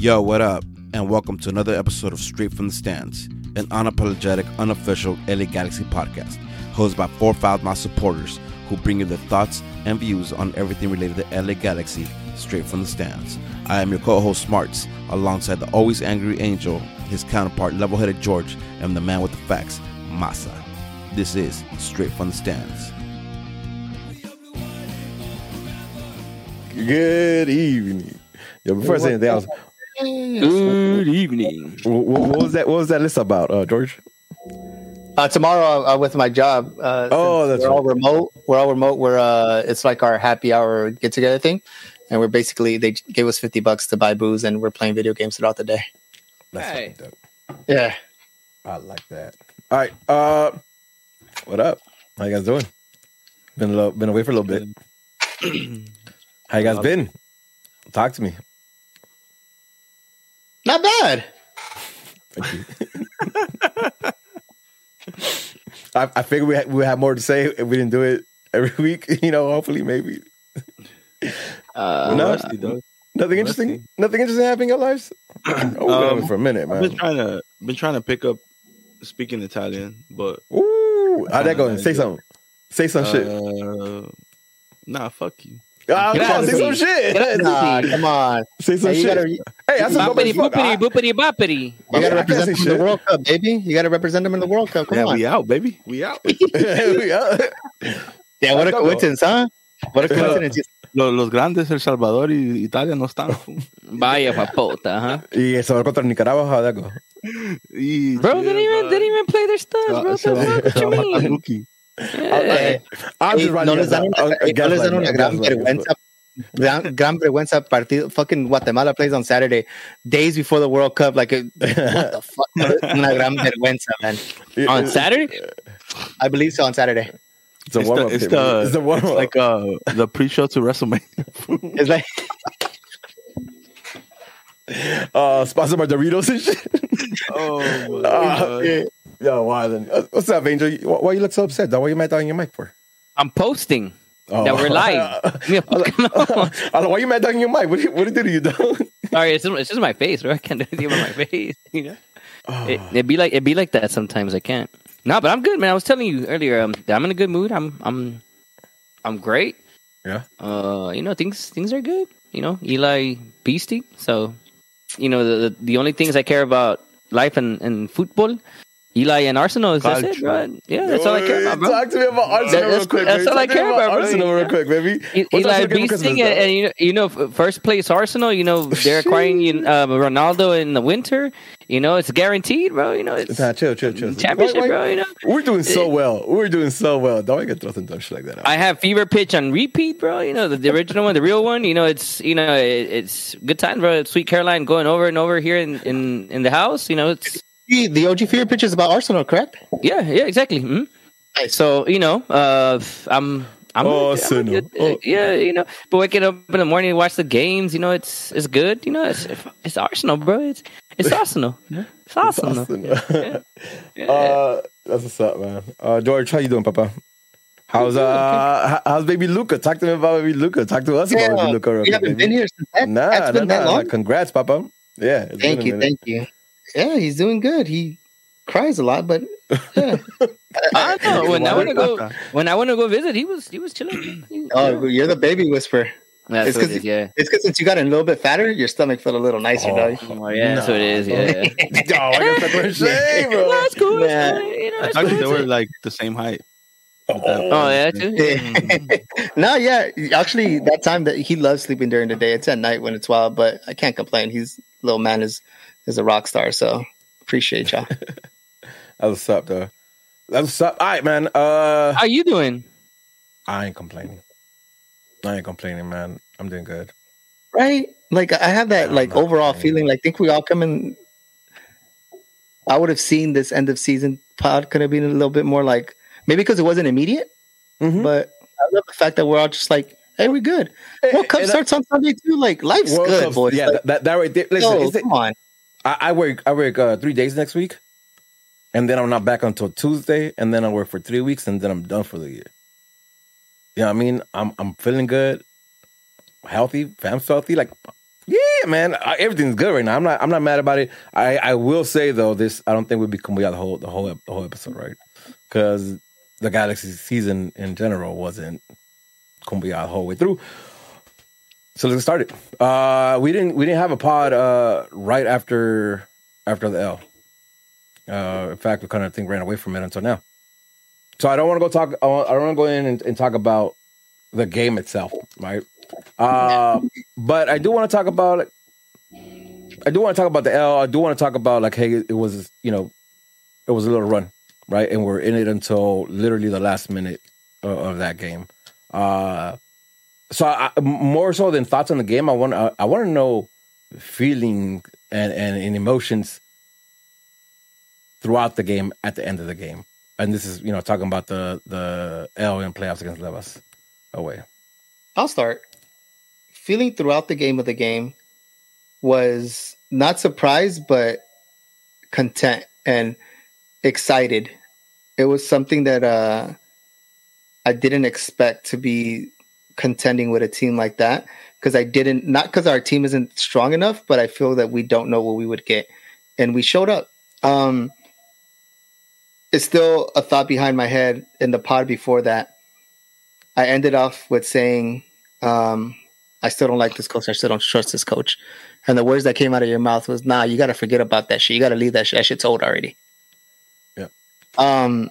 Yo, what up? And welcome to another episode of Straight from the Stands, an unapologetic, unofficial LA Galaxy podcast, hosted by four Foulmouth supporters who bring you their thoughts and views on everything related to LA Galaxy straight from the stands. I am your co-host Smarts, alongside the always angry Angel, his counterpart level-headed George, and the man with the facts, Masa. This is Straight from the Stands. Good evening. Yo, before I say anything else, Good evening. wh- wh- what was that? What was that list about, uh, George? Uh, tomorrow uh, with my job. Uh, Oh, since that's we're all remote. We're all remote. We're uh, it's like our happy hour get together thing, and we're basically they gave us fifty bucks to buy booze, and we're playing video games throughout the day. That's Hey. dope. Yeah, I like that. All right. Uh, what up? How you guys doing? Been a little, been away for a little bit. How you guys been? Talk to me. Not bad. Thank you. I, I figured we had, we had more to say if we didn't do it every week. You know, hopefully, maybe. Uh, No. Rusty, dog. Nothing interesting. Nothing interesting happening in your lives. Oh, we've been on it for a minute, I've been trying to been trying to pick up speaking Italian, but Ooh, how'd that go? Say something. Say some shit. uh, nah, fuck you. Ah, come on, say some shit. nah, come on. Say some Hey, you shit. gotta, you hey, that's some Boppity boopity I- boopity boppity. I gotta can't say represent them in shit. the World Cup, baby. You gotta represent them in the World Cup. Come yeah, on. we out, baby. We out. Yeah. Yeah, what a coincidence, huh? What a coincidence. Los, los grandes, El Salvador y Italia no están. Vaya papota, huh? Y El Salvador contra Nicaragua, how'd that go? Y Bro, didn't even didn't even play their stuff, bro. Se va- What you mean? Lucky. Yeah. I'm Ey, just no running les dan una, ey, no les dan una gran vergüenza. Gran, gran vergüenza partido. Fucking Guatemala plays on Saturday, days before the World Cup. Like, what the fuck? Una gran vergüenza, man. On Saturday? Uh, I believe so on Saturday. It's a It's warm the, up. it's the, It's the warm it's up. like uh, the pre-show to WrestleMania. It's like, uh, sponsored by Doritos and shit. oh, my Uh, God. Yo, why then? Uh, What's up, Angel? Why, you look so upset? Why you mad down your mic for? I'm posting Oh. that we're live. Yeah, no. I don't know, why you mad down your mic? What did, what did it do to you, dog? Sorry, it's just, it's just my face, bro. I can't do anything with my face. You know, Oh. it, it'd be like it'd be like that sometimes. I can't. No, but I'm good, man. I was telling you earlier. Um, that I'm in a good mood. I'm I'm I'm great. Yeah. Uh, you know things things are good. You know, Eli beastie. So, you know the the, the only things I care about life and, and football, Eli and Arsenal is that's it, bro. Yeah, that's all I care about, bro. Talk to me about Arsenal that's- real quick. that's baby. all I care about, bro. Arsenal real quick, baby. E- Eli Arsenal game for beasting and, and you know, you know, first place Arsenal. You know, they're acquiring uh, Ronaldo in the winter. You know, it's guaranteed, bro. You know, it's Nah, chill, chill, chill. championship, Why- why- bro. You know, We're doing so well. We're doing so well. Don't get throw some dumb shit like that out. I have fever pitch on repeat, bro. You know, the, the original one, the real one. You know, it's you know, it, it's good time, bro. Sweet Caroline going over and over here in in, in the house. You know, it's the OG Fever pitch is about Arsenal, correct? yeah, yeah, exactly. hmm Nice. So you know, uh, I'm. I'm Oh, I'm Arsenal. good. Uh, yeah, you know, but waking up in the morning, watch the games. You know, it's it's good. You know, it's it's Arsenal, bro. It's it's Arsenal. It's Arsenal. Arsenal. Yeah. Uh, that's what's up, man. Uh, George, how you doing, Papa? How's uh, how's baby Luca? Talk to me about baby Luca. Talk to us about baby Luca. real We haven't baby. been here since that. Nah, that's nah, been that nah, long. Congrats, Papa. Yeah. it's been Thank a you, thank you. Yeah, he's doing good. He cries a lot, but yeah. I don't know. When I want to go, when I want to go visit, he was he was chilling. He- Oh, you're the baby whisperer. that's it's what 'cause it is. Yeah. It's because since you got a little bit fatter, your stomach felt a little nicer, Oh. dog. Oh, yeah, that's what it is. Yeah. yeah. Oh, I got pepper and shade, bro. That's cool. Yeah. You know, I that's thought they cool. were like the same height. Oh, oh yeah, too. no, yeah. Actually, that time that he loves sleeping during the day. It's at night when it's wild, but I can't complain. He's little man is is a rock star, so appreciate y'all. That's what's up, though. That's what's up. All right, man. Uh, How you doing? I ain't complaining. I ain't complaining, man. I'm doing good. right? Like I have that I'm like overall feeling. Like think we all come in. I would have seen this end of season pod could have been a little bit more like maybe because it wasn't immediate, Mhm. but I love the fact that we're all just like, hey, we're good. World Cup And I- starts on Sunday too. Like life's World good, Cup's- boys. Yeah, Like, that, that, that right there. Listen, yo, is it- come on. I, I work. I work uh, three days next week, and then I'm not back until Tuesday, and then I work for three weeks, and then I'm done for the year. You know what I mean? I'm I'm feeling good, healthy, fam's healthy. Like, yeah, man, everything's good right now. I'm not I'm not mad about it. I I will say though, this I don't think we'd be Kumbaya the whole the whole the whole episode, right? Because the Galaxy season in general wasn't Kumbaya the whole way through. So let's get started. Uh, we didn't we didn't have a pod uh, right after after the L. Uh, in fact, we kind of think ran away from it until now. So I don't want to go talk. I don't want to go in and, and, talk about the game itself, right? Uh, but I do want to talk about. I do want to talk about the L. I do want to talk about like, hey, it was you know, it was a little run, right? And we're in it until literally the last minute of, of that game. Uh, so I, more so than thoughts on the game, I want I, I want to know feeling and, and, and emotions throughout the game at the end of the game. And this is, you know, talking about the the L in playoffs against Levas away. I'll start. Feeling throughout the game of the game was not surprised, but content and excited. It was something that uh, I didn't expect to be contending with a team like that because I didn't not because our team isn't strong enough, but I feel that we don't know what we would get, and we showed up. Um, it's still a thought behind my head in the pod before that. I ended off with saying, um, I still don't like this coach. I still don't trust this coach. And the words that came out of your mouth was, nah, you got to forget about that shit. You got to leave that shit. That shit's old already. Yeah. Um,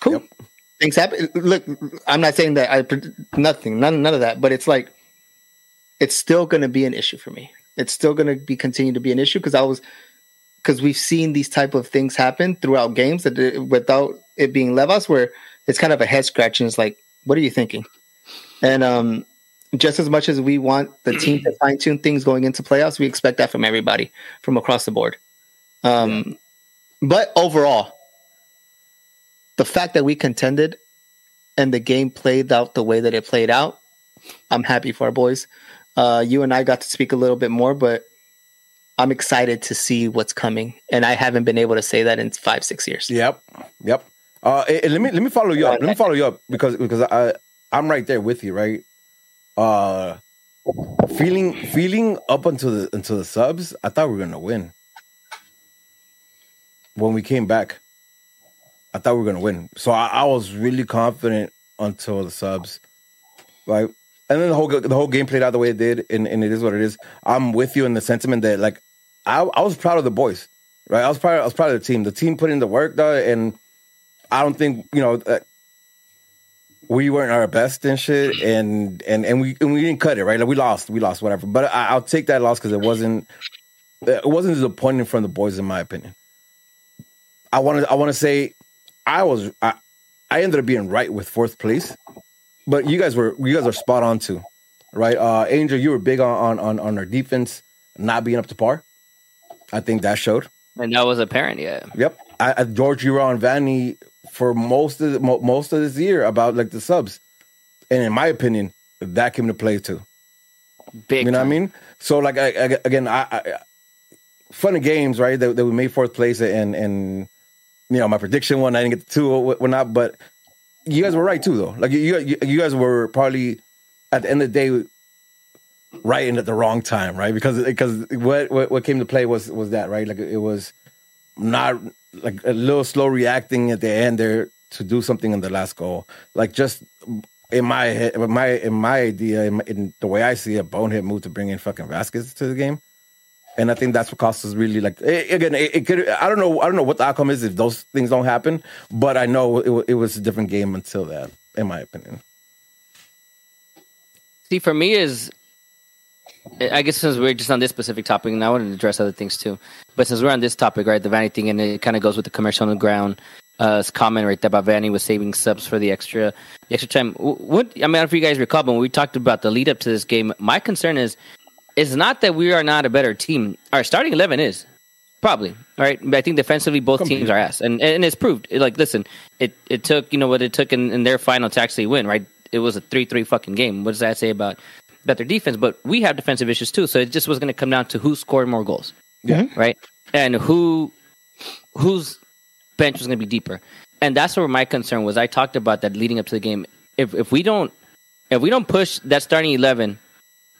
cool. Yep. Things happen. Look, I'm not saying that I, nothing, none, none of that, but it's like, it's still going to be an issue for me. It's still going to be continue to be an issue because I was because we've seen these type of things happen throughout games that it, without it being Levas, where it's kind of a head scratch and it's like, what are you thinking? And um, just as much as we want the team to fine tune things going into playoffs, we expect that from everybody from across the board. Um. But overall, the fact that we contended and the game played out the way that it played out, I'm happy for our boys. Uh, you and I got to speak a little bit more, but I'm excited to see what's coming, and I haven't been able to say that in five, six years. Yep, yep. Uh, let me let me follow you up. Let me follow you up because because I I'm right there with you, right? Uh, feeling feeling up until the until the subs, I thought we were gonna win. When we came back, I thought we were gonna win. So I, I was really confident until the subs, right? And then the whole the whole game played out the way it did, and, and it is what it is. I'm with you in the sentiment that like I, I was proud of the boys, right? I was proud. I was proud of the team. The team put in the work, though, and I don't think you know uh, we weren't our best and shit, and and and we and we didn't cut it right. Like we lost, we lost, whatever. But I, will take that loss because it wasn't it wasn't disappointing from the boys, in my opinion. I want to I want to say I was I, I ended up being right with fourth place, but you guys were you guys are spot on too, right? Uh, Angel, you were big on on on our defense not being up to par. I think that showed. And that was apparent, yeah. Yep. I, I, George, you were on Vanney for most of the, most of this year about like the subs, and in my opinion, that came to play too. Big, you know time. what I mean? So like I, again, I, I funny games, right? That, that, we made fourth place, and and you know my prediction one, I didn't get the two, or whatnot, but you guys were right too, though. Like you, you, you guys were probably at the end of the day right in at the wrong time, right? Because because what, what came to play was was that right? Like it was not like a little slow reacting at the end there to do something in the last goal. Like just in my head, in my in my idea, in, in the way I see it, bonehead move to bring in fucking Vasquez to the game. And I think that's what cost us really like it, again. It, it, could I don't know I don't know what the outcome is if those things don't happen, but I know it, it was a different game until that, in my opinion. See, for me, is I guess since we're just on this specific topic, and I want to address other things too. But since we're on this topic, right, the Vanney thing, and it kind of goes with the commercial on the ground. Uh, comment right there about Vanney was saving subs for the extra, the extra time. What I mean, if you guys recall, when we talked about the lead up to this game, my concern is, is not that we are not a better team. Our starting eleven is probably right. I think defensively, both teams are ass, and and it's proved. Like, listen, it it took you know what it took in, in their final to actually win. Right, it was a three three fucking game. What does that say about better defense, but we have defensive issues too. So it just was going to come down to who scored more goals. Yeah. Mm-hmm. Right. And who whose bench was going to be deeper. And that's where my concern was. I talked about that leading up to the game. If if we don't if we don't push that starting eleven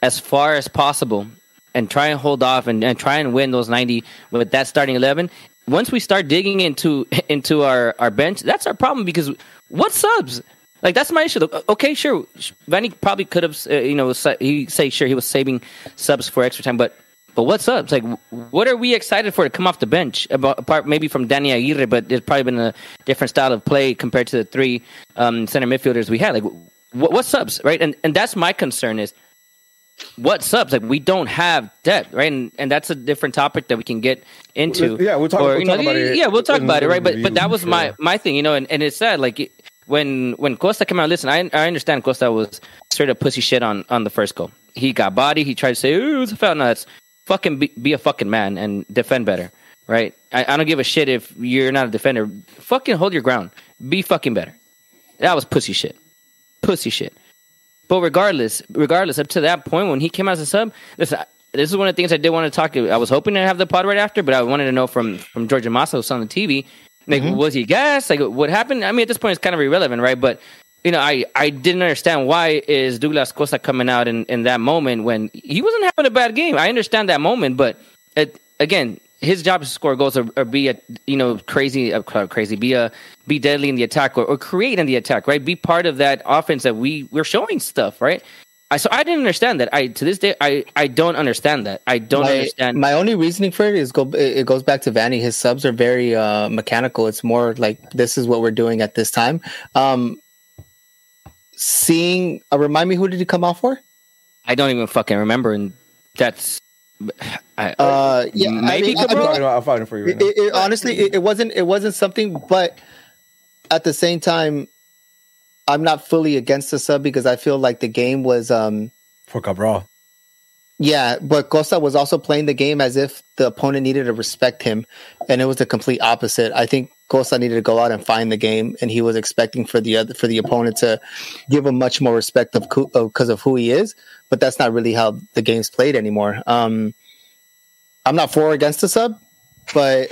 as far as possible and try and hold off and, and try and win those 90 with that starting 11 once we start digging into into our our bench that's our problem because what subs like that's my issue okay sure Vanney probably could have uh, you know he say sure he was saving subs for extra time but but what's up? like, what are we excited for to come off the bench? About, apart maybe from Dani Aguirre, but it's probably been a different style of play compared to the three um, center midfielders we had. Like, what, what subs, right? And and that's my concern is what subs? Like, we don't have depth, right? And and that's a different topic that we can get into. Yeah, we'll talk, or, we'll talk know, about it. Yeah, we'll talk about it, right? But but that was my my thing, you know. And, and it's sad, like when when Costa came out. Listen, I I understand Costa was straight up pussy shit on on the first goal. He got body. He tried to say, "Oh, it was a foul." No, that's fucking be, be a fucking man and defend better, right? I, I don't give a shit if you're not a defender. Fucking hold your ground. Be fucking better. That was pussy shit. Pussy shit. But regardless, regardless, up to that point when he came out as a sub, this this is one of the things I did want to talk to. I was hoping to have the pod right after, but I wanted to know from from George Massa on the TV. Like, mm-hmm. was he gas? Like, what happened? I mean, at this point, it's kind of irrelevant, right? But you know, I, I didn't understand why is Douglas Costa coming out in, in that moment when he wasn't having a bad game. I understand that moment, but it, again, his job is to score goals or, or be a you know crazy uh, crazy be a be deadly in the attack or, or create in the attack right be part of that offense that we we're showing stuff right I so I didn't understand that I to this day I I don't understand that I don't my, understand my only reasoning for it is go it goes back to Vanney his subs are very uh mechanical it's more like this is what we're doing at this time um seeing. Uh, remind me, who did he come out for? I don't even fucking remember, and that's. I, uh, yeah, maybe I mean, I'll find it for you. Right it, it, honestly, it, it wasn't. It wasn't something, but at the same time, I'm not fully against the sub because I feel like the game was um for Cabral. Yeah, but Costa was also playing the game as if the opponent needed to respect him, and it was the complete opposite. I think Costa needed to go out and find the game, and he was expecting for the other for the opponent to give him much more respect of because of who he is. But that's not really how the game's played anymore. Um, I'm not for or against the sub, but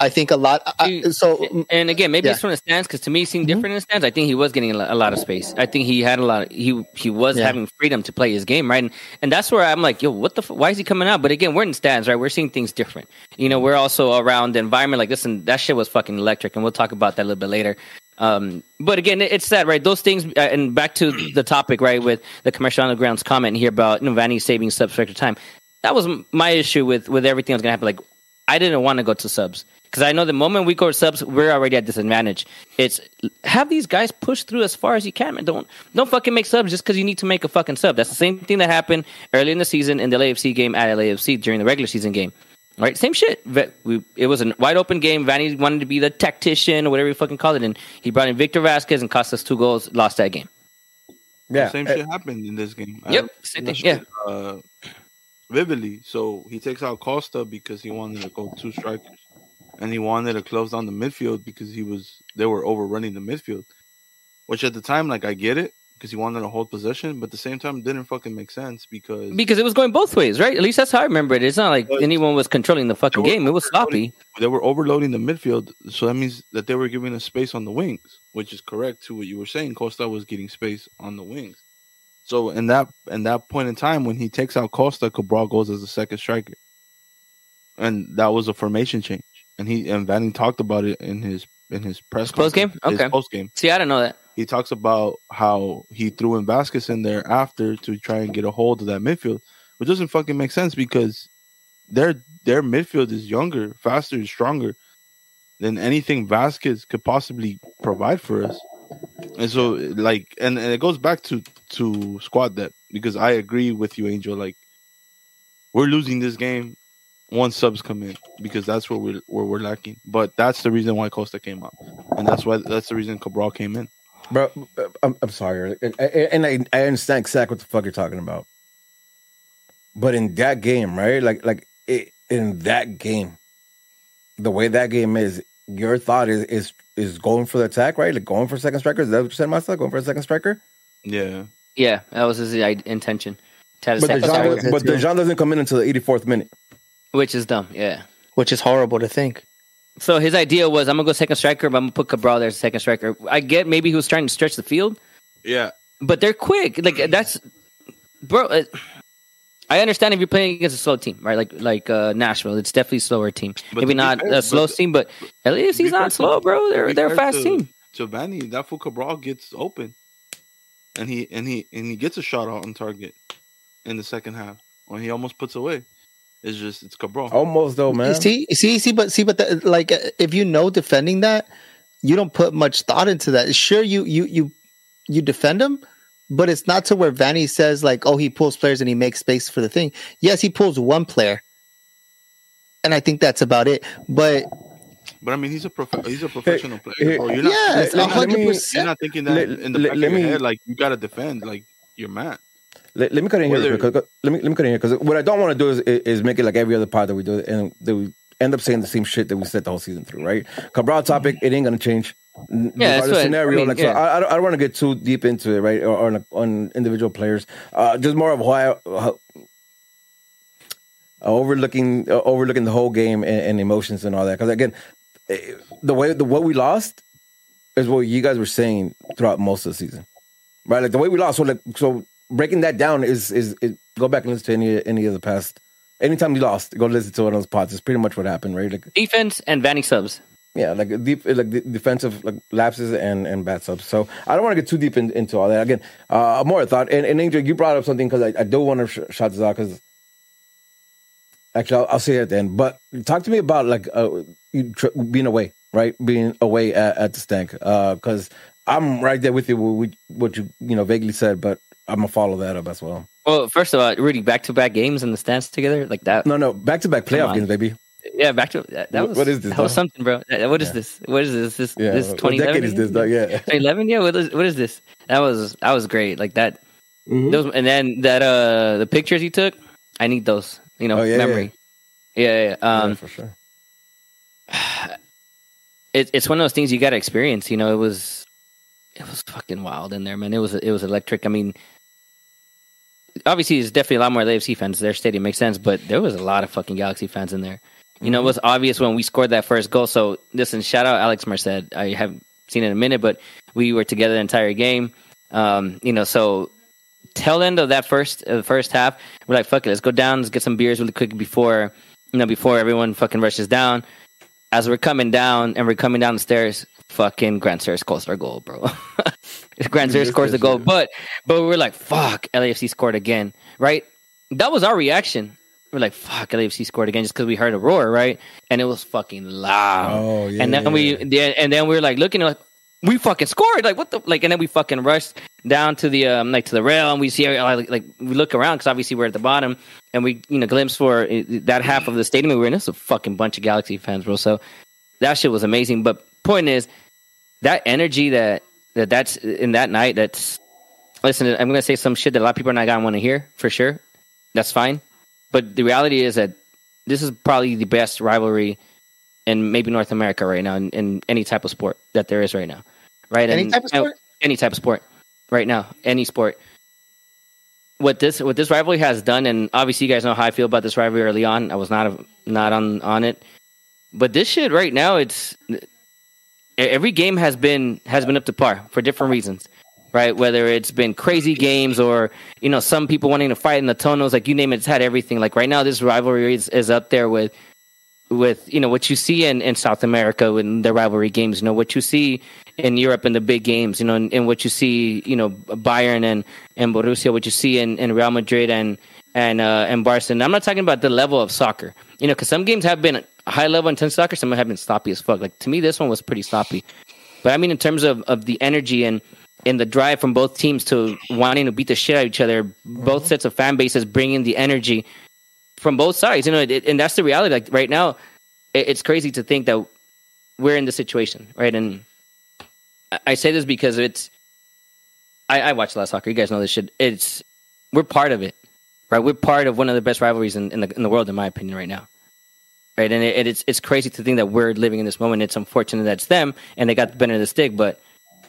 I think a lot. I, so, and again, maybe yeah. it's from the stands because to me, seeing mm-hmm. different in the stands, I think he was getting a lot of space. I think he had a lot. Of, he he was yeah. having freedom to play his game, right? And, and that's where I'm like, yo, what the? F- why is he coming out? But again, we're in stands, right? We're seeing things different. You know, we're also around the environment like this, and that shit was fucking electric. And we'll talk about that a little bit later. Um, but again, it's that right? Those things, uh, and back to the topic, right? With the commercial underground's comment here about you know, Vanney saving subs for time. That was my issue with with everything that's gonna happen. Like, I didn't want to go to subs because I know the moment we go subs, we're already at disadvantage. It's have these guys push through as far as you can, man. Don't don't fucking make subs just because you need to make a fucking sub. That's the same thing that happened early in the season in the LAFC game at LAFC during the regular season game. Right, same shit. We, it was a wide open game. Vanney wanted to be the tactician or whatever you fucking call it, and he brought in Victor Vasquez and cost us two goals. Lost that game. Yeah, the same shit happened in this game. Yep, same thing. Yeah, uh, vividly. So he takes out Costa because he wanted to go two strikers and he wanted to close down the midfield because he was they were overrunning the midfield. Which at the time, like I get it because he wanted to hold possession, but at the same time, didn't fucking make sense because because it was going both ways, right? At least that's how I remember it. It's not like anyone was controlling the fucking game; it was sloppy. They were overloading the midfield, so that means that they were giving us space on the wings, which is correct to what you were saying. Costa was getting space on the wings. So in that in that point in time, when he takes out Costa, Cabral goes as the second striker, and that was a formation change and he and Vanney talked about it in his in his press post game. Okay, post game. See, I didn't know that. He talks about how he threw in Vasquez in there after to try and get a hold of that midfield, which doesn't fucking make sense because their their midfield is younger, faster, and stronger than anything Vasquez could possibly provide for us. And so, like, and, and it goes back to to squad depth because I agree with you, Angel. Like, we're losing this game once subs come in because that's where we're where we're lacking. But that's the reason why Costa came up, and that's why that's the reason Cabral came in. Bro, I'm, I'm sorry, and, and I, I understand exactly what the fuck you're talking about. But in that game, right? Like like it, in that game, the way that game is, your thought is is is going for the attack, right? Like going for second striker. Is that what you said, myself? Going for a second striker? Yeah. Yeah, that was his intention. But Dejan, but Dejan doesn't come in until the 84th minute. Which is dumb, yeah. Which is horrible to think. So his idea was, I'm gonna go second striker, but I'm gonna put Cabral there as second striker. I get maybe he was trying to stretch the field. Yeah, but they're quick. Like that's, bro. Uh, I understand if you're playing against a slow team, right? Like like uh, Nashville, it's definitely a slower team. But Maybe not fair, a slow team, but, team, but LAFC's not slow, bro. They're they're a fast to, team. To Vanney, that fool Cabral gets open, and he and he and he gets a shot out on target in the second half when he almost puts away. It's just it's Cabral. Almost though, man. See, see, see, but see, but the, like if you know defending that, you don't put much thought into that. Sure, you you you you defend him, but it's not to where Vanney says like, oh, he pulls players and he makes space for the thing. Yes, he pulls one player, and I think that's about it. But but I mean, he's a prof- he's a professional player. Bro. You're not, yeah, hundred percent. You're not thinking that let, in the back let of me, your head, like you got to defend, like you're mad. Let, let me cut in Whether, here because let me let me cut in here because what I don't want to do is is make it like every other part that we do and that we end up saying the same shit that we said the whole season through, right? Cabral topic, it ain't gonna change. Yeah, that's scenario. I mean, like, yeah. so I, I don't, don't want to get too deep into it, right? Or, or on, on, individual players. Uh, just more of why uh, overlooking uh, overlooking the whole game and, and emotions and all that. Because again, eh, the way the what we lost is what you guys were saying throughout most of the season, right? Like the way we lost. So like so breaking that down is is, is go back and listen to any any of the past. Anytime you lost, go listen to one of those pods. It's pretty much what happened, right? Like defense and Vanney subs. Yeah, like deep, like defensive like lapses and and bad subs. So I don't want to get too deep in, into all that. Again, uh, more thought. And, and Angel, you brought up something because I, I do want to sh- shout this out because actually I'll, I'll, say it at the end. But talk to me about like uh, tr- being away, right? Being away at, at the stank. Because uh, I'm right there with you with what you you know vaguely said, but I'm gonna follow that up as well. Well, first of all, Rudy, back to back games in the stands together like that. No, no, back to back playoff games, baby. Yeah, back to that. that was, what is this? That was something, bro. What is yeah. this? What is this? This yeah. this twenty decade is this? Dog? Yeah, eleven. Yeah. What is what is this? That was that was great. Like that. Mm-hmm. Those and then that uh the pictures you took. I need those. You know, oh, yeah, memory. Yeah, yeah, um, for sure. It, it's one of those things you got to experience. You know, it was it was fucking wild in there, man. It was it was electric. I mean, obviously, there's definitely a lot more LAFC fans. Their stadium makes sense, but there was a lot of fucking Galaxy fans in there. You know, it was obvious when we scored that first goal. So listen, shout out Alex Merced. I haven't seen it in a minute, but we were together the entire game. Um, you know, so tail end of that first uh, first half, we're like, fuck it, let's go down, let's get some beers really quick before you know before everyone fucking rushes down. As we're coming down and we're coming down the stairs, fucking Grand Grandsir scores our goal, bro. Grand Grandsir scores the goal, but but we are like, fuck, LAFC scored again, right? That was our reaction we're like, fuck, LAFC scored again just because we heard a roar, right? And it was fucking loud. Oh, yeah. And then yeah, we, yeah. and then we were like looking like, we fucking scored. Like, what the, like, and then we fucking rushed down to the, um, like, to the rail and we see, uh, like, like we look around because obviously we're at the bottom and we, you know, glimpse for uh, that half of the stadium we were in. It's a fucking bunch of Galaxy fans, bro. So that shit was amazing. But point is, that energy that, that that's in that night, that's, listen, I'm to say some shit that a lot of people are not to want to hear for sure. That's fine. But the reality is that this is probably the best rivalry in maybe North America right now in, in any type of sport that there is right now. Right? Any and, type of sport? Any type of sport right now. Any sport. What this what this rivalry has done, and obviously you guys know how I feel about this rivalry early on. I was not not on on it, but this shit right now, it's every game has been has been up to par for different reasons right? Whether it's been crazy games or you know some people wanting to fight in the tunnels, like you name it, it's had everything. Like right now, this rivalry is, is up there with with you know what you see in, in South America in the rivalry games. You know what you see in Europe in the big games. You know, and, and what you see, you know, Bayern and and Borussia, what you see in, in Real Madrid and and uh, and Barcelona. I'm not talking about the level of soccer. You know, because some games have been high level intense soccer, some have been sloppy as fuck. Like to me, this one was pretty sloppy. But I mean, in terms of, of the energy and and the drive from both teams to wanting to beat the shit out of each other. Both mm-hmm. sets of fan bases bringing the energy from both sides. You know, it, and that's the reality. Like right now, it, it's crazy to think that we're in the situation, right? And I say this because it's. I, I watch a lot of soccer. You guys know this shit. It's we're part of it, right? We're part of one of the best rivalries in, in the in the world, in my opinion, right now. Right, and it, it's it's crazy to think that we're living in this moment. It's unfortunate that it's them and they got the better of the stick, but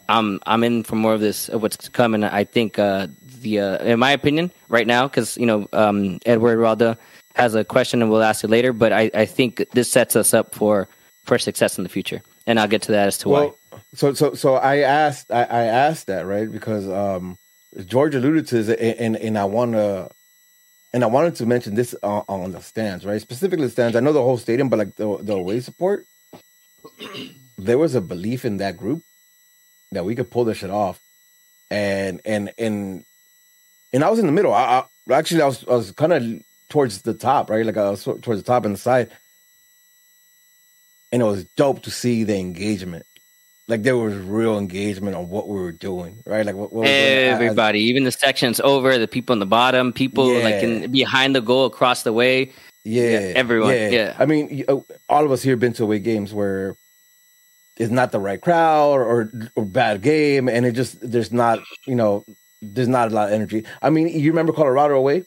I'm I'm in for more of this of what's coming. I think uh, the uh, in my opinion right now because you know um, Edward Ralda has a question and we'll ask it later. But I, I think this sets us up for for success in the future, and I'll get to that as to well, why. So so so I asked I, I asked that right because um, George alluded to this and and I want to and I wanted to mention this on, on the stands, right? Specifically the stands. I know the whole stadium, but like the the away support, there was a belief in that group that we could pull this shit off, and and and and I was in the middle. I, I actually I was I was kind of towards the top, right? Like I was towards the top and the side, and it was dope to see the engagement like there was real engagement on what we were doing, right? Like what, what everybody, even the sections over, the people in the bottom, people yeah. like in, behind the goal across the way. Yeah, yeah everyone. Yeah. yeah. I mean, uh, all of us here been to away games where it's not the right crowd or, or bad game, and it just there's not you know there's not a lot of energy. I mean, you remember Colorado away?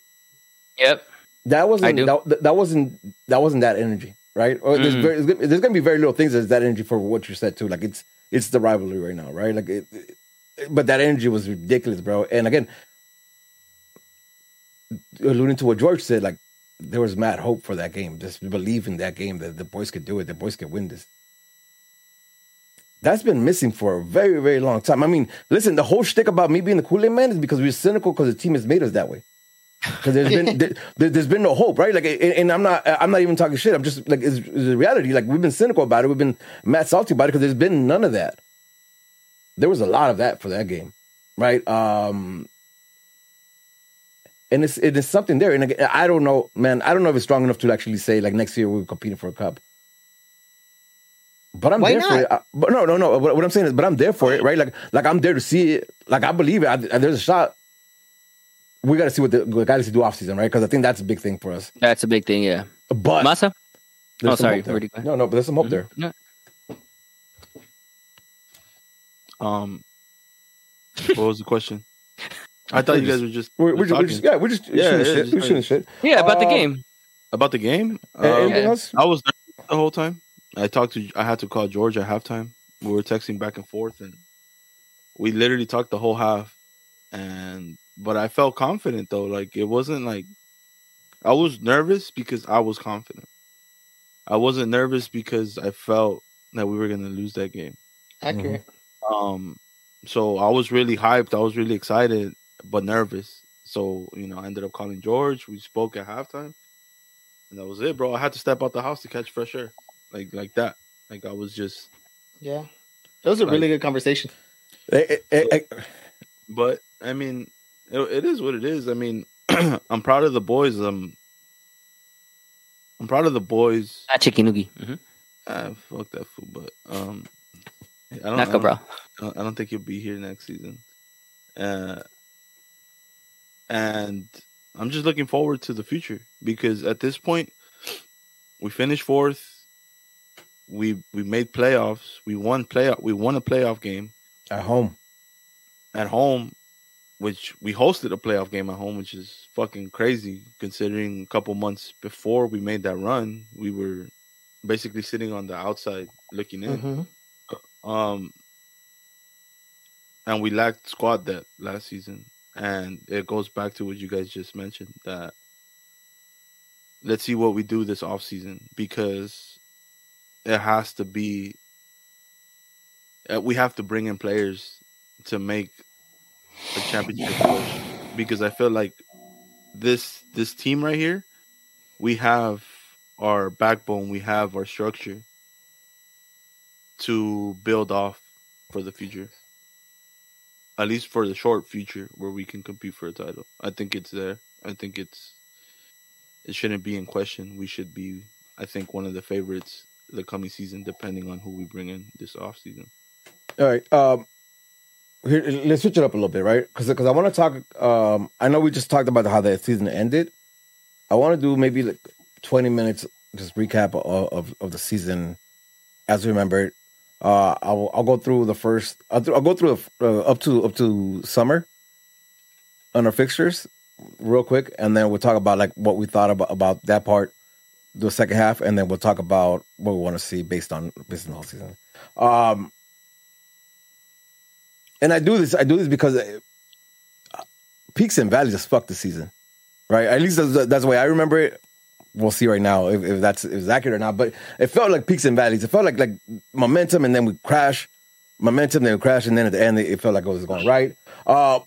Yep. That wasn't that, that wasn't that wasn't that energy, right? Or there's mm. very, there's going to be very little things that's that energy for what you said too. Like it's it's the rivalry right now, right? Like, it, it, but that energy was ridiculous, bro. And again, alluding to what George said, like there was mad hope for that game. Just believe in that game that the boys could do it. The boys could win this. That's been missing for a very, very long time. I mean, listen, the whole shtick about me being the Kool Aid Man is because we're cynical because the team has made us that way. Because there's been there, has been no hope, right? Like, and I'm not I'm not even talking shit. I'm just like it's, it's a reality. Like we've been cynical about it. We've been mad salty about it because there's been none of that. There was a lot of that for that game, right? Um, and it's it is something there. And again, I don't know, man. I don't know if it's strong enough to actually say like next year we're competing for a cup. But I'm Why there not? for it. I, but no, no, no. What, what, I'm saying is, but I'm there for it, right? Like, like I'm there to see it. Like I believe it. I, there's a shot we got to see what the, the Galaxy do off season, right? Because I think that's a big thing for us. That's a big thing, yeah. But Massa. Oh, sorry. No, no, but there's some hope mm-hmm. there. Um, what was the question? I thought you guys were just we're, we're, just, we're just, yeah we're just yeah, shooting yeah, shit. We're shooting shit. Yeah, about uh, the game. About the game. Uh, anything else? I was the whole time. I talked to. I had to call George at halftime. We were texting back and forth, and we literally talked the whole half. And but I felt confident though. Like it wasn't like I was nervous because I was confident. I wasn't nervous because I felt that we were gonna lose that game. Accurate. Mm-hmm. Um, so I was really hyped. I was really excited, but nervous. So you know, I ended up calling George. We spoke at halftime, and that was it, bro. I had to step out the house to catch fresh air, like like that. Like I was just, yeah. It was a like, really good conversation. It, it, it, but I mean, it, it is what it is. I mean, I'm proud of the boys. Um, I'm proud of the boys. Ah, chikinugi. Mm-hmm. Ah, fuck that food, but um, I don't, Naka, I don't, bro. I don't think he'll be here next season. Uh, and I'm just looking forward to the future because at this point, we finished fourth. We we made playoffs. We won playoff. We won a playoff game at home. At home, which we hosted a playoff game at home, which is fucking crazy considering a couple months before we made that run, we were basically sitting on the outside looking in. Mm-hmm. Um, and we lacked squad depth last season, and it goes back to what you guys just mentioned that let's see what we do this off season because it has to be uh, we have to bring in players to make a championship push because I feel like this this team right here, we have our backbone, we have our structure to build off for the future. At least for the short future where we can compete for a title. I think it's there. I think it's it shouldn't be in question. We should be I think one of the favorites the coming season depending on who we bring in this off season. All right. Um here, let's switch it up a little bit, right? Because because I want to talk. Um, I know we just talked about how the season ended. I want to do maybe like twenty minutes, just recap of of, of the season as we remember it. Uh, I'll I'll go through the first. I'll, I'll go through uh, up to up to summer on our fixtures real quick, and then we'll talk about like what we thought about about that part, the second half, and then we'll talk about what we want to see based on based on the whole season. Um, and I do this. I do this because uh, peaks and valleys just fucked the season, right? At least that's, that's the way I remember it. We'll see right now if, if that's if it's accurate or not. But it felt like peaks and valleys. It felt like like momentum, and then we crash, momentum, then we crash, and then at the end it felt like it was going right. Uh,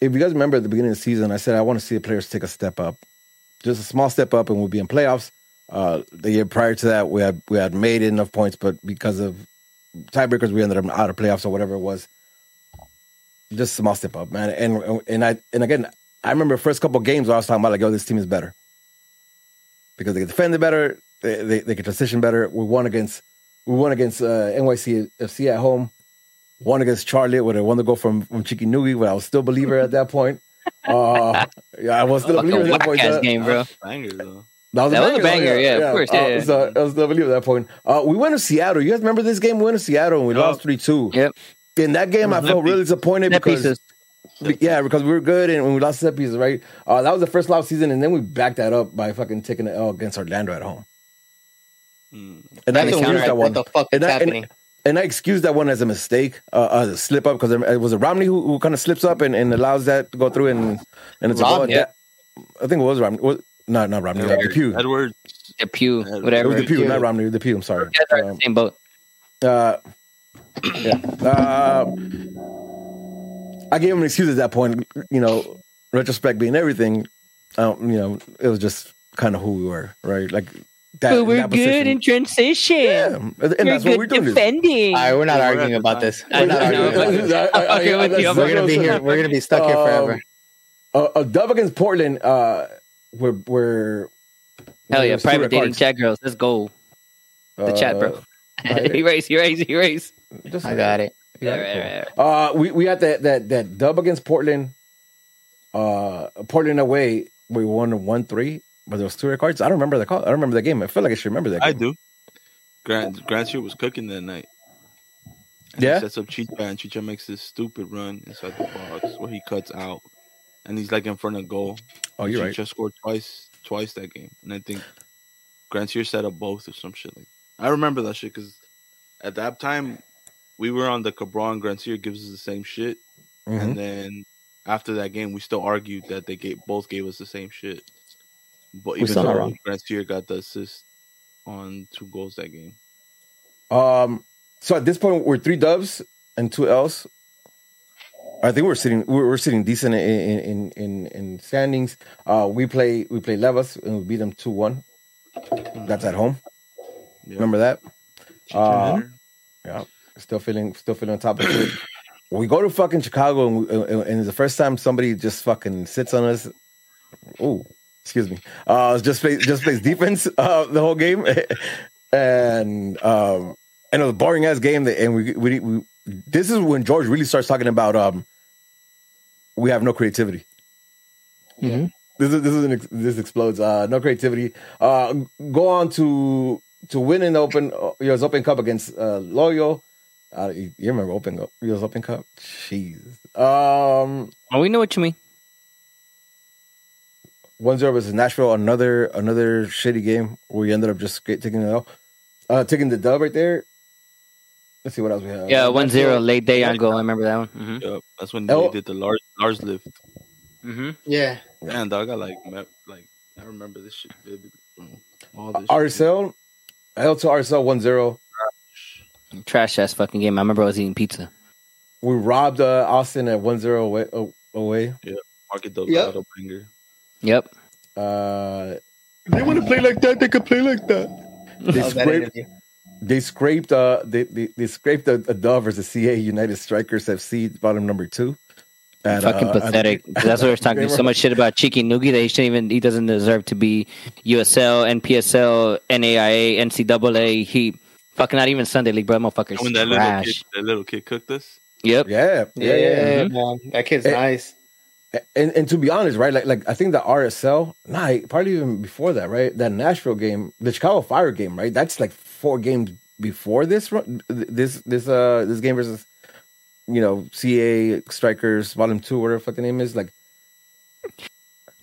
if you guys remember at the beginning of the season, I said I want to see the players take a step up, just a small step up, and we'll be in playoffs. Uh, the year prior to that, we had we had made enough points, but because of tiebreakers, we ended up out of playoffs or whatever it was. Just a small step up, man. And and I and again, I remember the first couple games I was talking about like, oh, this team is better because they can defend better, they, they, they can transition better. We won against we won against uh, NYCFC at home one against Charlie where they won the goal from from Chikinugi, but I was still a believer at that point. Uh, yeah, I was still a believer at that point. Ass game, bro. Banger though. That was, That a was a banger, banger, yeah, of course, yeah, Uh, yeah. So I was still a believer at that point. Uh, we went to Seattle. You guys remember this game? We went to Seattle and we Yup. lost three two. Yep. In that game, I Set felt really disappointed Set because pieces. yeah, because we were good and we lost set pieces, right? Uh, that was the first loss season, and then we backed that up by fucking taking the L against Orlando at home. Mm. And I That's excused what, that one. what the fuck is I- happening? And I excused that one as a mistake, uh, as a slip up, because it was a Romney who, who kind of slips up and, and allows that to go through, and and it's a goal. Romney? That- I think it was Romney. Was, no, not Romney. Uh, DePuy. Edward. The pew, It was It whatever. was DePuy, DePuy. not Romney. The Pew. I'm sorry. You guys are in Um, same boat. uh, yeah. Uh, I gave him an excuse at that point. You know, retrospect being everything. Um, you know, it was just kind of who we were, right? Like that. But we're that good in transition. Yeah, and We're that's what we're good doing. defending. All right, we're not We're arguing about this. I We're not know, arguing. but- about this. I'm fucking with you, I'm We're gonna be here. We're gonna be stuck here Um, forever. A, a dub against Portland. Uh, we're we're Hell yeah, private dating Cards. chat girls. Let's go. The chat, bro. Uh, right. erase, erase, erase. just I got it. Yeah, right, right. Uh, we we had that that that dub against Portland. Uh, Portland away. We won one three, but there was two red cards. I don't remember the call. I don't remember the game. I feel like I should remember that. Game. I do. Grant Grant Stewart was cooking that night. And Yeah? He sets up Chicha and Chicha makes this stupid run inside the box where he cuts out, and he's like in front of goal. Oh, you're right. Chicha scored twice, twice that game, and I think Grant Stewart set up both or some shit like. I remember that shit because at that time we were on the Cabral and Grant Stewart gives us the same shit, Mhm. and then after that game we still argued that they gave both gave us the same shit. But even though wrong. Grant got the assist on two goals that game. Um, so at this point, we're three dubs and two L's. I think we're sitting we're, we're sitting decent in in in, in standings. Uh, we play we play Levas and we beat them two one. That's at home. Yeah. Remember that? Uh. Yeah, still feeling still feeling on top of it. we go to fucking Chicago and, and and it's the first time somebody just fucking sits on us. Oh, excuse me. Uh, just plays just plays defense uh, the whole game, and um, and it was a boring ass game. That, and we, we we this is when George really starts talking about um, we have no creativity. Mhm. This is this is an, ex- this explodes. Uh, no creativity. Uh, go on to to win in the open uh, US Open Cup against uh, Loyal. Uh, you, you remember Open Cup, US Open Cup? Jeez. Um, Oh, we know what you mean. one zero versus Nashville. Another another shitty game where we ended up just get, taking the L. Uh, taking the dub right there. Let's see what else we have. Yeah, one zero late day on goal. I remember that one. Mm-hmm. Yep, that's when Oh. they did the Lars Lars lift. Mm-hmm. Yeah. Man, dog, I like me- like I remember this shit vividly. bro. All this shit. RSL. L to RSL 1 0. Trash ass fucking game. I remember I was eating pizza. We robbed uh, Austin at 1 0 away. uh, away. Marky Delgado banger. Yep. Uh, They want to play like that. They could play like that. they That was that scraped, interview. They scraped uh they they, they scraped a, a dub versus CA United Strikers FC bottom number two. And, fucking uh, pathetic. That's what we're talking so much shit about Cheeky Noogie that he shouldn't even. He doesn't deserve to be USL, NPSL, NAIA, NCAA. He fucking not even Sunday League, bro. Motherfucker's when that little kid, that little kid cooked us. Yep. Yeah, yeah, Yeah, yeah. man. That kid's Eh, nice. And and to be honest, right? Like like I think the RSL, nah, probably even before that, right? That Nashville game, the Chicago Fire game, right? That's like four games before this run, this this uh this game versus you know CA Strikers Volume Two, whatever the fuck the name is, like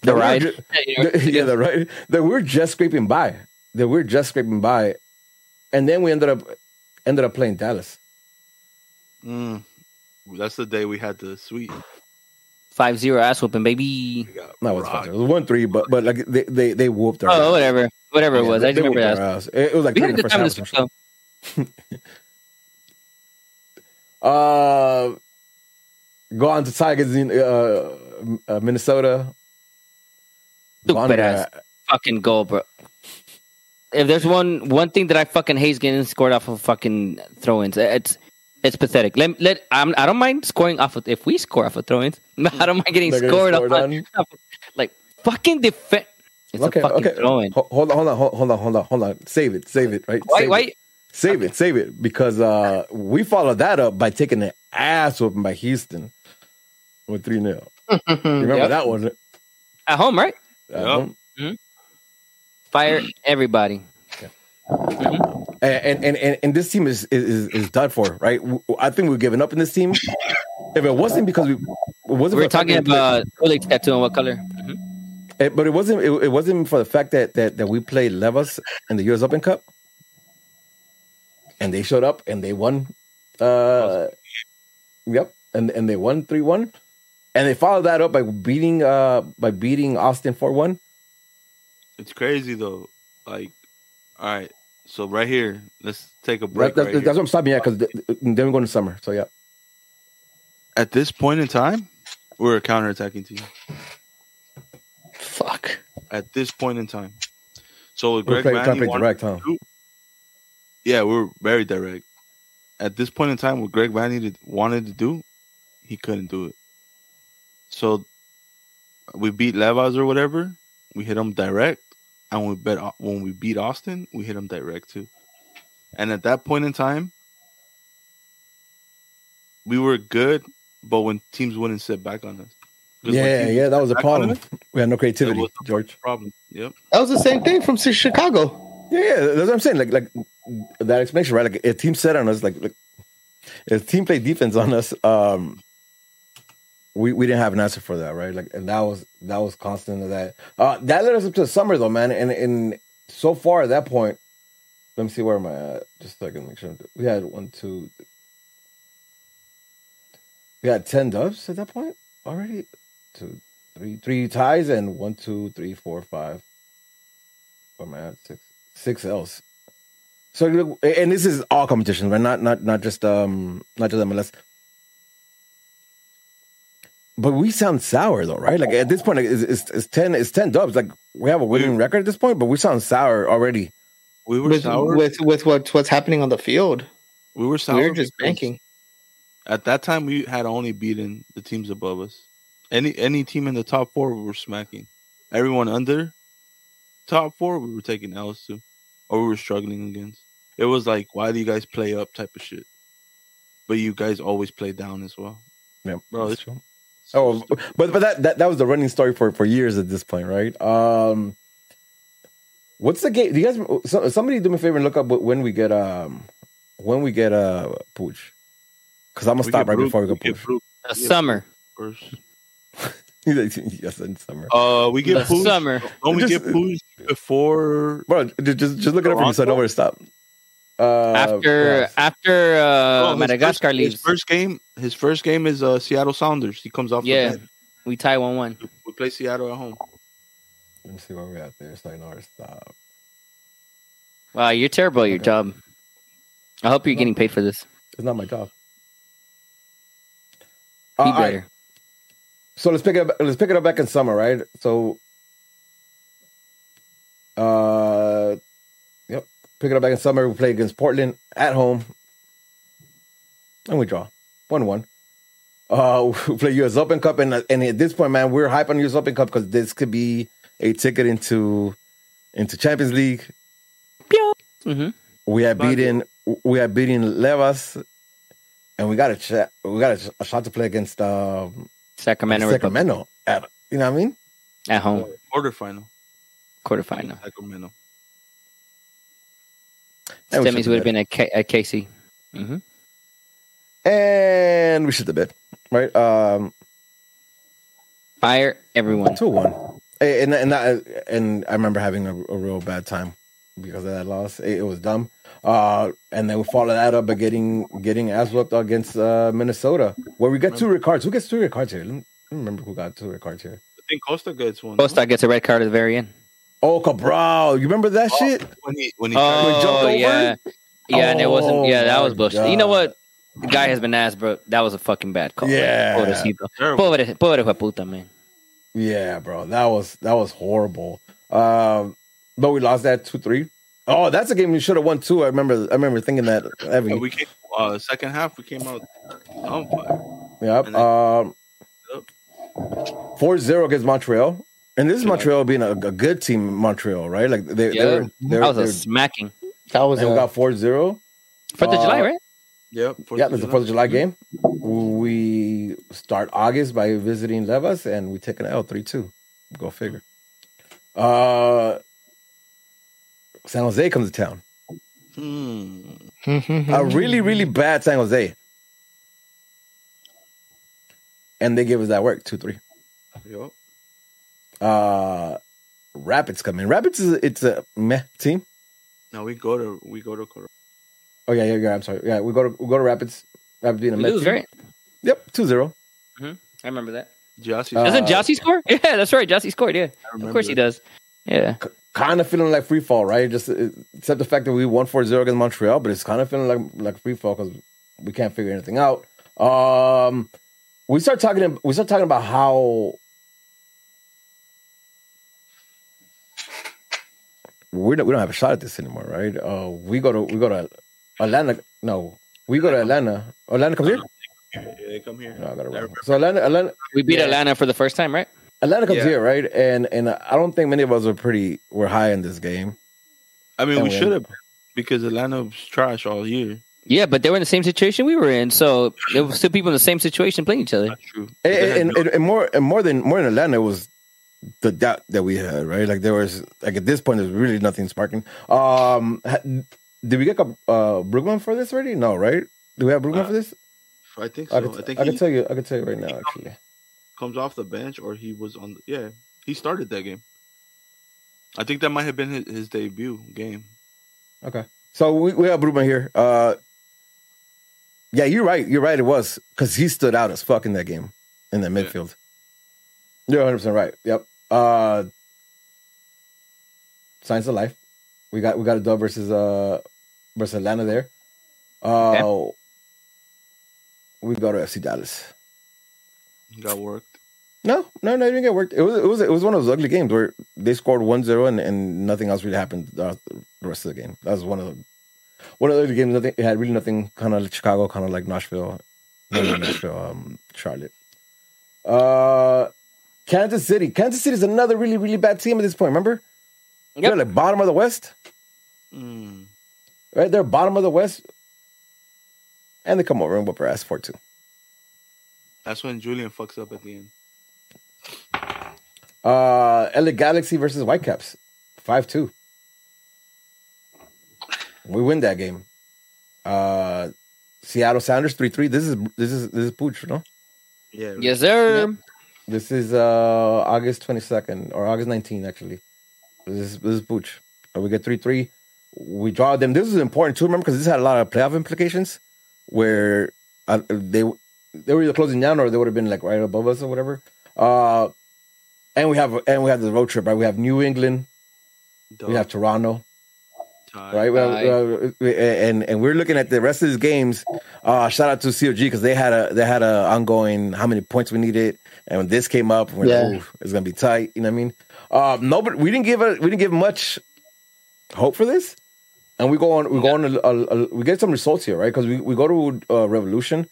The that we're ride. ju- yeah, the right. That we're just scraping by. That we're just scraping by, and then we ended up ended up playing Dallas. Mm. That's the day we had the sweet. Five zero ass whooping, baby. No, it was rocked. it was one three, but but like they they, they whooped our. Oh, ass. whatever. Whatever it was. they- I just remember that. It, it was like We had in a good time this though. Uh, go on to Tigers against uh, uh, Minnesota. Stupid ass fucking goal, bro. If there's one one thing that I fucking hate is getting scored off of fucking throw-ins. It's it's pathetic. Let let I'm, I don't mind scoring off of if we score off of throw-ins. I don't mind getting scored off, on. Of, like fucking defense. It's okay, okay. Hold on, hold on, hold on, hold on, hold on. Save it, save it, right? Why? Save why? It. Save okay. it, save it, because uh we followed that up by taking an ass whooping by Houston with three 0 Remember yep. that one? At home, right? At yep. home. Mm-hmm. Fire everybody. Mm-hmm. And, and, and and this team is is is done for, right? I think we're giving up in this team. If it wasn't because we, it wasn't. We are talking about Kulik's tattoo and what color? Mm-hmm. It, eh, but it wasn't. It, it, wasn't for the fact that that that we played Levas in the U.S. Open Cup, and they showed up and they won. Uh, yep, and and they won three one, and they followed that up by beating uh by beating Austin four one. It's crazy though. Like, all right, so right here, let's take a break. Right, that's, right that's what I'm stopping at because then we're going to summer. So yeah. At this point in time, we're a counterattacking team. Fuck. At this point in time, so with Greg Vanney direct, huh? Do, yeah, we're very direct. At this point in time, what Greg wanted to do, he couldn't do it. So we beat Levas or whatever. We hit him direct and we bet when we beat Austin, we hit them direct too. And at that point in time, we were good, but when teams wouldn't sit back on us. Yeah, yeah, that was a problem. Us, we had no creativity, George. Problem. Yep. That was the same thing from Chicago. Yeah, yeah, that's what I'm saying. Like, like that explanation, right? Like, a team set on us, like, like if team played defense on us, um, we, we didn't have an answer for that, right? Like, and that was that was constant of that. Uh, that led us up to the summer though, man. And and so far at that point, let me see where am I at, just so I can make sure. We had one, two, we had ten dubs at that point already. Two, three, three ties and one, two, three, four, five. Where am I at? Six, six L's. So and this is all competitions, right? Not not not just um not just MLS but we sound sour though, right? Like at this point, it's, it's, it's ten, it's ten dubs. Like we have a winning we, record at this point, but we sound sour already. We were with, sour with with what what's happening on the field. We were sour. We were just banking. At that time, we had only beaten the teams above us. Any any team in the top four, we were smacking. Everyone under top four, we were taking L's to, or we were struggling against. It was like, why do you guys play up type of shit? But you guys always play down as well. Yeah, bro. It's, true. Oh, but but that, that that was the running story for for years at this point, right? Um, what's the game? Do you guys? Somebody do me a favor and look up when we get um when we get a uh, pooch, because I'm gonna we stop right before we go we pooch. A summer first. yes, in summer. Uh, we get pooch. Summer. Don't we just, get pooch before? Bro, just just look it up for me so I know where to stop. Uh, after after uh, oh, Madagascar first, leaves, his first game, his first game is uh, Seattle Sounders. He comes off. Yeah, we tie one one. We play Seattle at home. Let me see where we're at there, so I know where stop. Wow, you're terrible at your job. I hope you're getting paid for this. It's not my job. Be uh, better. Right. So let's pick it up. Let's pick it up back in summer, right? So, uh, Pick it up back in summer. We play against Portland at home. And we draw. 1 1. Uh, we play US Open Cup. And, and at this point, man, we're hype on US Open Cup because this could be a ticket into into Champions League. Mm-hmm. We have beaten we have beaten Levas, and we got a ch- we got a, a, shot to play against um, Sacramento. Sacramento, at, you know what I mean? At home, quarterfinal, quarterfinal, Sacramento. Semis would have been at, Casey. Mm-hmm. And we should the bed, right? Um, Fire everyone. Two one. And and that, and I remember having a, a, real bad time because of that loss. It, it was dumb. Uh, and then we follow that up by getting getting ass whooped against uh, Minnesota, where we get two red cards. Who gets two red cards here? Let me, let me remember who got two red cards here. I think Costa gets one. Costa gets a red card at the very end. Oh, Cabral, you remember that oh, shit? When he when he oh, jumped over? Yeah, yeah, oh, and it wasn't. Yeah, that was bullshit. God. You know what? the guy has been asked, bro. That was a fucking bad call. Yeah. Pobrecito. Pobre, pobre puta, man. Yeah, bro. That was that was horrible. Um, but we lost that two three. Oh, that's a game we should have won too. I remember. I remember thinking that. Every... we came uh, second half. We came out on fire. Yep. Then, um, 4-0 against Montreal. And this is Montreal being a, a good team, Montreal, right? Like they, yeah. they were, they that was a smacking. That was. And we got 4-0. Fourth of July, uh, right? Yep. yeah, there's the Fourth of July game. We start August by visiting Levas, and we take an L three two. Go figure. Uh, San Jose comes to town. Hmm. a really, really bad San Jose. And they give us that work, 2 3. Yep. Uh, Rapids come in. Rapids is it's a meh team. No, we go to we go to Oh yeah, yeah, yeah. I'm sorry. Yeah, we go to we go to Rapids. Rapids being a meh. Right. Yep, 2-0. Mm-hmm. I remember that. Jossie. Uh, Doesn't Jossie score? Yeah, that's right. Jossie scored. Yeah, of course that. he does. Yeah. C- kind of feeling like free fall, right? Just uh, except the fact that we won 4-0 against Montreal, but it's kind of feeling like like free fall because we can't figure anything out. Um, we start talking. We start talking about how we don't we don't have a shot at this anymore, right? Uh, we go to we go to Atlanta. No, we go to Atlanta. Atlanta comes here. Yeah, they come here. No, I gotta So Atlanta, Atlanta. We beat yeah. Atlanta for the first time, right? Atlanta comes yeah. here, right? And and I don't think many of us were pretty were high in this game. I mean, and we should have because Atlanta was trash all year. Yeah, but they were in the same situation we were in, so there were still people in the same situation playing each other. That's true. And, and, and, more and more than more than Atlanta, it was the doubt that we had, right? Like there was like at this point, there's really nothing sparking. Um, did we get uh Brugman for this already? No, right? Do we have Brugman uh, for this? I think so. I, could, I think I can tell you. I can tell you right now. Actually, comes off the bench or he was on. The, yeah, he started that game. I think that might have been his, his debut game. Okay, so we, we have Brugman here. Uh, yeah, you're right. You're right. It was because he stood out as fuck in that game in the midfield. Yeah. You're 100 percent right. Yep. Uh, Signs of life. We got we got a dub versus uh versus Atlanta there. Uh, okay. we go to FC Dallas. Got worked. No, no, no, it didn't get worked. It was it was it was one of those ugly games where they scored 1-0 and, and nothing else really happened the rest of the game. That was one of the one of the games. Nothing. It had really nothing. Kind of like Chicago, kind of like Nashville, Nashville, um, Charlotte. Uh, Kansas City. Kansas City is another really really bad team at this point. Remember, yep. they're like bottom of the West. Mm. Right, they're bottom of the West, and they come over and whoop our ass for two. That's when Julian fucks up at the end. Uh, LA Galaxy versus Whitecaps, five two. We win that game. Uh, Seattle Sounders three three. This is this is this is Pooch, no? Yeah. Yes, sir. This is uh August twenty second or August nineteenth actually. This is this is Pooch. We get three three. We draw them. This is important too. Remember, because this had a lot of playoff implications, where uh, they they were either closing down or they would have been like right above us or whatever. Uh, and we have and we have the road trip. Right, we have New England, Duh. we have Toronto, right? Well, uh, and and we're looking at the rest of these games. Uh, shout out to COG because they had a they had a ongoing how many points we needed, and when this came up, we're yeah. like, it's gonna be tight. You know what I mean? Uh, no, but we didn't give a we didn't give much hope for this, and we go on we go on a, a, a, we get some results here, right? Because we, we go to uh, Revolution.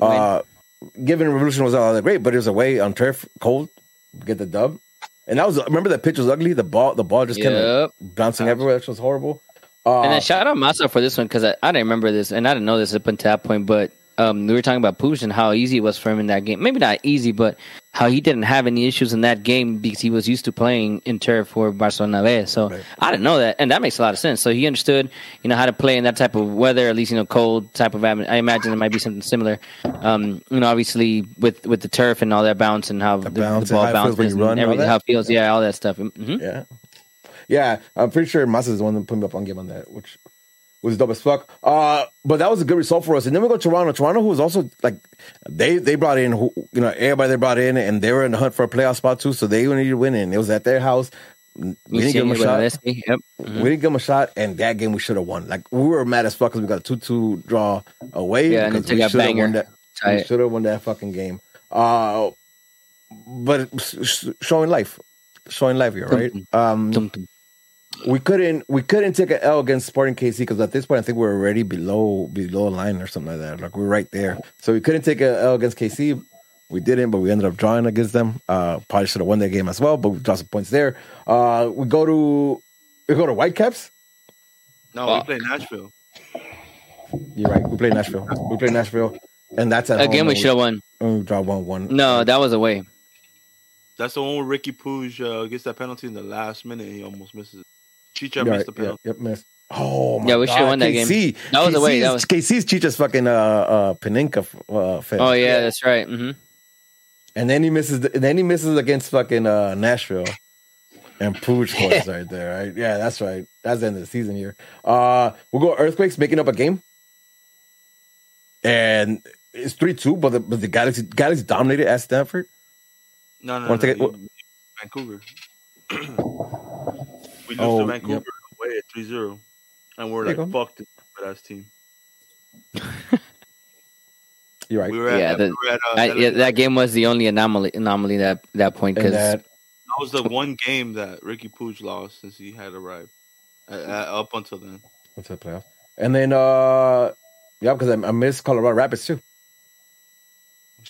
Uh, given Revolution was all that great, but it was away on turf, cold, get the dub. And that was remember that pitch was ugly. The ball, the ball just yep. kind of bouncing everywhere. Which was horrible. Uh, and then shout out Massa for this one because I, I didn't remember this and I didn't know this up until that point. But um, we were talking about Push and how easy it was for him in that game. Maybe not easy, but how he didn't have any issues in that game because he was used to playing in turf for Barcelona B. So right. I didn't know that, and that makes a lot of sense. So he understood, you know, how to play in that type of weather, at least you know, cold type of. I imagine it might be something similar. Um, you know, obviously with with the turf and all that bounce and how the, the, bounce the ball bounces and, and everything, how it feels, yeah, all that stuff. Mm-hmm. Yeah, yeah, I'm pretty sure Massa is the one that put me up on game on that, which was dope as fuck. Uh, but that was a good result for us. And then we go to Toronto. Toronto, who was also like they they brought in who you know everybody they brought in, and they were in the hunt for a playoff spot too. So they needed to win, and it was at their house. We didn't give him a shot. Yep. Mm-hmm. We didn't give him a shot, and that game we should have won. Like we were mad as fuck because we got a two-two draw away. Yeah, and we should have won that. We should have won that fucking game. Uh, but showing life, showing life here, right? Um, we couldn't we couldn't take an L against Sporting KC because at this point I think we are already below below line or something like that. Like we are right there, so we couldn't take an L against KC. We didn't, but we ended up drawing against them. Uh, probably should have won that game as well, but we dropped some points there. Uh, we go to we go to Whitecaps. No, oh. we play Nashville. You're right. We play Nashville. We play Nashville, and that's at again. We should have won. We draw one one. No, that was away. That's the one where Riqui Puig uh, gets that penalty in the last minute. He almost misses it. Chicha missed the penalty. Yep, yep, missed. Oh my yeah, we should have won that KC. game. That was the way. That was KC's Chicha's fucking uh, uh Panenka uh, fan. Oh yeah, that's right. Mm-hmm. And then he misses. The, then he misses against fucking uh, Nashville, and Puig scores right there. Right? Yeah, that's right. That's the end of the season here. Uh, we'll go Earthquakes making up a game, and it's three two. But the but the Galaxy Galaxy dominated at Stanford. No, no, no. Take it, Vancouver. We lose oh, to Vancouver yep. away at 3-0. And we're like, fuck this ass team. You're right. We at, yeah, the, we at, uh, I, yeah, that game was the only anomaly anomaly that that point because that, that, was the one game that Riqui Puig lost since he had arrived uh, uh, up until then. Until the playoff, and then uh, yeah, because I, I missed Colorado Rapids too.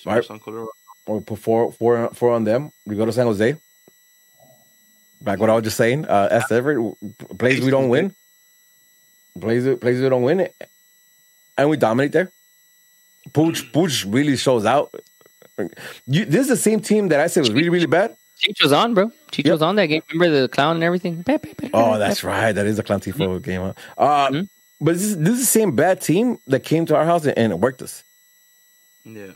Right. On Colorado. We put four, four, four on them. We go to San Jose. Like what I was just saying, uh, S. Everett plays we don't win, plays plays we don't win it, and we dominate there. Pooch Pooch really shows out. You, this is the same team that I said was really really bad. Cheech was on, bro. Cheech yep. was on that game. Remember the clown and everything? Oh, that's right. That is a clown tifo mm-hmm. game. Huh? Uh, mm-hmm. But this is, this is the same bad team that came to our house and, and it worked us. Yeah.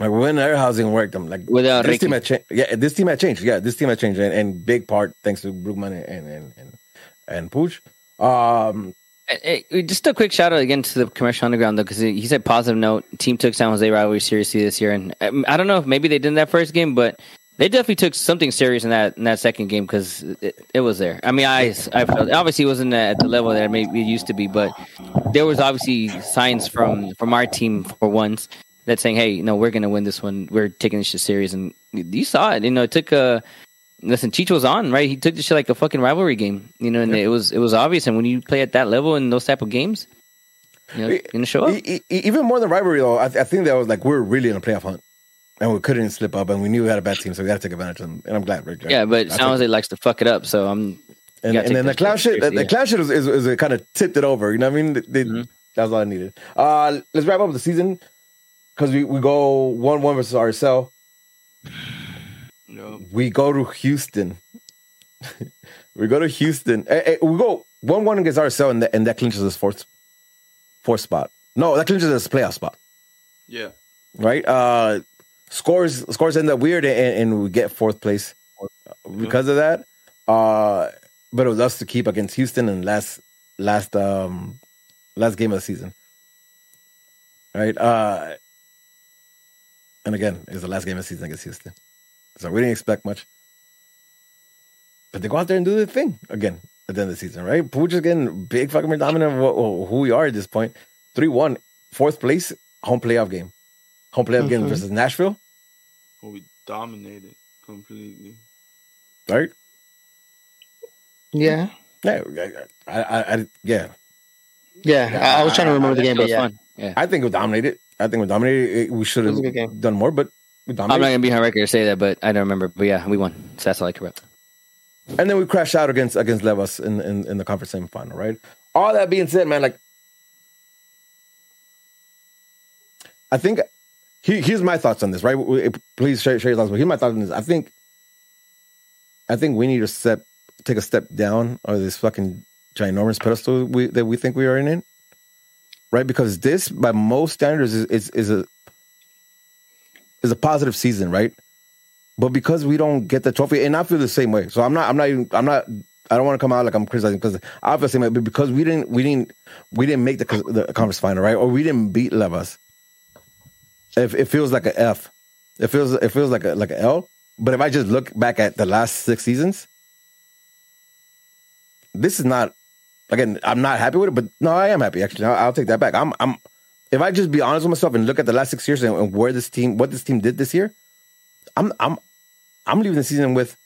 Like when our housing worked, I'm like without this Riqui. team had changed. Yeah, this team had changed. Yeah, this team had changed, and, and big part thanks to Brugman and and and and Puig. Um, hey, just a quick shout out again to the commercial underground though, because he said positive note. Team took San Jose rivalry seriously this year, and um, I don't know if maybe they did in that first game, but they definitely took something serious in that in that second game because it, it, was there. I mean, I I felt obviously it wasn't at the level that maybe it used to be, but there was obviously signs from from our team for once that's saying, "Hey, you know, we're going to win this one. We're taking this shit serious." And you saw it. You know, it took a listen. Cheech was on right. He took this shit like a fucking rivalry game. You know, and it was it was obvious. And when you play at that level in those type of games, you know, gonna show up. Even more than rivalry, though, I, I think that was like we're really in a playoff hunt and we couldn't slip up, and we knew we had a bad team, so we got to take advantage of them. And I'm glad, Rick. Yeah, but like it likes to fuck it up, so I'm. And, and then the clown shit, the, the clown shit is, is, is, kind of tipped it over. You know what I mean? They, mm-hmm. That's all I needed. Uh, let's wrap up the season because we, we go one one versus RSL. No. We go to Houston. we go to Houston. Hey, hey, we go one one against RSL, and, and that clinches this fourth fourth spot. No, that clinches this playoff spot. Yeah. Right. Uh, scores scores end up weird, and, and we get fourth place because of that. Uh, but it was us to keep against Houston in last last um last game of the season. Right. Uh and again, it's the last game of the season against Houston. So we didn't expect much. But they go out there and do their thing again at the end of the season, right? Puig is getting big fucking dominant of who we are at this point. 3 1, fourth place, home playoff game. Home playoff mm-hmm. game versus Nashville. Well, we dominated completely. Right? Yeah. Yeah. I, I, I yeah. Yeah. I, I was trying to remember the game, but yeah. Fun. yeah. I think we dominated. I think we dominated. We should have done more, but we dominated. I'm not gonna be on record to say that, but I don't remember. But yeah, we won. So that's all I care about. And then we crashed out against against Levas in, in, in the conference semifinal, right? All that being said, man, like I think he, here's my thoughts on this, right? Please share, share your thoughts. But here's my thoughts on this. I think I think we need to step take a step down on this fucking ginormous pedestal we, that we think we are in right? Because this, by most standards, is, is, is a is a positive season, right? But because we don't get the trophy, and I feel the same way. So I'm not, I'm not even, I'm not, I don't want to come out like I'm criticizing because I feel the same way. But because we didn't, we didn't, we didn't make the, the conference final, right? Or we didn't beat Levas. It, it feels like an F. It feels, it feels like a like an L. But if I just look back at the last six seasons, this is not. Again, I'm not happy with it, but no, I am happy. Actually, I'll, I'll take that back. I'm, I'm. If I just be honest with myself and look at the last six years and, and where this team, what this team did this year, I'm, I'm, I'm leaving the season with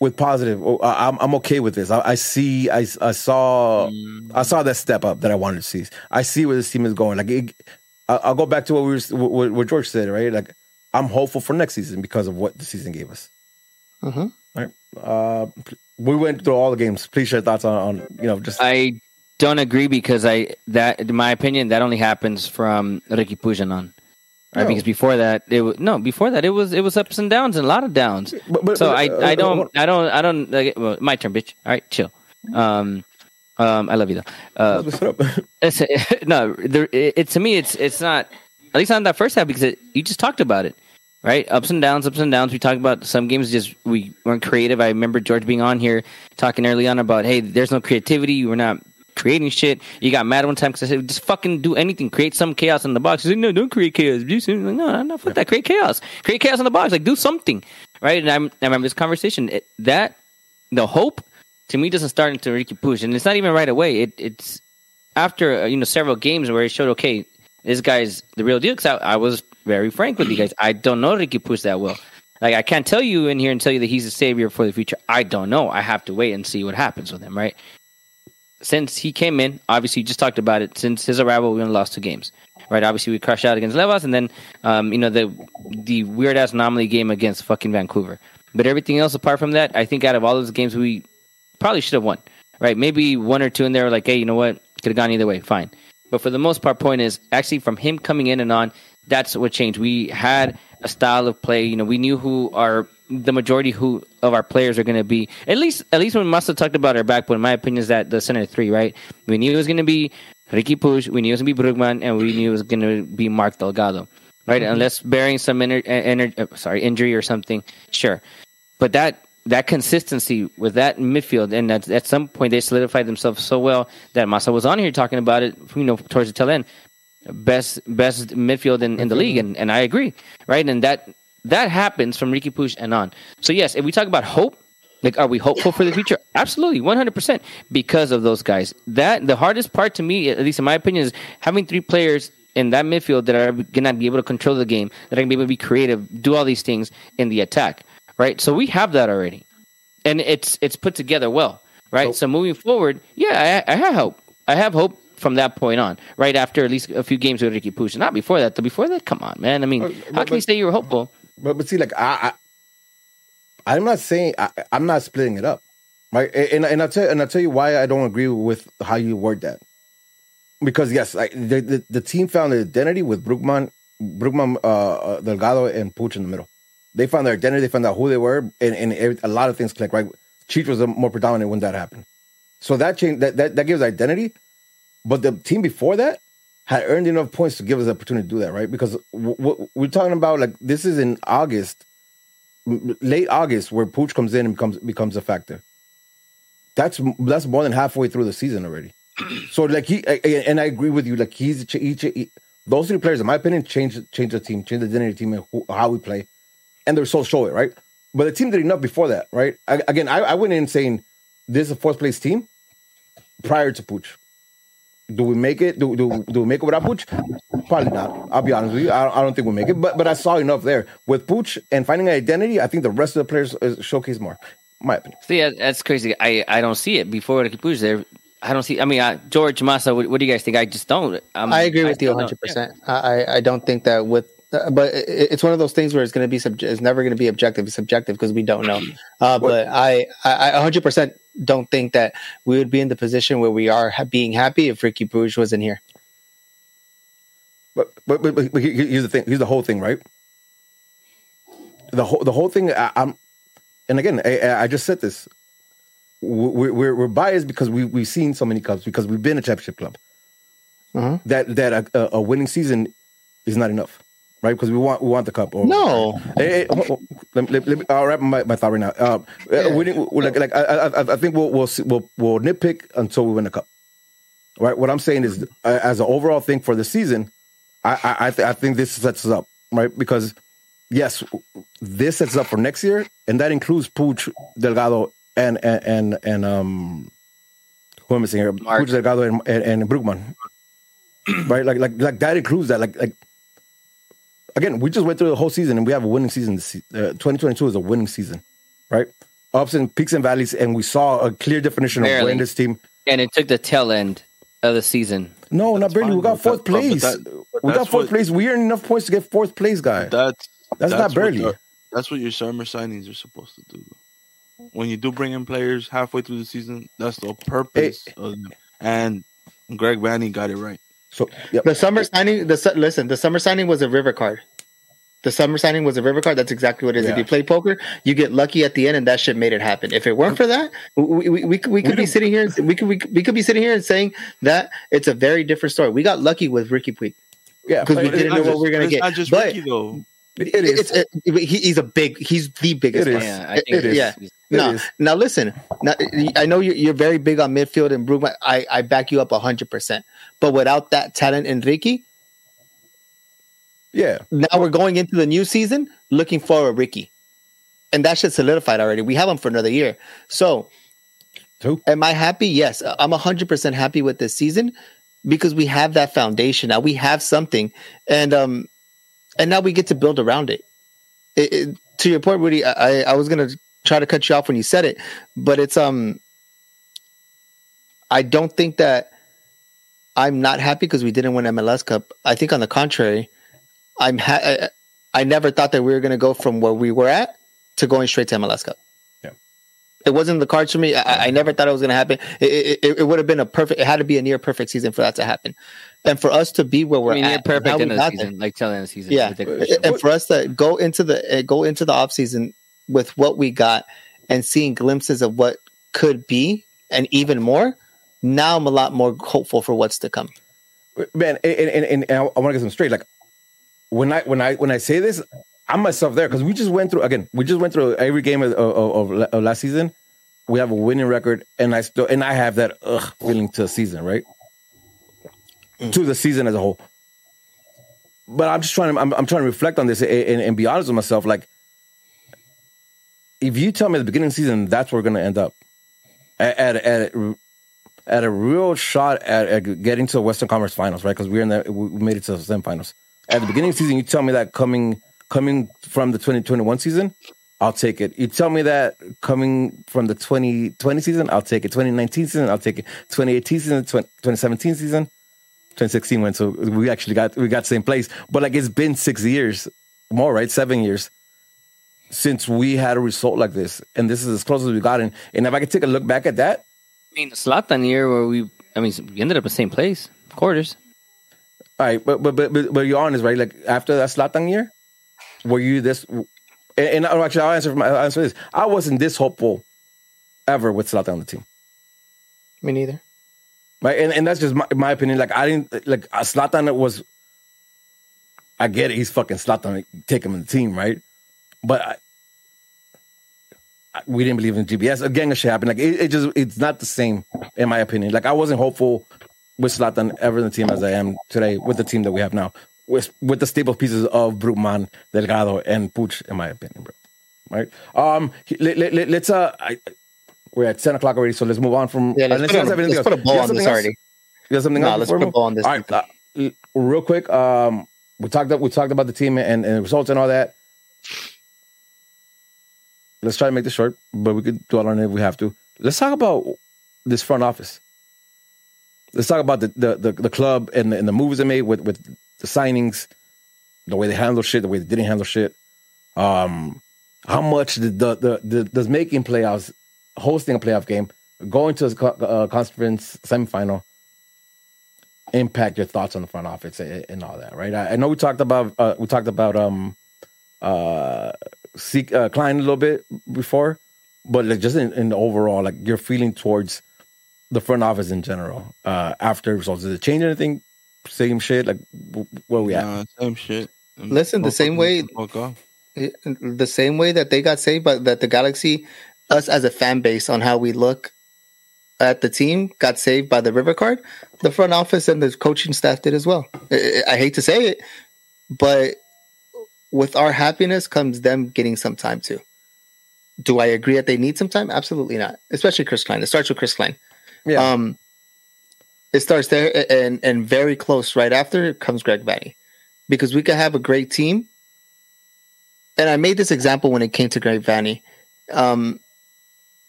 with positive. Oh, I'm I'm okay with this. I, I see. I, I saw. I saw that step up that I wanted to see. I see where this team is going. Like it, I'll go back to what we were, what, what George said. Right. Like I'm hopeful for next season because of what the season gave us. Mm-hmm. Right. Uh, we went through all the games. Please share thoughts on, on you know just. I don't agree because I that in my opinion that only happens from Riqui Puig on. Right, because before that it was no before that it was it was ups and downs and a lot of downs. But, but, so but, I uh, I don't I don't I don't like, well, my turn, bitch. All right, chill. Um, um, I love you though. Uh, it's no, there, it, it, to me it's it's not at least on that first half because it, you just talked about it, right? Ups and downs, ups and downs. We talked about some games just we weren't creative. I remember George being on here talking early on about hey, there's no creativity. We're not creating shit. You got mad one time because I said, just fucking do anything. Create some chaos in the box. He said, no, don't create chaos. Like, no, no, fuck that. Create chaos. Create chaos in the box. Like, do something. Right? And I'm, I remember this conversation. It, that, the hope, to me, doesn't start until Ricky Push. And it's not even right away. It, it's after, uh, you know, several games where it showed, okay, this guy's the real deal. Because I, I, was very frank with you guys. I don't know Riqui Puig that well. Like, I can't tell you in here and tell you that he's a savior for the future. I don't know. I have to wait and see what happens with him, right? since he came in, obviously you just talked about it. Since his arrival, we only lost two games, right? Obviously we crushed out against Levas, and then um, you know the the weird ass anomaly game against fucking Vancouver. But everything else apart from that, I think out of all those games, we probably should have won, right? Maybe one or two in there, like, hey, you know what, could have gone either way, fine. But for the most part, point is actually from him coming in and on, that's what changed. We had a style of play. You know, we knew who our the majority who of our players are going to be at least at least when Massa talked about our backbone. My opinion is that the center three, right? We knew it was going to be Riqui Puig, we knew it was going to be Brugman, and we knew it was going to be Mark Delgado, right? Mm-hmm. Unless bearing some inner, uh, sorry injury or something, sure. But that that consistency with that midfield, and at, at some point they solidified themselves so well that Massa was on here talking about it, you know, towards the tail end. Best best midfield in, in the league, and, and I agree, right? And that that happens from Riqui Puig and on. So yes, if we talk about hope, like are we hopeful for the future? Absolutely, one hundred percent because of those guys. That the hardest part to me, at least in my opinion, is having three players in that midfield that are gonna be able to control the game, that are gonna be able to be creative, do all these things in the attack. Right. So we have that already, and it's it's put together well. Right. So, so moving forward, yeah, I, I have hope. I have hope from that point on, right after at least a few games with Riqui Puig. Not before that, though. Before that, come on, man. I mean, uh, how can but, you say you were hopeful? But but see, like I, I am not saying I, am not splitting it up, right? And and I tell and I tell you why I don't agree with how you word that. Because yes, like the the, the team found an identity with Brugman, Brugman, uh, uh, Delgado, and Puig in the middle. They found their identity. They found out who they were, and, and every, a lot of things clicked. Right, Cheech was more predominant when that happened. So that change that, that that gives identity. But the team before that had earned enough points to give us the opportunity to do that, right? Because w- w- we're talking about like this is in August, late August, where Puig comes in and becomes becomes a factor. That's that's more than halfway through the season already. so like he and I agree with you. Like he's each he, those three players, in my opinion, change change the team, change the identity team and who, how we play, and they're so show it right. But the team did enough before that, right? I, again, I, I went in saying this is a fourth place team prior to Puig. Do we make it? Do, do, do we make it without Puig? Probably not. I'll be honest with you. I, I don't think we make it. But but I saw enough there with Pooch and finding an identity. I think the rest of the players uh, showcase more. My opinion. See, that's crazy. I, I don't see it before the Puig there. I don't see. I mean, uh, George Massa. What, what, do you guys think? I just don't. Um, I agree with I you 100. percent I I don't think that with but it's one of those things where it's going to be sub- it's never going to be objective it's subjective because we don't know. Uh, but I, I 100% don't think that we would be in the position where we are being happy if Ricky Bruges wasn't here. But, but but, but here's the thing here's the whole thing right? The whole the whole thing I, am and again I, I, just said this. We're, we're, we're biased because we we've seen so many clubs because we've been a championship club. Uh-huh. that that a, a winning season is not enough right? Because we want we want the cup. Or, no, hey, hey, let, let, let me, I'll wrap my, my thought right now. Uh, yeah. we, like, like I, I, I think we'll, we'll we'll we'll nitpick until we win the cup. Right. What I'm saying is, uh, as an overall thing for the season, I I I, th- I think this sets us up right because yes, this sets us up for next year, and that includes Pooch Delgado, and and and, and um, who am I missing here? Mark. Delgado and, and, and Brugman, right? Like like like that includes that. Like like again, we just went through the whole season and we have a winning season. Uh, 2022 is a winning season, right? Ups and peaks and valleys, and we saw a clear definition Barely. of when this team. And it took the tail end of the season. No, that's not barely. We got fourth place. But that, but we got fourth what, place. We earned enough points to get fourth place, guy. That's that's, that's not barely. Your, that's what your summer signings are supposed to do. When you do bring in players halfway through the season, that's the purpose. Of, and Greg Vanney got it right. So yep. the summer signing, the listen, the summer signing was a river card. The summer signing was a river card. That's exactly what it is. Yeah. If you play poker, you get lucky at the end, and that shit made it happen. If it weren't for that, we, we, we, we could be sitting here. We could we, we could be sitting here and saying that it's a very different story. We got lucky with Riqui Puig. Yeah, because we didn't know just, what we were going to get. Not just but, Ricky though. It is. It, he, he's a big. He's the biggest. It is. Yeah, I think it is. Yeah. Now, now listen. Now, I know you're, you're very big on midfield and Brugman. I, I back you up hundred percent. But without that talent, Enrique, yeah. Now we're going into the new season looking for a Ricky. And that shit solidified already. We have him for another year. So, Two. am I happy? Yes. I'm 100% happy with this season because we have that foundation. Now we have something. And, um, and now we get to build around it. it, it to your point, Rudy, I, I was going to try to cut you off when you said it, but it's, um, I don't think that I'm not happy because we didn't win MLS Cup. I think on the contrary, I'm ha- I, I never thought that we were going to go from where we were at to going straight to MLS Cup. Yeah, it wasn't the cards for me. I, I never thought it was going to happen. It, it, it would have been a perfect. It had to be a near perfect season for that to happen, and for us to be where we're I mean, at, perfect in the season, there. like telling the season. Yeah, and for us to go into the go into the off season with what we got and seeing glimpses of what could be and even more. Now I'm a lot more hopeful for what's to come. Man, and, and, and I want to get some straight. Like when I when I when I say this, I'm myself there because we just went through again. We just went through every game of, of, of, last season. We have a winning record, and I still and I have that ugh feeling to the season, right? Mm. To the season as a whole. But I'm just trying to I'm, I'm trying to reflect on this and, and, and, be honest with myself. Like, if you tell me at the beginning of the season that's where we're going to end up, at at, at at a real shot at, at getting to the Western Conference Finals, right? Because we're in the we made it to the semifinals at the beginning of the season, you tell me that coming coming from the 2021 season, I'll take it. You tell me that coming from the 2020 season, I'll take it. 2019 season, I'll take it. 2018 season, 2017 season, 2016 went. So we actually got we got same place. But like it's been six years more, right? Seven years since we had a result like this, and this is as close as we got. And and if I could take a look back at that, I mean, the Zlatan year where we, I mean, we ended up in the same place, quarters. All right, but but but but, you're honest, right? Like after that Zlatan year, were you this? And, and actually, I'll answer for my I'll answer this. I wasn't this hopeful ever with Zlatan on the team. Me neither. Right, and, and that's just my, my opinion. Like I didn't like uh, Zlatan was. I get it. He's fucking Zlatan. Take him in the team, right? But I, we didn't believe in GBS. Again, it shit happened. Like it, it, just it's not the same in my opinion. Like I wasn't hopeful with Zlatan ever in the team as I am today with the team that we have now. With with the stable pieces of Brugman, Delgado, and Puig, in my opinion, bro. Right? Um, let, us let, uh, I, we're at ten o'clock already, so let's move on from. Yeah, let's, put, a, let's put a ball on this already. You got something no, else? let's put a ball on this. All right, uh, real quick. Um, we talked we talked about the team and, and results and all that. Let's try to make this short, but we could dwell on it if we have to. Let's talk about this front office let's talk about the the the, the club and the, and the moves they made with with the signings, the way they handle shit, the way they didn't handle shit. Um, how much did the the, the does making playoffs, hosting a playoff game, going to a uh, conference semifinal, impact your thoughts on the front office and, and all that, right? I, I, know we talked about uh, we talked about um uh, seek, uh Klein a little bit before, but like just in, in the overall, like your feeling towards the front office in general uh, after results? Did it change anything? Same shit? Like where we at? same shit. Listen, the same way. The same way that they got saved, but that the Galaxy, us as a fan base, on how we look at the team, got saved by the River Card. The front office and the coaching staff did as well. I hate to say it, but with our happiness comes them getting some time too. Do I agree that they need some time? Absolutely not. Especially Chris Klein. It starts with Chris Klein. Yeah. Um, it starts there, and and very close right after comes Greg Vanney, because we could have a great team. And I made this example when it came to Greg Vanney. Um,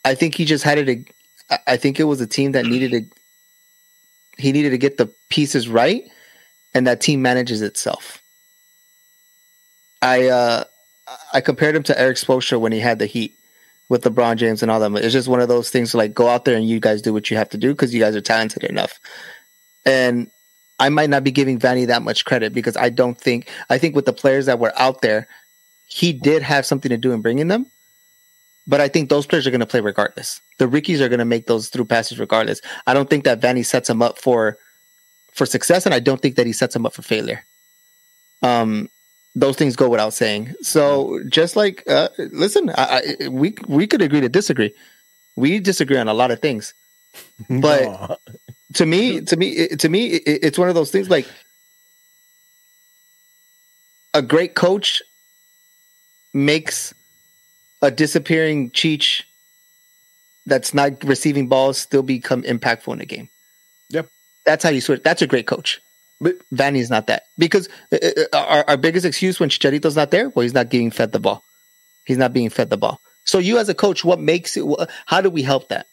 I think he just had it. I think it was a team that needed to. He needed to get the pieces right, and that team manages itself. I uh, I compared him to Erik Spoelstra when he had the Heat with LeBron James and all that. It's just one of those things like go out there and you guys do what you have to do because you guys are talented enough. And I might not be giving Vanney that much credit because I don't think I think with the players that were out there, he did have something to do in bringing them. But I think those players are going to play regardless. The Rickies are going to make those through passes regardless. I don't think that Vanney sets them up for for success, and I don't think that he sets them up for failure. Um, those things go without saying. So just like, uh, listen, I, I, we we could agree to disagree. We disagree on a lot of things, but to me, to me, to me, it's one of those things like a great coach makes a disappearing Cheech that's not receiving balls still become impactful in the game. Yep. That's how you switch. That's a great coach. But Vanney's not that because uh, uh, uh, our, our biggest excuse when Chicharito's not there, well, he's not getting fed the ball. He's not being fed the ball. So you as a coach, what makes it? How do we help that?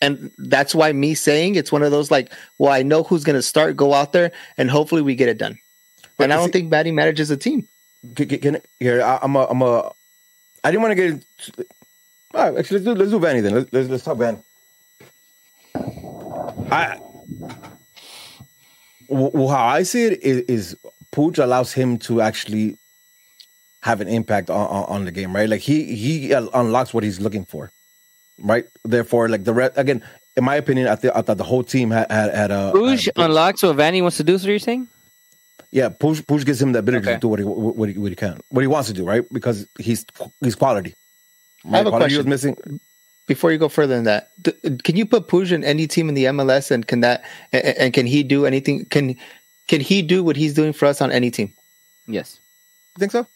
And that's why me saying it's one of those like, well, I know who's going to start, go out there, and hopefully we get it done. But and I don't think Vanney manages a team. Can, can, here, I, am a, I'm a. I didn't want to get. Into, all right, actually, let's do let's do Vanney then. Let's let's, let's talk Vanney. I well, how I see it is, is Pooch allows him to actually have an impact on, on, on, the game, right? Like he he unlocks what he's looking for, right? Therefore, like the red again, in my opinion, I, th- I thought the whole team had had, had a Pooch unlocks what Vanney wants to do. So you're saying? Yeah, Pooch Pooch gives him the ability okay. to do what he, what he what he can, what he wants to do, right? Because he's he's quality. Right? I have a quality question. Was missing before you go further than that, can you put Puj in any team in the MLS, and can that and can he do anything? Can can he do what he's doing for us on any team? Yes, you think so?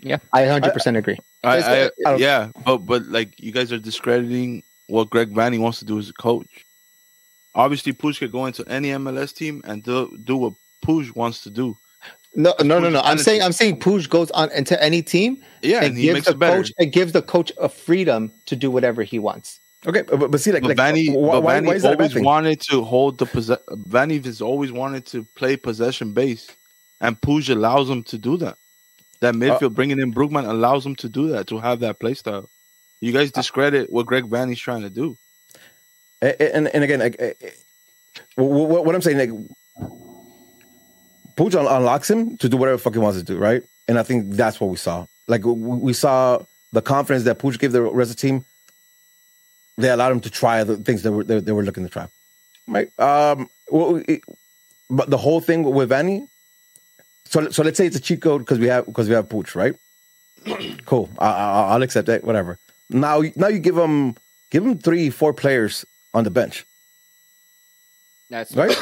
Yeah, I hundred percent agree. I, I, I yeah, but but like you guys are discrediting what Greg Vanney wants to do as a coach. Obviously, Puj could go into any MLS team and do do what Puj wants to do. No, no, no, no. I'm saying I'm saying Puj goes on into any team. Yeah, and, and gives the coach it gives the coach a freedom to do whatever he wants. Okay, but, but see, like, but like Vanney, why, but Vanney why always wanted to hold the possession. Vanney has always wanted to play possession base, and Puj allows him to do that. That midfield, uh, bringing in Brugman, allows him to do that to have that play style. You guys uh, discredit what Greg Vanney's trying to do. And and again, like, what I'm saying, like Puig unlocks him to do whatever fuck he wants to do, right? And I think that's what we saw. Like we saw the confidence that Puig gave the rest of the team. They allowed him to try the things that were they, they were looking to try, right? Um, well, it, but the whole thing with Vanney. So so let's say it's a cheat code because we have because we have Puig, right? cool, I, will accept that. Whatever. Now now you give him give him three four players on the bench. That's right.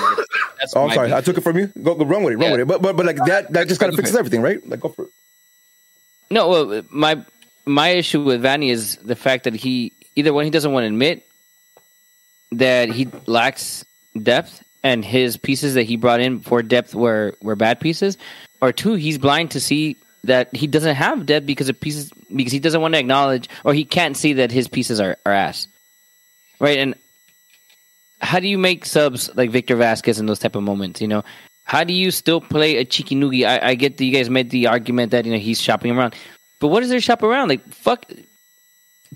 That's oh, I'm sorry. I took it from you. Go, go run with it. Run yeah. with it. But but but like that that just kind of fixes everything, right? Like go for it. No, well, my my issue with Vanney is the fact that he either one he doesn't want to admit that he lacks depth and his pieces that he brought in for depth were were bad pieces, or two he's blind to see that he doesn't have depth because of pieces because he doesn't want to acknowledge or he can't see that his pieces are, are ass. Right, and how do you make subs like Victor Vazquez in those type of moments? You know, how do you still play a cheeky noogie? I, I get that you guys made the argument that you know he's shopping around, but what is there shop around? Like fuck,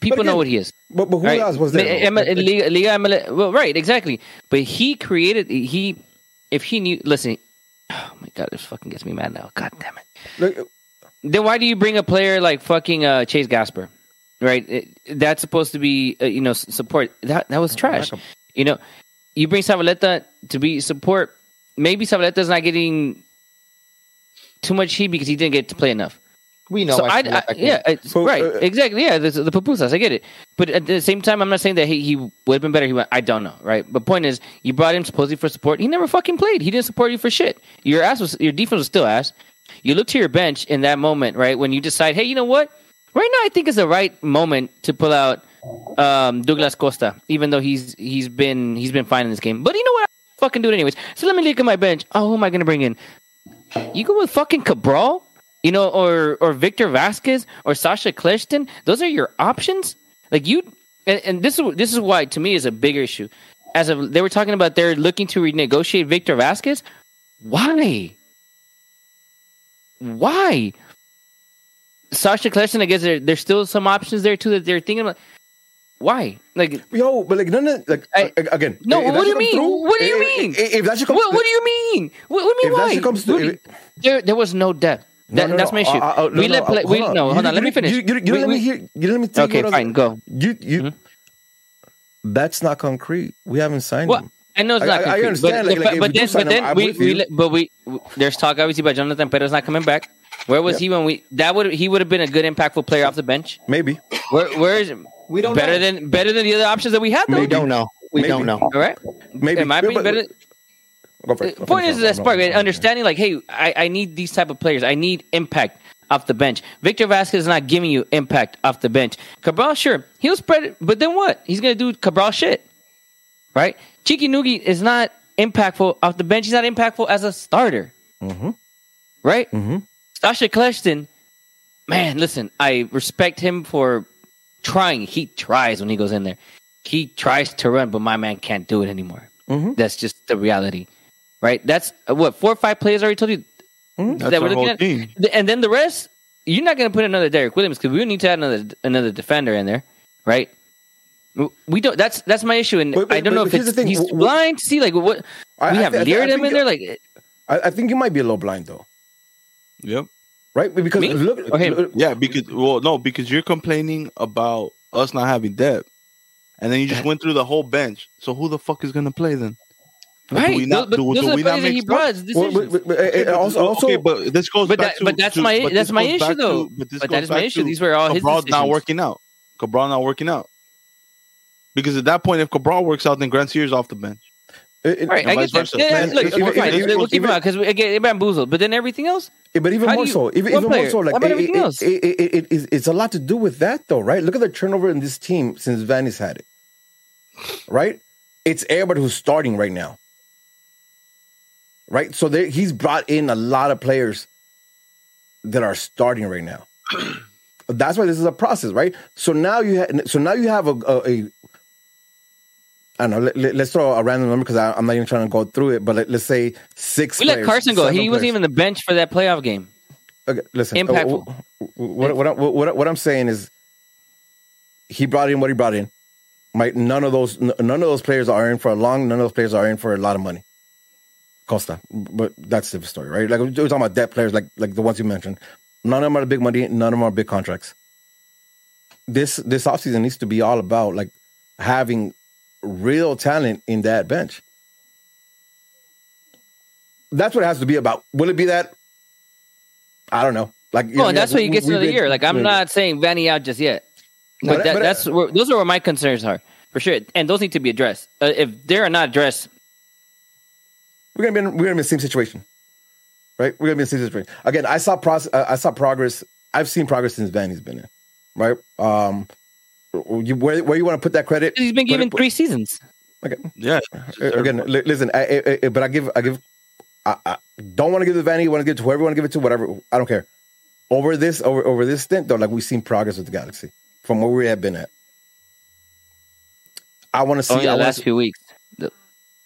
people again, know what he is. But, but who right? else was there? Liga, Liga, well, right, exactly. But he created he. If he knew, listen. Oh my god, this fucking gets me mad now. God damn it. Look, then why do you bring a player like fucking uh, Chase Gasper? Right, it, that's supposed to be uh, you know support. That that was trash. You know, you bring Zavaleta to be support. Maybe Zavaleta's not getting too much heat because he didn't get to play enough. We know. So I, I, yeah, right, uh, exactly. Yeah, the, the pupusas, I get it. But at the same time, I'm not saying that he, he would have been better. He went, I don't know, right? But point is, you brought him supposedly for support. He never fucking played. He didn't support you for shit. Your ass was your defense was still ass. You look to your bench in that moment, right? When you decide, hey, you know what? Right now, I think is the right moment to pull out um, Douglas Costa, even though he's he's been he's been fine in this game. But you know what? I fucking do it anyways. So let me look at my bench. Oh, who am I gonna bring in? You go with fucking Cabral, you know, or or Victor Vazquez or Sacha Kljestan. Those are your options. Like you, and, and this is this is why to me is a bigger issue. As of they were talking about, they're looking to renegotiate Victor Vazquez. Why? Why? Sacha Kljestan, I guess there, there's still some options there too that they're thinking about. Why? Like, yo, but like, none of like I, again. No, what do you mean? Through, what do you mean? If, if that should come, what, what do you mean? What, what do you mean? Why? Comes through, if, there, there was no depth. That, no, no, that's my issue. Uh, uh, no, we let play. We, no, hold on. Let me finish. You, you, you we, let me hear. You let me. Tell okay, fine. Go. You you. Mm-hmm. That's not concrete. We haven't signed well, him. I know it's not concrete. I, understand. But, like, like, but then, but then him, we, we, but we, there's talk obviously about Jonathan Perez not coming back. Where was he when we? That would he would have been a good impactful player off the bench. Maybe. Where where is we don't better know. than better than the other options that we had. Though? We don't know. We Maybe. don't know. All right. Maybe. Am I being better? Go for it. The point is that spark understanding like, hey, I, I need these type of players. I need impact off the bench. Victor Vazquez is not giving you impact off the bench. Cabral, sure, he'll spread it, but then what? He's gonna do Cabral shit, right? Chiki Nugi is not impactful off the bench. He's not impactful as a starter, mm-hmm. right? Mm-hmm. Sacha Kljestan, man, listen, I respect him for trying. He tries when he goes in there. He tries to run, but my man can't do it anymore. Mm-hmm. That's just the reality, right? That's uh, what four or five players already told you mm-hmm. that we're looking at, team. and then the rest. You're not going to put another Derrick Williams because we need to add another another defender in there, right? We don't. That's that's my issue, and but, but, I don't know if it's he's what, blind to see like what I, we have I, I, him in there. Like, I, I think you might be a little blind though. Yep right? Because Me? look, okay. look, yeah, because well, no, because you're complaining about us not having depth, and then you just went through the whole bench. So who the fuck is gonna play then? Right, do we not, do, do we not make he brought. Well, but, but, but, also, also, okay, but this goes but back that, to, but that's to, my that's my issue though. To, but, but that is my issue. These were all Cabral his decisions. not working out. Cabral not working out. Because at that point, if Cabral works out, then Grandsir's off the bench. It, right, I get that. Yeah, look, even, fine. Even, we'll keep him out because we get bamboozled. But then everything else. Yeah, but even more you, so, even, even more so, like it, everything else? It, it, it, it's a lot to do with that, though, right? Look at the turnover in this team since Vanney's had it, right? It's everybody who's starting right now, right? So there, he's brought in a lot of players that are starting right now. That's why this is a process, right? So now you ha- so now you have a, a I don't know. Let, us throw a random number because I'm not even trying to go through it. But let, us say six. We players, let Carson go. He players. wasn't even the bench for that playoff game. Okay, listen. Uh, Impactful. What, what, what, what, what I'm saying is, he brought in what he brought in. My, none of those none of those players are in for a long. None of those players are in for a lot of money. Costa, but that's the story, right? Like we're talking about debt players, like like the ones you mentioned. None of them are big money. None of them are big contracts. This this offseason needs to be all about like having real talent in that bench. That's what it has to be about. Will it be that? I don't know. Like, oh, that's what you get to another year. Like, I'm not saying Vanney out just yet, but, that, but that's where, those are where my concerns are for sure, and those need to be addressed. Uh, if they're not addressed, we're gonna be in, we're gonna be in the same situation, right? We're gonna be in the same situation again. I saw process. Uh, I saw progress. I've seen progress since Vanney's been in, right? Um, you, where where you want to put that credit? He's been given three seasons. Okay. Yeah. Again, listen. I, I, I, but I give I give. I, I don't want to give the Vanney. Want to give it to whoever I want to give it to. Whatever. I don't care. Over this over over this stint though, like we've seen progress with the Galaxy from where we have been at. I want to oh, see Only the last few weeks. The,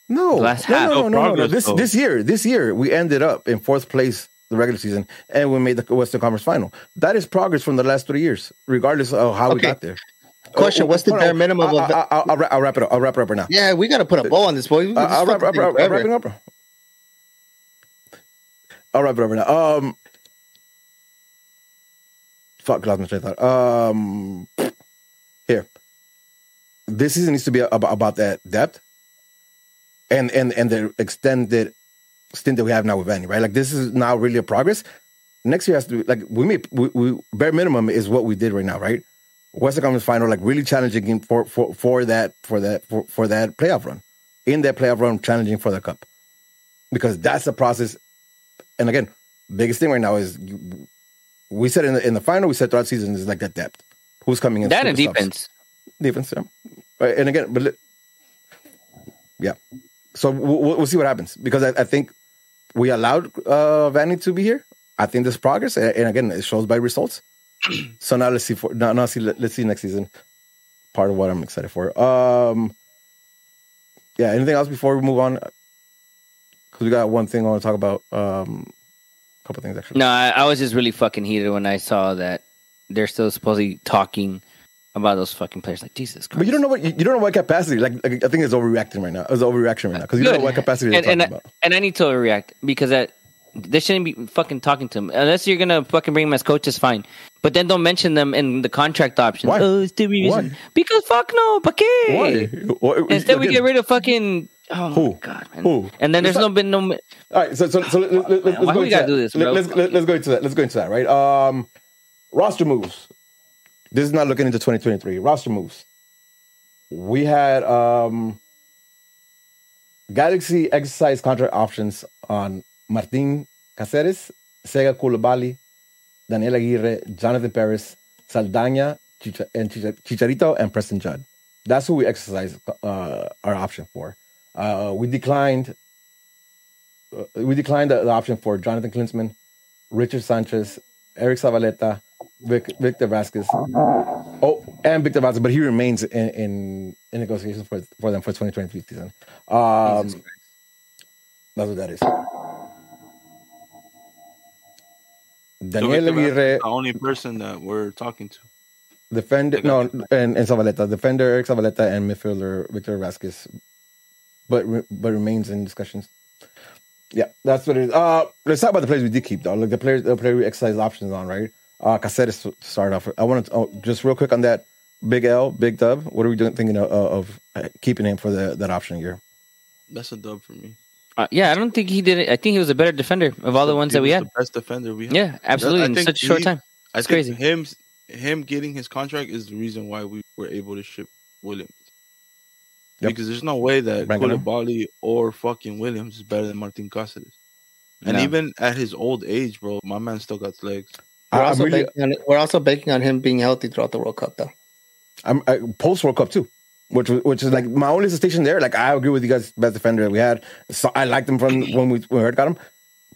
no, the last no, half. no, no, no, no, no. This this year, this year we ended up in fourth place the regular season, and we made the Western Conference Final. That is progress from the last three years, regardless of how okay. we got there. Question: What's the bare minimum of? I'll, wrap it up. I'll wrap it up right now. Yeah, we got to put a bow on this boy. I'll wrap, wrap, wrap, wrap it up. I'll wrap it up right now. Um, fuck, lost my train of thought. Um, here, this season needs to be about, about that depth, and and and the extended stint that we have now with Vanney, right? Like this is now really a progress. Next year has to be like we may we, we bare minimum is what we did right now, right? Western Conference final, like really challenging for for for that for that for, for that playoff run. In that playoff run, challenging for the cup, because that's the process. And again, biggest thing right now is you, we said in the in the final, we said throughout the season is like that depth. Who's coming in? That and defense. Defense, yeah. Right, and again, but yeah. So we'll, we'll see what happens because I, I think we allowed uh, Vanney to be here. I think there's progress, and again, it shows by results. so now let's see for now, now see let's see next season. Part of what I'm excited for. Um, yeah. Anything else before we move on? Because we got one thing I want to talk about. Um, a couple things actually. No, I, I was just really fucking heated when I saw that they're still supposedly talking about those fucking players. Like Jesus Christ! But you don't know what you, don't know what capacity. Like, like I think it's overreacting right now. It's overreaction right now because you Good. don't know what capacity and, they're and talking I, about. And I need to overreact because that they shouldn't be fucking talking to him unless you're gonna fucking bring him as coach. coaches. Fine, but then don't mention them in the contract options. Why? Oh, still Why? Because fuck no, pa Why? Instead, we get rid of fucking. Oh Who? my god, man. Who? And then there's not, no been no. All right, so so, so let, let, let's Why go we into gotta that. do this, bro? Let's let, let's go into that. Let's go into that. Right. Um, roster moves. This is not looking into 2023. Roster moves. We had um Galaxy exercise contract options on Martin Caceres, Sega Coulibaly, Daniel Aguirre, Jonathan Perez, Saldana, Chicha- and Chicha- Chicharito, and Preston Judd. That's who we exercised uh, our option for. Uh, we declined. Uh, we declined the, the, option for Jonathan Klinsmann, Richard Sanchez, Eric Zavaleta, Vic, Victor Vazquez. Oh, and Victor Vazquez, but he remains in in, in negotiations for for them for 2023 season. Um, that's what that is. Daniel Aguirre, the only person that we're talking to. Defender, no, and, and Zavaleta, defender Eric Zavaleta, and midfielder Victor Vazquez, but but remains in discussions. Yeah, that's what it is. Uh, let's talk about the players we did keep though. Like the players, the player we exercise options on, right? Uh, Caceres to start off. I want to oh, just real quick on that. Big L, Big Dub. What are we doing? Thinking of, of keeping him for the that option year? That's a dub for me. Uh, yeah, I don't think he did it. I think he was a better defender of all the ones that we had. The best defender we had. Yeah, absolutely. in such a short time. It's crazy. Him, him getting his contract is the reason why we were able to ship Williams. Yep. Because there's no way that Coulibaly or fucking Williams is better than Martin Caceres. And no. even at his old age, bro, my man still got legs. We're also, really, on, we're also, banking on him being healthy throughout the World Cup, though. I'm post World Cup too, which which is like my only hesitation there. Like I agree with you guys, best defender that we had. So I liked him from when we when we heard got him.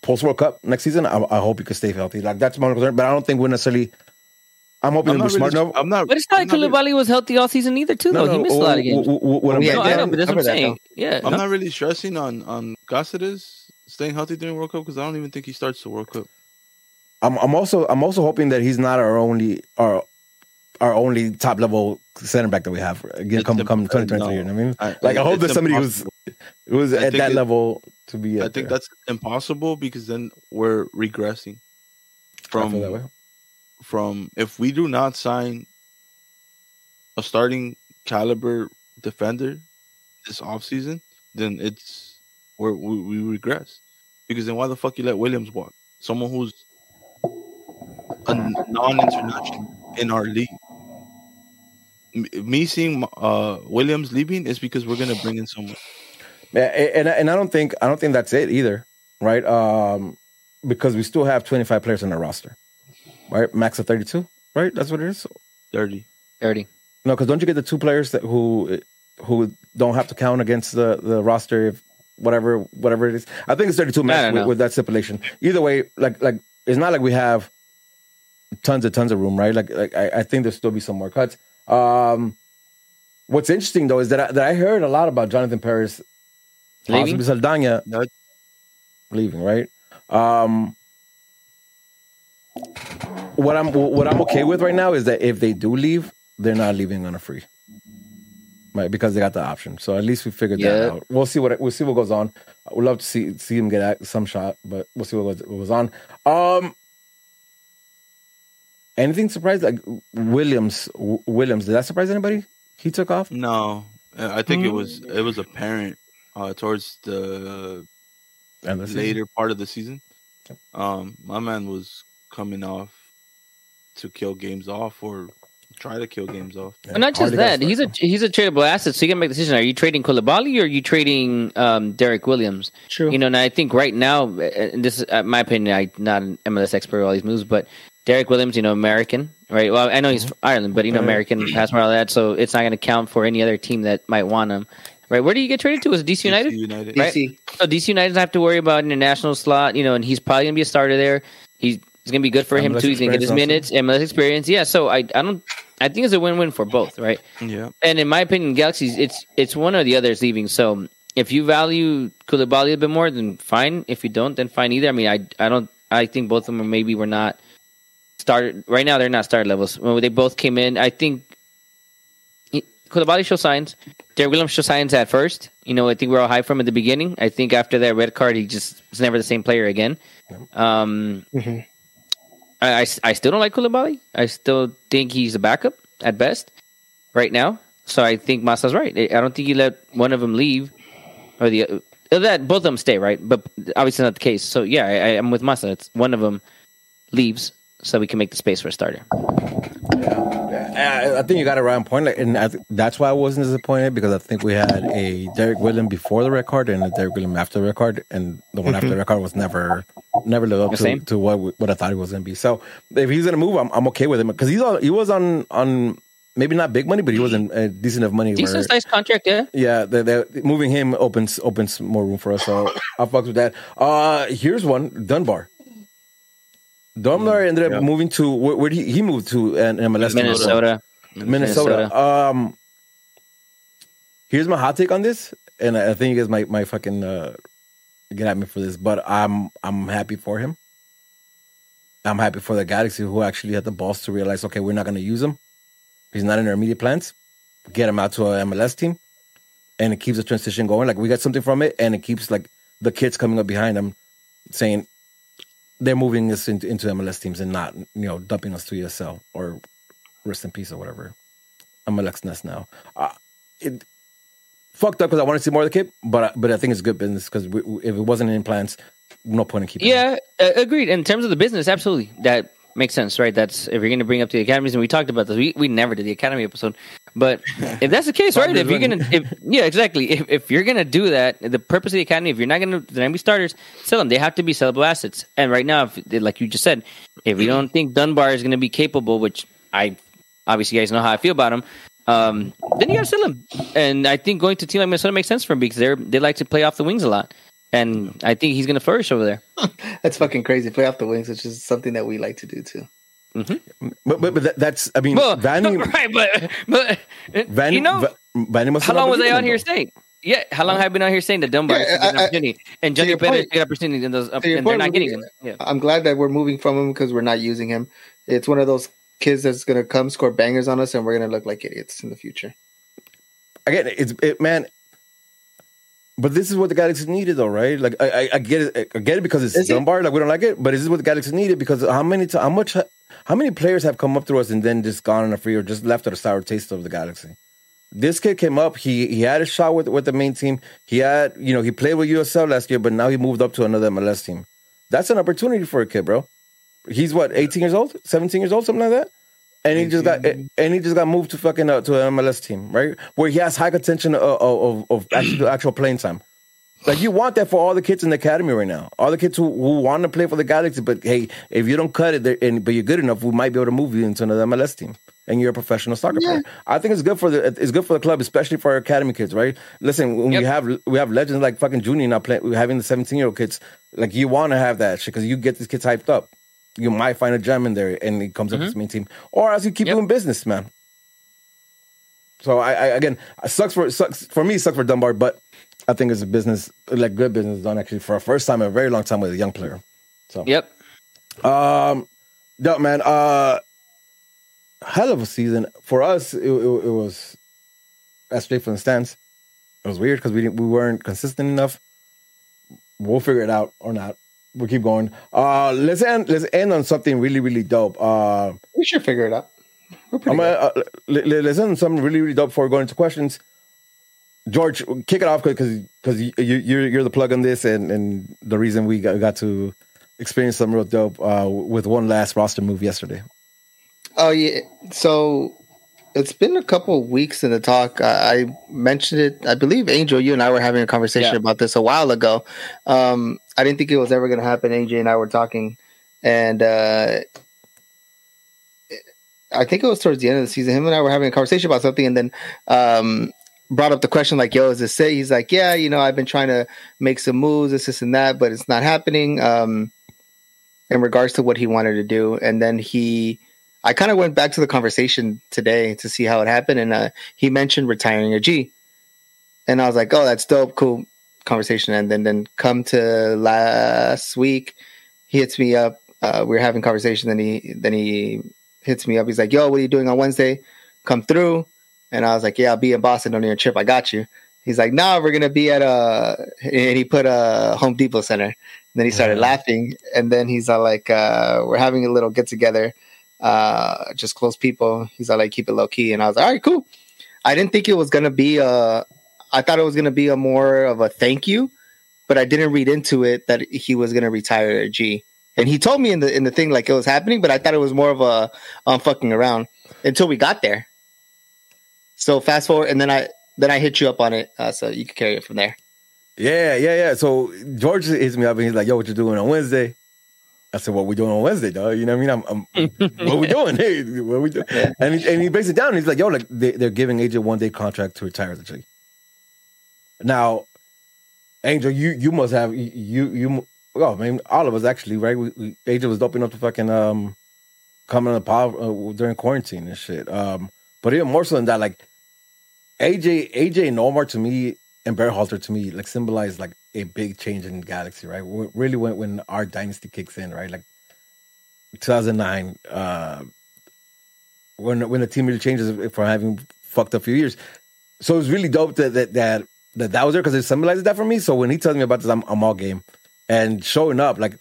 Post World Cup next season, I, I, hope he could stay healthy. Like that's my concern, but I don't think we're necessarily. I'm hoping I'm we're really, smart enough. I'm not. But it's not like Coulibaly was healthy all season either, too. No, though no, he missed oh, a lot of games. What, yeah, I know, but that's what I'm saying. yeah, I'm no. not really stressing on on Caceres staying healthy during World Cup because I don't even think he starts the World Cup. I'm, I'm also I'm also hoping that he's not our only our our only top level center back that we have again come come uh, 2023. No, you know what I mean? I, like I, hope that somebody impossible. who's was at that it, level to be. I think there. that's impossible because then we're regressing from from if we do not sign a starting caliber defender this offseason, then it's where we, we regress. Because then why the fuck you let Williams walk? Someone who's a non-international in our league. Me seeing uh, Williams leaving is because we're gonna bring in someone. Yeah, And and I don't think I don't think that's it either, right? Um, because we still have 25 players on the roster, right? Max of 32, right? That's what it is. 30. 30. No, because don't you get the two players that who who don't have to count against the the roster if whatever whatever it is? I think it's 32 max with, with that stipulation. Either way, like like it's not like we have tons of tons of room, right? Like, like I, I think there'll still be some more cuts. Um, what's interesting though is that I, that I heard a lot about Jonathan Perez, leaving Saldana no. leaving, right? Um, what I'm what I'm okay with right now is that if they do leave, they're not leaving on a free, right? Because they got the option. So at least we figured yeah. that out. We'll see what we'll see what goes on. We'd love to see see him get some shot, but we'll see what goes, what goes on. Um, Anything surprised? Like Williams, Williams, did that surprise anybody? He took off. No, I think mm-hmm. it was it was apparent uh, towards the, the later part of the season. Um, my man was coming off to kill games off or try to kill games off. Yeah. not just that, he's a he's a tradable asset, so you can make a decision. Are you trading Coulibaly or are you trading um, Derrick Williams? True. You know, and I think right now, and this is uh, my opinion, I'm not an MLS expert on all these moves, but Derrick Williams, you know, American, right? Well, I know he's from Ireland, but you know, American passport, all that, so it's not going to count for any other team that might want him. Right? Where do you get traded to? Was it DC United? DC United. Right? DC. So DC United doesn't have to worry about an international slot, you know, and he's probably going to be a starter there. He's it's going to be good for him too. He's going to get his experience minutes, MLS experience. Yeah, so I I don't I think it's a win-win for both, right? Yeah. And in my opinion, Galaxy's it's it's one or the other is leaving. So if you value Coulibaly a bit more, then fine. If you don't, then fine either. I mean, I I don't I think both of them are maybe were not started right now. They're not started levels. When they both came in, I think Coulibaly show signs. Derrick Williams show signs at first. You know, I think we are all high from at the beginning. I think after that red card, he just was never the same player again. Um, Mhm. I, I, I still don't like Coulibaly. I still think he's a backup at best right now. So I think Masa's right. I don't think you let one of them leave or the uh, that both of them stay right, but obviously not the case. So yeah, I, I'm with Masa. It's one of them leaves so we can make the space for a starter. I, I think you got it right on point, like, and I th- that's why I wasn't disappointed because I think we had a Derrick William before the record and a Derrick William after the record, and the one after the record was never never lived up to, same? to what we- what I thought it was going to be. So if he's going to move, I'm, I'm okay with him because he's on, he was on on maybe not big money, but he was in uh, decent enough money. where- Decent sized contract, yeah. yeah, the, the, moving him opens opens more room for us. So I'll fuck with that. Uh here's one Dunbar. Dunbar ended up yeah. moving to where, where did he, he moved to an MLS team? Minnesota. Minnesota. Um, here's my hot take on this, and I I think you guys might might fucking uh, get at me for this, but I'm I'm happy for him. I'm happy for the Galaxy who actually had the balls to realize, okay, we're not going to use him. He's not in our immediate plans. Get him out to a MLS team, and it keeps the transition going. Like we got something from it, and it keeps like the kids coming up behind them, saying they're moving us into, into MLS teams and not you know dumping us to USL or rest in peace or whatever. MLS Next now. Uh, it fucked up because I want to see more of the kid, but but I think it's good business because if it wasn't in plans, no point in keeping. Yeah, agreed. In terms of the business, absolutely. That makes sense, right? That's if you're going to bring up the academies, and we talked about this. We, we never did the academy episode, but if that's the case, right? If you're going to, if, yeah, exactly. If, if you're going to do that, the purpose of the academy, if you're not going to, they're going to be starters, sell them. They have to be sellable assets. And right now, if, like you just said, if you don't think Dunbar is going to be capable, which I obviously you guys know how I feel about him. Um, then you got to sell him, and I think going to a team like Minnesota makes sense for him because they're they like to play off the wings a lot, and I think he's going to flourish over there. That's fucking crazy. Play off the wings, which is something that we like to do too. Mm-hmm. But but, but that, that's I mean Well, Vanney right, but but Vanney you know, Va- Vanney must how long was I believed out here though. saying? Yeah, how long have I been out here saying that Dunbar Yeah, should get I- an opportunity, and to Johnny your Perez get opportunity in those, To your and they're not getting Ruben, them. Yeah. I'm glad that we're moving from him because we're not using him. It's one of those kids that's gonna come score bangers on us, and we're gonna look like idiots in the future. again, it's it, man. But this is what the Galaxy needed, though, right? Like I, I, I get it, I get it because it's Is it? Like we don't like it, but this is what the Galaxy needed because how many, ti- how much, how many players have come up to us and then just gone on a free or just left with a sour taste of the Galaxy? This kid came up. He he had a shot with with the main team. He had, you know, he played with USL last year, but now he moved up to another MLS team. That's an opportunity for a kid, bro. He's what, 18 years old, 17 years old, something like that. And he just got and he just got moved to fucking uh, to an MLS team, right? Where he has high contention of of, of, of actual actual playing time. Like you want that for all the kids in the academy right now, all the kids who, who want to play for the Galaxy. But hey, if you don't cut it, and but you're good enough, we might be able to move you into another MLS team, and you're a professional soccer player. I think it's good for the it's good for the club, especially for our academy kids, right? Listen, when we have we have legends like fucking Junior now playing, we're having the 17 year old kids, like you want to have that shit because you get these kids hyped up. You might find a gem in there, and he comes up with his mm-hmm. main team, or as you keep Yep. doing business, man. So I, I again, it sucks for it sucks for me, it sucks for Dunbar, but I think it's a business like good business done actually for a first time in a very long time with a young player. So Yep. um, no man, uh, hell of a season for us. It, it, it was as straight from the stands. It was weird because we didn't, we weren't consistent enough. We'll figure it out or not. We'll keep going. Uh, let's end. Let's end on something really really dope. Uh, We should figure it out. We're pretty I'm gonna, uh, let, let- let's end on something really really dope before going go into questions. George, kick it off because because you, you you're you're the plug on this and and the reason we got, got to experience some real dope uh, with one last roster move yesterday. Oh yeah. So it's been a couple weeks in the talk. I, I mentioned it. I believe Angel, you and I were having a conversation Yeah. about this a while ago. Um, I didn't think it was ever going to happen. AJ and I were talking, and uh, I think it was towards the end of the season. Him and I were having a conversation about something, and then um, brought up the question like, "Yo, is this it?" He's like, "Yeah, you know, I've been trying to make some moves, this, this, and that, but it's not happening." Um, in regards to what he wanted to do, and then he, I kind of went back to the conversation today to see how it happened, and uh, he mentioned retiring a G, and I was like, "Oh, that's dope, cool conversation." And then then come to last week, he hits me up. Uh, we are having conversation, then he then he hits me up. He's like, "Yo, what are you doing on Wednesday? Come through." And I was like, "Yeah, I'll be in Boston on your trip. I got you." He's like, "No, we're gonna be at a," and he put a Home Depot Center. And then he started laughing, and then he's all like, uh, "We're having a little get together, uh, just close people." He's all like, "Keep it low key," and I was like, "All right, cool." I didn't think it was gonna be a. I thought it was gonna be a more of a thank you, but I didn't read into it that he was gonna retire G. And he told me in the in the thing like it was happening, but I thought it was more of a um fucking around until we got there. So fast forward, and then I then I hit you up on it, uh, so you can carry it from there. Yeah, yeah, yeah. So George hits me up and he's like, "Yo, what you doing on Wednesday?" I said, "What we doing on Wednesday, dog? You know what I mean? I'm, I'm what we doing? Hey, what we doing?" Yeah. And he, and he breaks it down. And he's like, "Yo, like they, are giving AJ one day contract to retire the chick." Now, Angel, you you must have you you well, I mean, all of us actually, right? We, we AJ was doping up to fucking um coming on the power uh, during quarantine and shit. Um, but even more so than that, like AJ AJ and Omar to me and Berhalter to me like symbolize like a big change in Galaxy, right? Really when when our dynasty kicks in, right? Like 2009, uh, when when the team really changes from having fucked up a few years. So it was really dope that that that that, that was there because it symbolizes that for me. So when he tells me about this, I'm, I'm all game and showing up like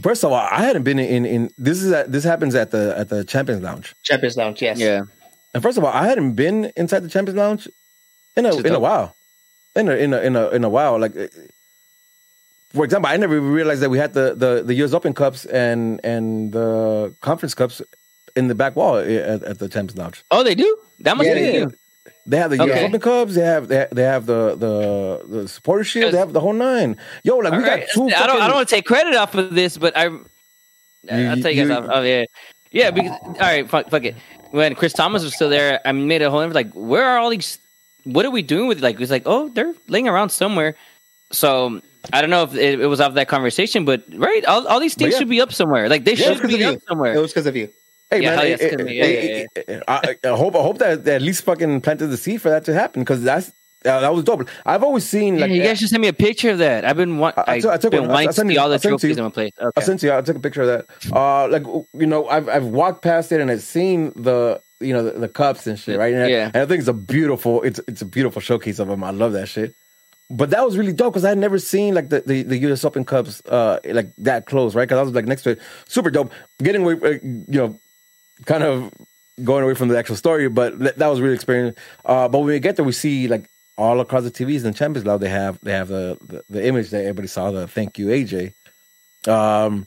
first of all i hadn't been in in this is at, this happens at the at the champions lounge champions lounge yes yeah and first of all i hadn't been inside the champions lounge in a in a while in a in a in a in a while like eh, for example i never realized that we had the the the us open cups and and the conference cups in the back wall eh, at, at the champions lounge oh they do that must yeah, be they have the okay. Open Cups. They have they have, they have the the the supporter shield. They have the whole nine. Yo, like we right. got two. I don't I don't want to take credit off of this, but I I'll tell you guys. Off, oh yeah, yeah. Because all right, fuck, fuck it. When Chris Thomas was still there, I made a whole like, where are all these? What are we doing with? Like, it's like, oh, they're laying around somewhere. So I don't know if it, it was off that conversation, but right, all, all these things yeah. should be up somewhere. Like they yeah, should be up somewhere. It was because of you. Hey yeah, man, it, it, I, I, hope I hope that at least fucking planted the seed for that to happen because that's uh, that was dope. I've always seen like yeah, you guys should send me a picture of that. I've been want, I, I, took, I took been one. wanting to see all the trophies in one place. Okay. I sent you. I took a picture of that. Uh, like you know, I've I've walked past it and I've seen the you know the, the cups and shit, right? And yeah, and I think it's a beautiful it's it's a beautiful showcase of them. I love that shit. But that was really dope because I had never seen like the, the, the U.S. Open Cups uh like that close, right? Because I was like next to it, super dope. Getting away, uh, you know, kind of going away from the actual story, but that was really experience. Uh, but when we get there, we see like all across the TVs in Champions League, they have they have the, the, the image that everybody saw. The thank you AJ. Um,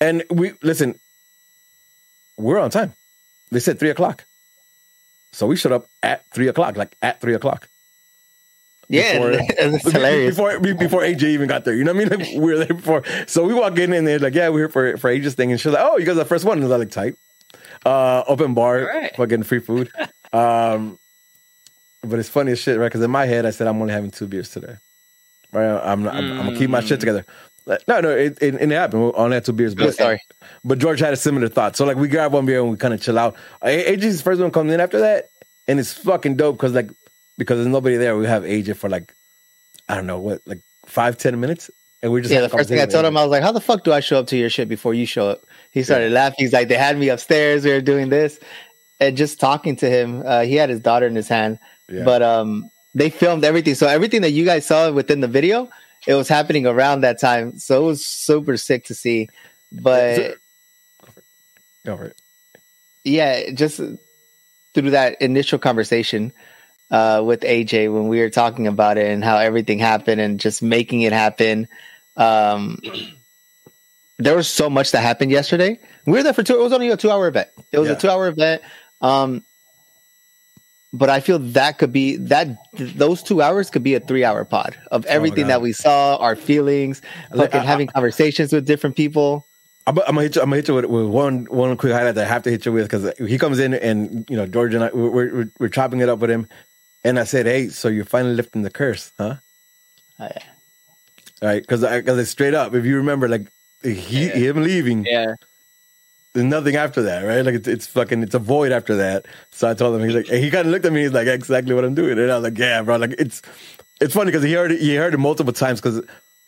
and we listen. We're on time. They said three o'clock, so we showed up at three o'clock, like at three o'clock. Yeah, before, it's hilarious. Before before AJ even got there, you know what I mean? Like we were there before, so we walk in and they're like, "Yeah, we're here for for AJ's thing," and she's like, "Oh, you guys are the first one." And I was like, "Tight." Uh, open bar, right. fucking free food. Um, but it's funny as shit, right? Because in my head, I said I'm only having two beers today. Right? I'm not, I'm, I'm, gonna keep my shit mm. together. No, no, it, it, it happened. We only had two beers, but sorry. But George had a similar thought. So like we grab one beer and we kind of chill out. AJ's first one comes in after that, and it's fucking dope because like because there's nobody there. We have AJ for like I don't know what like five ten minutes, and we just yeah. The first thing I told him, I was like, "How the fuck do I show up to your shit before you show up?" He started yeah. laughing. He's like, "They had me upstairs. We were doing this," and just talking to him. Uh, he had his daughter in his hand, yeah. but um, they filmed everything. So everything that you guys saw within the video, it was happening around that time. So it was super sick to see. But go for it. Yeah, just through that initial conversation uh, with AJ when we were talking about it and how everything happened and just making it happen. Um, there was so much that happened yesterday. We were there for two. It was only a two-hour event. It was yeah. a two-hour event. Um, but I feel that could be that those two hours could be a three-hour pod of oh everything oh that we saw, our feelings, fucking having conversations with different people. I'm, I'm, gonna hit you. I'm gonna hit you with, with, one one quick highlight that I have to hit you with because he comes in and you know George and I we're, we're, we're chopping it up with him, and I said, "Hey, so you're finally lifting the curse, huh?" Oh, yeah. All right, because because it's straight up. If you remember, like he yeah. him leaving, yeah. There's nothing after that, right? Like it's, it's fucking it's a void after that. So I told him he's like he kind of looked at me. He's like exactly what I'm doing, and I was like, yeah, bro. Like it's it's funny because he heard it, he heard it multiple times because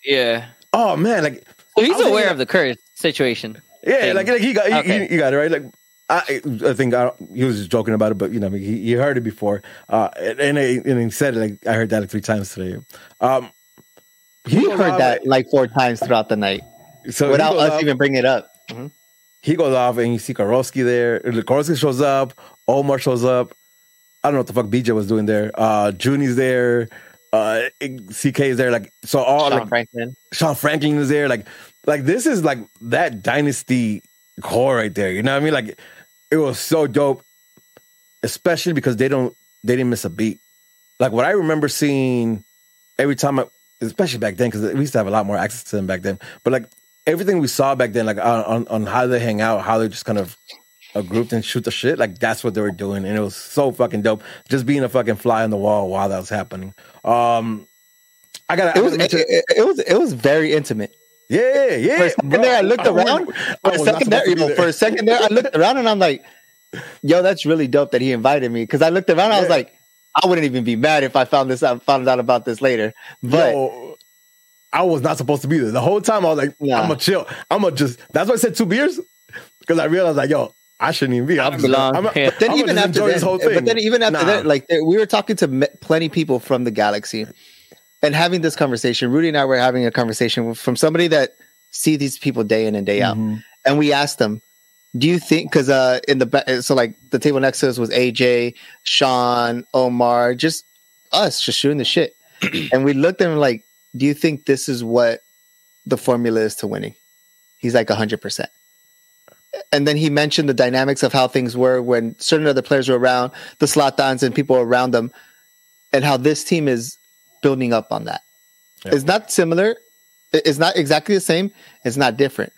yeah. Oh man, like so he's aware of the curse situation. Yeah, thing. like, like he got he, okay. he, he, got it right. Like I, I think I, he was just joking about it, but you know, he, he heard it before, uh, and, and, and he said it like I heard that like three times today. Um, he heard that like four times throughout the night, so without us off, even bringing it up. Mm-hmm. He goes off and you see Kirovski there. Kirovski shows up. Omar shows up. I don't know what the fuck BJ was doing there. Uh, Junie's there. Uh, CK is there. Like so, all Sean like, Franklin. Sean Franklin is there. Like, like this is like that dynasty core right there. You know what I mean? Like, it was so dope, especially because they don't they didn't miss a beat. Like what I remember seeing every time I especially back then, because we used to have a lot more access to them back then. But like everything we saw back then, like on on how they hang out, how they just kind of a group and shoot the shit, like that's what they were doing, and it was so fucking dope. Just being a fucking fly on the wall while that was happening. Um, I got it was it, it, it, was it was very intimate. Yeah, yeah. For a second there, I looked I around. For a second there, you know, for a second there, I looked around and I'm like, "Yo, that's really dope that he invited me." Because I looked around, yeah. I was like, I wouldn't even be mad if I found this out, found out about this later. But Yo, I was not supposed to be there. The whole time I was like, nah. I'm gonna chill. I'm gonna just. That's why I said two beers because I realized like, yo, I shouldn't even be. I'm just, I'm, yeah. But then I'm even after that, but then even after nah. that, like we were talking to plenty people from the galaxy, and having this conversation. Rudy and I were having a conversation from somebody that see these people day in and day out, mm-hmm. and we asked them, do you think because uh in the back, so like the table next to us was AJ, Sean, Omar, just us just shooting the shit, and we looked at him like, do you think this is what the formula is to winning? He's like hundred percent. And then he mentioned the dynamics of how things were when certain other players were around, the Zlatans and people around them, and how this team is building up on that. Yeah. It's not similar. It's not exactly the same. It's not different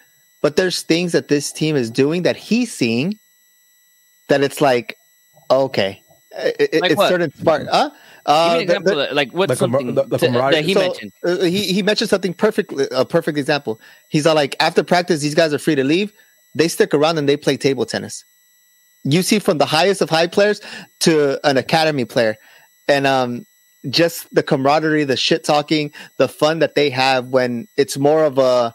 but there's things that this team is doing that he's seeing that it's like, okay, it, like it's what? certain spark. Huh? Uh, Give me an example. The, like what's something the, the to, that he so, mentioned? Uh, he he mentioned something perfect. A perfect example. He's all like, after practice, these guys are free to leave. They stick around and they play table tennis. You see, from the highest of high players to an academy player, and um, just the camaraderie, the shit talking, the fun that they have when it's more of a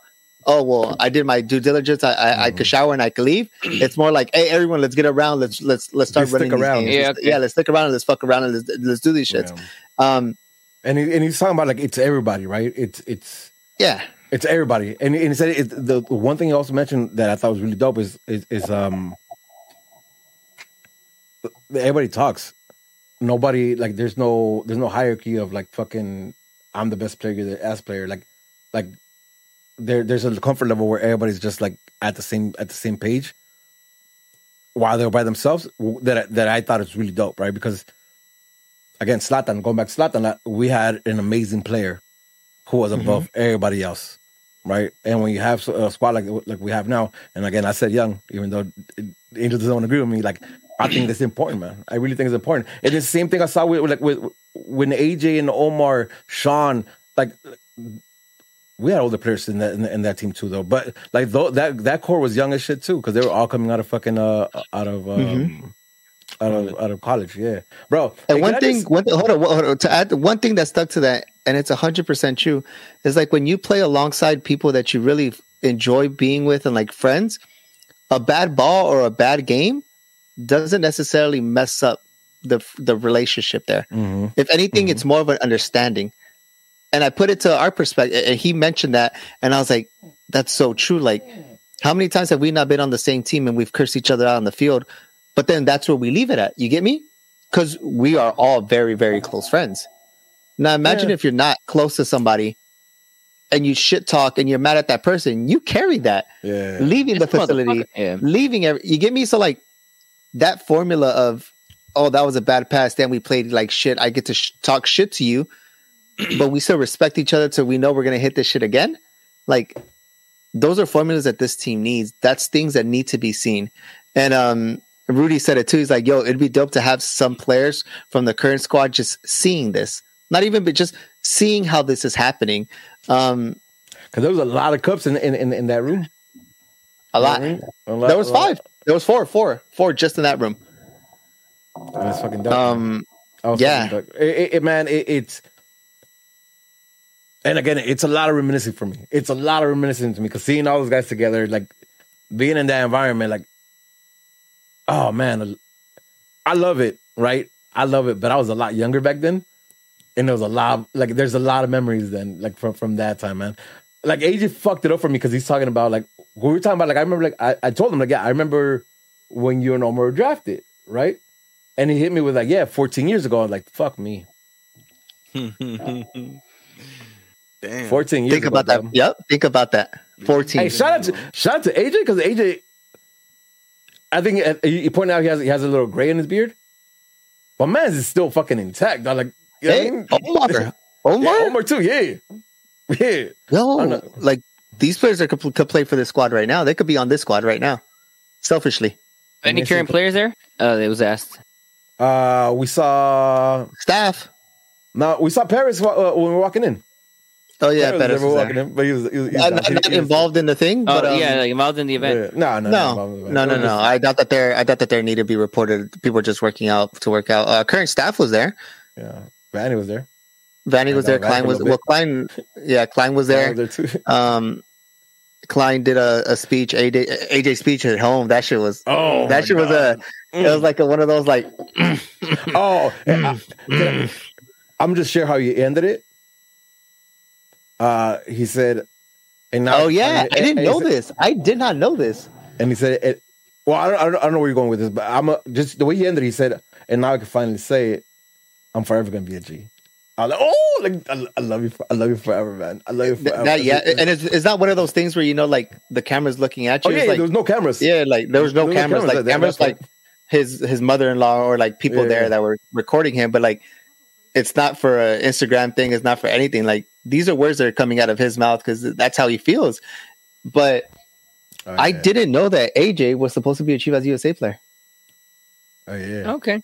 oh well i did my due diligence. I i, mm-hmm. I could mm-hmm. shower and i could leave. It's more like hey everyone let's get around. Let's let's let's start let's running stick around. yeah, okay. yeah let's stick around and let's fuck around and let's, let's do these shits. yeah. um and he, and he's talking about like it's everybody right? It's it's yeah. It's everybody. And, and he said it, the, the one thing he also mentioned that i thought was really dope is is, is um everybody talks. Nobody like there's no there's no hierarchy of like fucking i'm the best player you're the ass player. Like like there there's a comfort level where everybody's just like at the same at the same page while they're by themselves that that I thought was really dope, right? Because again, Zlatan, going back to Zlatan, uh, we had an amazing player who was above mm-hmm. everybody else, right? And when you have a squad like like we have now, and again, I said young, even though Angel doesn't agree with me, like I think that's important, man. I really think it's important. And it's the same thing I saw with like with when AJ and Omar, Sean, like we had older players in that in, in, that team too, though. But like though, that that core was young as shit too, because they were all coming out of fucking uh out of um, mm-hmm. out of out of college. Yeah, bro. And one thing, just... one hold, on, hold on, to add one thing that stuck to that, and it's hundred percent true, is like when you play alongside people that you really enjoy being with and like friends, a bad ball or a bad game doesn't necessarily mess up the the relationship there. Mm-hmm. If anything, mm-hmm. it's more of an understanding and I put it to our perspective, and he mentioned that, and I was like, "That's so true." Like, how many times have we not been on the same team and we've cursed each other out on the field? But then that's where we leave it at. You get me? Because we are all very, very close friends. Now imagine yeah. if you're not close to somebody and you shit talk and you're mad at that person, you carry that. Yeah. Leaving it's the facility, yeah. leaving every, you get me? So like that formula of, oh, that was a bad pass. Then we played like shit. I get to sh- talk shit to you but we still respect each other so we know we're gonna hit this shit again. Like those are formulas that this team needs. That's things that need to be seen. And um, Rudy said it too. He's like, "Yo, it'd be dope to have some players from the current squad just seeing this, not even but just seeing how this is happening." Um, because there was a lot of cups in in in, in that room. A lot. A lot. There was five. There was four, four, four just in that room. That's fucking dope. Um, yeah, it, it, man, it, it's and again, it's a lot of reminiscing for me. It's a lot of reminiscing to me because seeing all those guys together, like being in that environment, like, oh man, I love it, right? I love it, but I was a lot younger back then, and there was a lot, of, like, there's a lot of memories then, like from from that time, man. Like AJ fucked it up for me because he's talking about like we were talking about, like I remember, like I, I told him, like yeah, I remember when you and Omar were drafted, right? And he hit me with like, yeah, 14 years ago. I was like, fuck me. Damn. 14 years Think about that. Yep. Think about that. 14. Hey, shout out to shout out to AJ because AJ, I think uh, you point out he has he has a little gray in his beard, but man's is still fucking intact. I'm like, you hey, I mean? Omar, Omar, yeah, Omar too. Yeah, yeah. No, like these players are could, could play for this squad right now. They could be on this squad right now. Selfishly, any current players there? Uh, it was asked. Uh, we saw staff. No, we saw Paris uh, when we were walking in. Oh yeah, Pettis was walking in, but he was, he was, he was not, not, not involved in the thing. Oh but, um, yeah, like involved in the event. Yeah. No, no, no, no, no, no. I thought that there, I thought that there needed to be reported. People were just working out to work out. Uh, current staff was there. Yeah, Vanney was there. Vanney was there. Klein was well. Klein, yeah, Klein was there. Was there too. um, Klein did a, a speech, AJ, AJ speech at home. That shit was. Oh, that shit God. was a. It was like a, one of those like. oh, I, I'm just sure how you ended it uh, he said, and now, oh yeah, I didn't know said, this. I did not know this. And he said, it, well, I don't, I don't, I don't know where you're going with this, but I'm a, just the way he ended. He said, and now I can finally say it. I'm forever gonna be a G. I was like, oh, like, I, I, love you, for, I love you forever, man. I love you forever. That, yeah, and it's, it's not one of those things where you know, like the camera's looking at you. Oh yeah, like, there was no cameras. Yeah, like there was no there cameras. No cameras. Like cameras, like his his mother in law or like people yeah. there that were recording him, but like it's not for an Instagram thing. It's not for anything. Like these are words that are coming out of his mouth because that's how he feels. But oh, yeah. I didn't know that AJ was supposed to be a Chivas USA player. Oh yeah. Okay.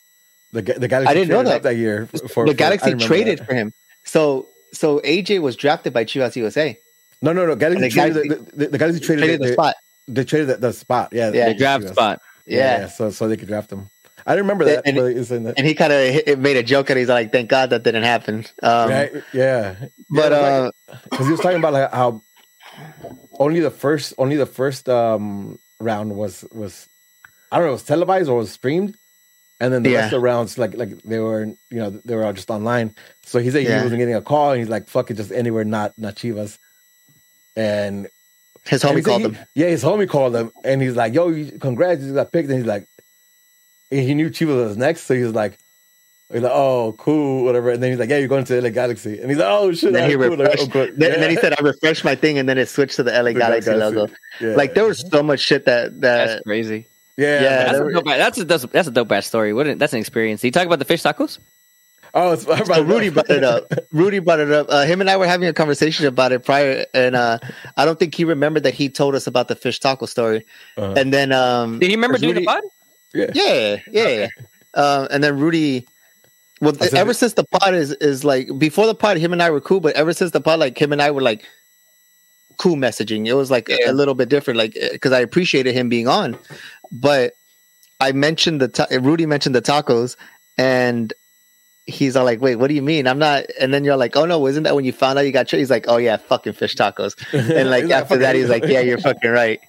The the Galaxy I didn't know that. that year. For, the Galaxy traded that. for him. So so AJ was drafted by Chivas USA. No, no, no. Galaxy, the traded, Galaxy, the, the, the Galaxy traded, traded the, the, spot. They traded the, the spot. Yeah, yeah. The draft spot. Yeah. yeah. yeah. So so they could draft him. I don't remember that. And, and, and he kind of made a joke and he's like, "Thank God that didn't happen." Um, right? Yeah, but because uh, he was talking about like how only the first only the first um, round was was I don't know, it was televised or was streamed, and then the yeah. rest of the rounds like like they were you know they were all just online. So he said yeah. he wasn't getting a call, and he's like, "Fuck it, just anywhere, not not Chivas." And his homie called he, him. Yeah, his homie called him, and he's like, "Yo, congrats, you got picked." And he's like, he knew Chivas was next, so he was like, he's like, oh, cool, whatever. And then he's like, yeah, you're going to LA Galaxy. And he's like, oh, shit. Then, he cool. like, oh, then, yeah. then, he said, I refreshed my thing, and then it switched to the LA the Galaxy, Galaxy, logo. Yeah. Like, there was so much shit that. that that's crazy. Yeah. yeah that's, a dope, that's, a, that's, a, that's a dope ass story. What, that's an experience. Did you talk about the fish tacos? Oh, it's, so Rudy brought it up. Rudy brought it up. Uh, him and I were having a conversation about it prior, and uh, I don't think he remembered that he told us about the fish taco story. Uh-huh. And then, um, did he remember doing Rudy, the pod? Yeah, yeah, yeah. Uh, and then Rudy, well, ever since the pod is is like before the pod, him and I were cool, but ever since the pod, like him and I were like cool messaging. It was like yeah. a, a little bit different, like because I appreciated him being on, but I mentioned the ta- Rudy mentioned the tacos, and he's all like, "Wait, what do you mean? I'm not." And then you're like, "Oh no, isn't that when you found out you got?" He's like, "Oh yeah, fucking fish tacos." And like after that, he's like, "Yeah, you're fucking right."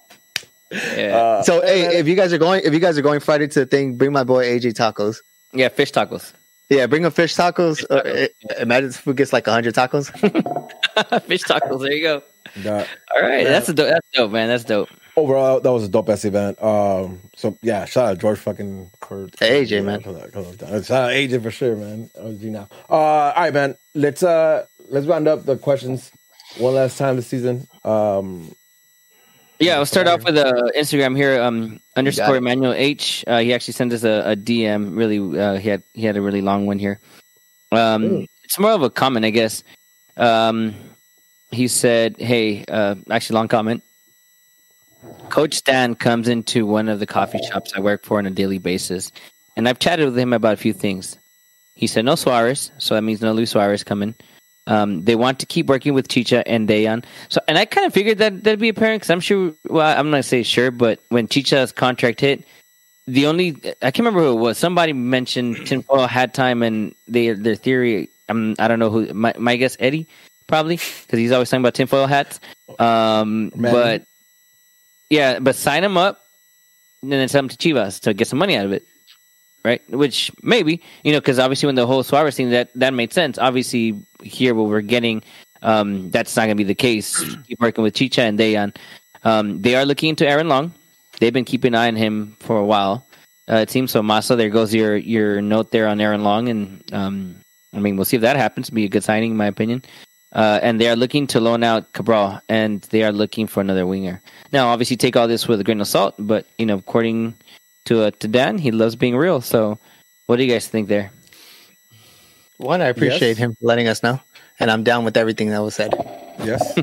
Yeah. Uh, so hey, if you guys are going, if you guys are going Friday to the thing, bring my boy AJ tacos. Yeah, fish tacos. Yeah, bring him fish tacos. Fish uh, tacos. Uh, imagine if we gets like hundred tacos. fish tacos. There you go. That, All right, man. that's a dope, that's dope, man. That's dope. Overall, that was a dope ass event. Um, so yeah, shout out George fucking for hey, AJ man. Shout out AJ for sure, man. OG now. Uh, all right, man. Let's uh let's round up the questions one last time this season. Um, yeah, I'll start off with uh, Instagram here. Um, underscore Emmanuel H. Uh, he actually sent us a, a DM. Really, uh, he had he had a really long one here. Um, it's more of a comment, I guess. Um, he said, "Hey, uh, actually, long comment. Coach Dan comes into one of the coffee shops I work for on a daily basis, and I've chatted with him about a few things. He said no Suarez, so that means no Luis Suarez coming. Um, they want to keep working with Chicha and Dejan. So, and I kind of figured that that'd be apparent because I'm sure. Well, I'm not gonna say sure, but when Chicha's contract hit, the only I can't remember who it was. Somebody mentioned tinfoil hat time, and they their theory. I'm I don't know who. My, my guess Eddie probably because he's always talking about tinfoil hats. Um, but yeah, but sign him up and then sell him to Chivas to get some money out of it right? Which maybe you know because obviously when the whole Suarez thing that that made sense. Obviously here what we're getting, um, that's not going to be the case. Keep working with Chicha and Dejan. Um, they are looking into Aaron Long. They've been keeping an eye on him for a while. Uh, it seems so. Masa, there goes your your note there on Aaron Long, and um, I mean we'll see if that happens. Be a good signing, in my opinion. Uh, and they are looking to loan out Cabral, and they are looking for another winger. Now, obviously, take all this with a grain of salt, but you know, according to uh, to Dan. He loves being real. So, what do you guys think there? One, I appreciate yes. him letting us know, and I'm down with everything that was said. Yes,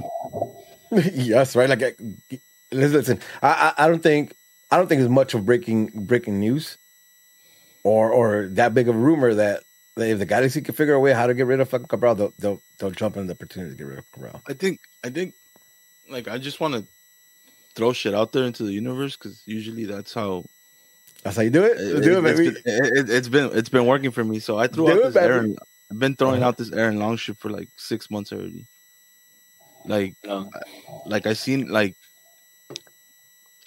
yes, right. Like, listen, I, I, I don't think I don't think it's much of breaking breaking news, or or that big of a rumor that, that if the Galaxy can figure a way how to get rid of fucking Cabral, they'll they'll, they'll jump in the opportunity to get rid of Cabral. I think I think like I just want to throw shit out there into the universe because usually that's how that's how you do it. it do it, baby. It's been, it, has been it's been working for me. So I threw do out this Aaron. I've been throwing uh-huh. out this Aaron Long shit for like six months already. Like, like I seen like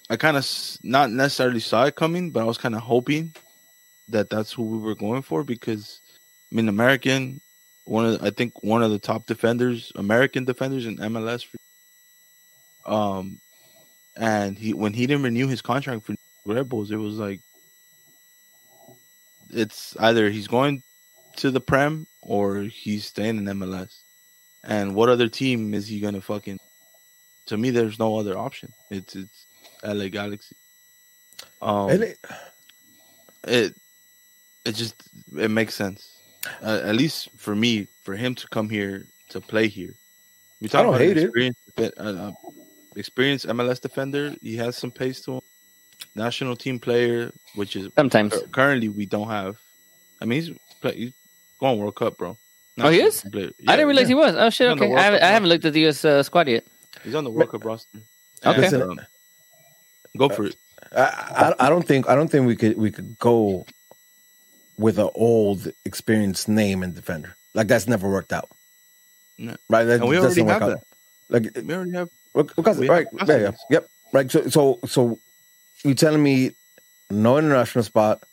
I kind of not necessarily saw it coming, but I was kind of hoping that that's who we were going for because I mean American, one of the, I think one of the top defenders, American defenders in MLS. For, um, and he when he didn't renew his contract for Red Bulls, it was like it's either he's going to the Prem or he's staying in MLS. And what other team is he gonna fucking? To me, there's no other option. It's it's LA Galaxy. Um, LA. it it just it makes sense. Uh, at least for me, for him to come here to play here. We talk I don't about hate experience, it. Uh, uh, experienced MLS defender. He has some pace to him national team player, which is sometimes currently we don't have. I mean, he's, play, he's going World Cup, bro. National oh, he is. Yeah, I didn't realize yeah. he was. Oh shit! Okay, I haven't, I haven't, looked at the U.S. Uh, squad yet. He's on the World Cup roster. Okay, and, um, go for it. I, I, I don't think I don't think we could we could go with an old experienced name and defender like that's never worked out. No. Right, that and we already have that. Like we already have because we right, have yeah, yeah, yep, right. So so so you telling me no international spot,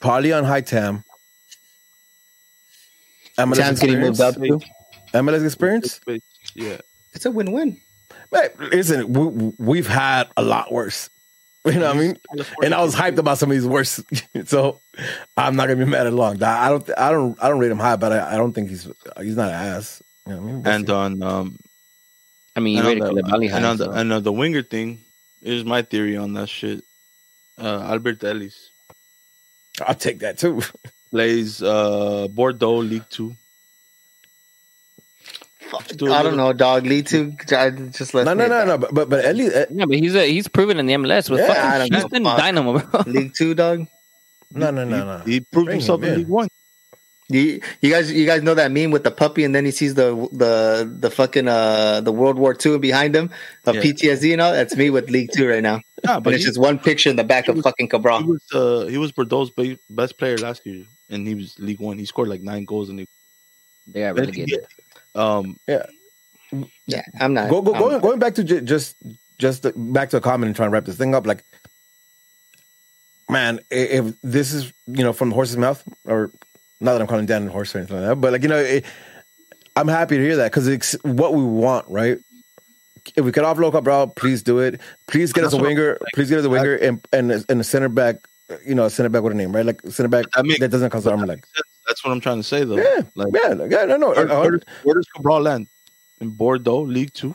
probably on high TAM. MLS TAM's getting moved up too. MLS experience. Yeah, it's a win-win. Hey, listen, we, we've had a lot worse. You know what I mean? And I was hyped about some of these worse, so I'm not gonna be mad at long. I don't, I don't, I don't rate him high, but I, I don't think he's he's not an ass. You know I mean? And on, um, I mean, you rated on the, and on the, and on the winger thing, Here's my theory on that shit. Uh, Alberth Elis. I'll take that too. Plays uh, Bordeaux League Two. I don't know, dog. League two, just let no, no, no, no. But but but Ellie, uh, yeah, but he's a, he's proven in the MLS with yeah, fucking Houston Dynamo, bro. League two, dog. No, no, no, no. He, he proved Bring himself him, in League One. You, you guys, you guys know that meme with the puppy, and then he sees the the the fucking uh the World War II behind him of yeah. PTSD and all. That's me with League Two right now. Yeah, but it's just one picture in the back of was, fucking Cabral. He was uh, he was Bordeaux's best player last year, and he was League One. He scored like nine goals in the. They are really good. Um, yeah, yeah. I'm not. Go, go, I'm going, going back to j- just just the, back to a comment and trying to wrap this thing up. Like, man, if this is you know from the horse's mouth or not that I'm calling Dan a horse or anything like that, but like you know, it, I'm happy to hear that because it's what we want, right? If we could offload Cabral, please do it. Please get us a winger. Please get us a winger and and a, and a center back. You know, a center back with a name, right? Like center back I mean, that doesn't cost arm legs. That's what I'm trying to say, though. Yeah, like, yeah, yeah. No, no. Where, where, where does Cabral land? In Bordeaux, League Two,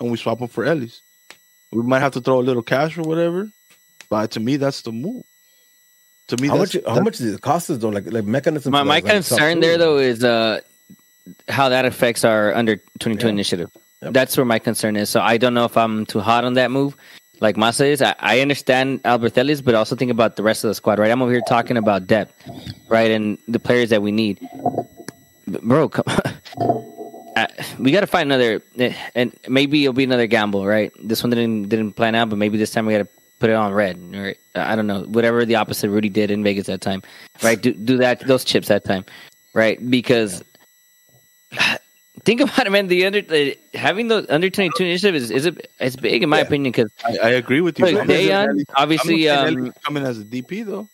and we swap him for Elis. We might have to throw a little cash or whatever, but to me, that's the move to me, how much? How much does it cost us though? Like like mechanism. My, my concern there though is uh how that affects our under twenty two yeah. initiative. Yep. That's where my concern is. So I don't know if I'm too hot on that move. Like Masa is, I, I understand Alberth Elis, but also think about the rest of the squad, right? I'm over here talking about depth, right, and the players that we need. Bro, come, uh, we got to find another, eh, and maybe it'll be another gamble, right? This one didn't didn't plan out, but maybe this time we got to put it on red, or I don't know, whatever the opposite Rudy did in Vegas that time, right? Do do that those chips that time, right? Because think about it, man. The under the, having the under twenty two initiative is is it, it's big in my yeah. opinion because I, I, agree with you. Like, Dejan, obviously, um, coming as a DP though.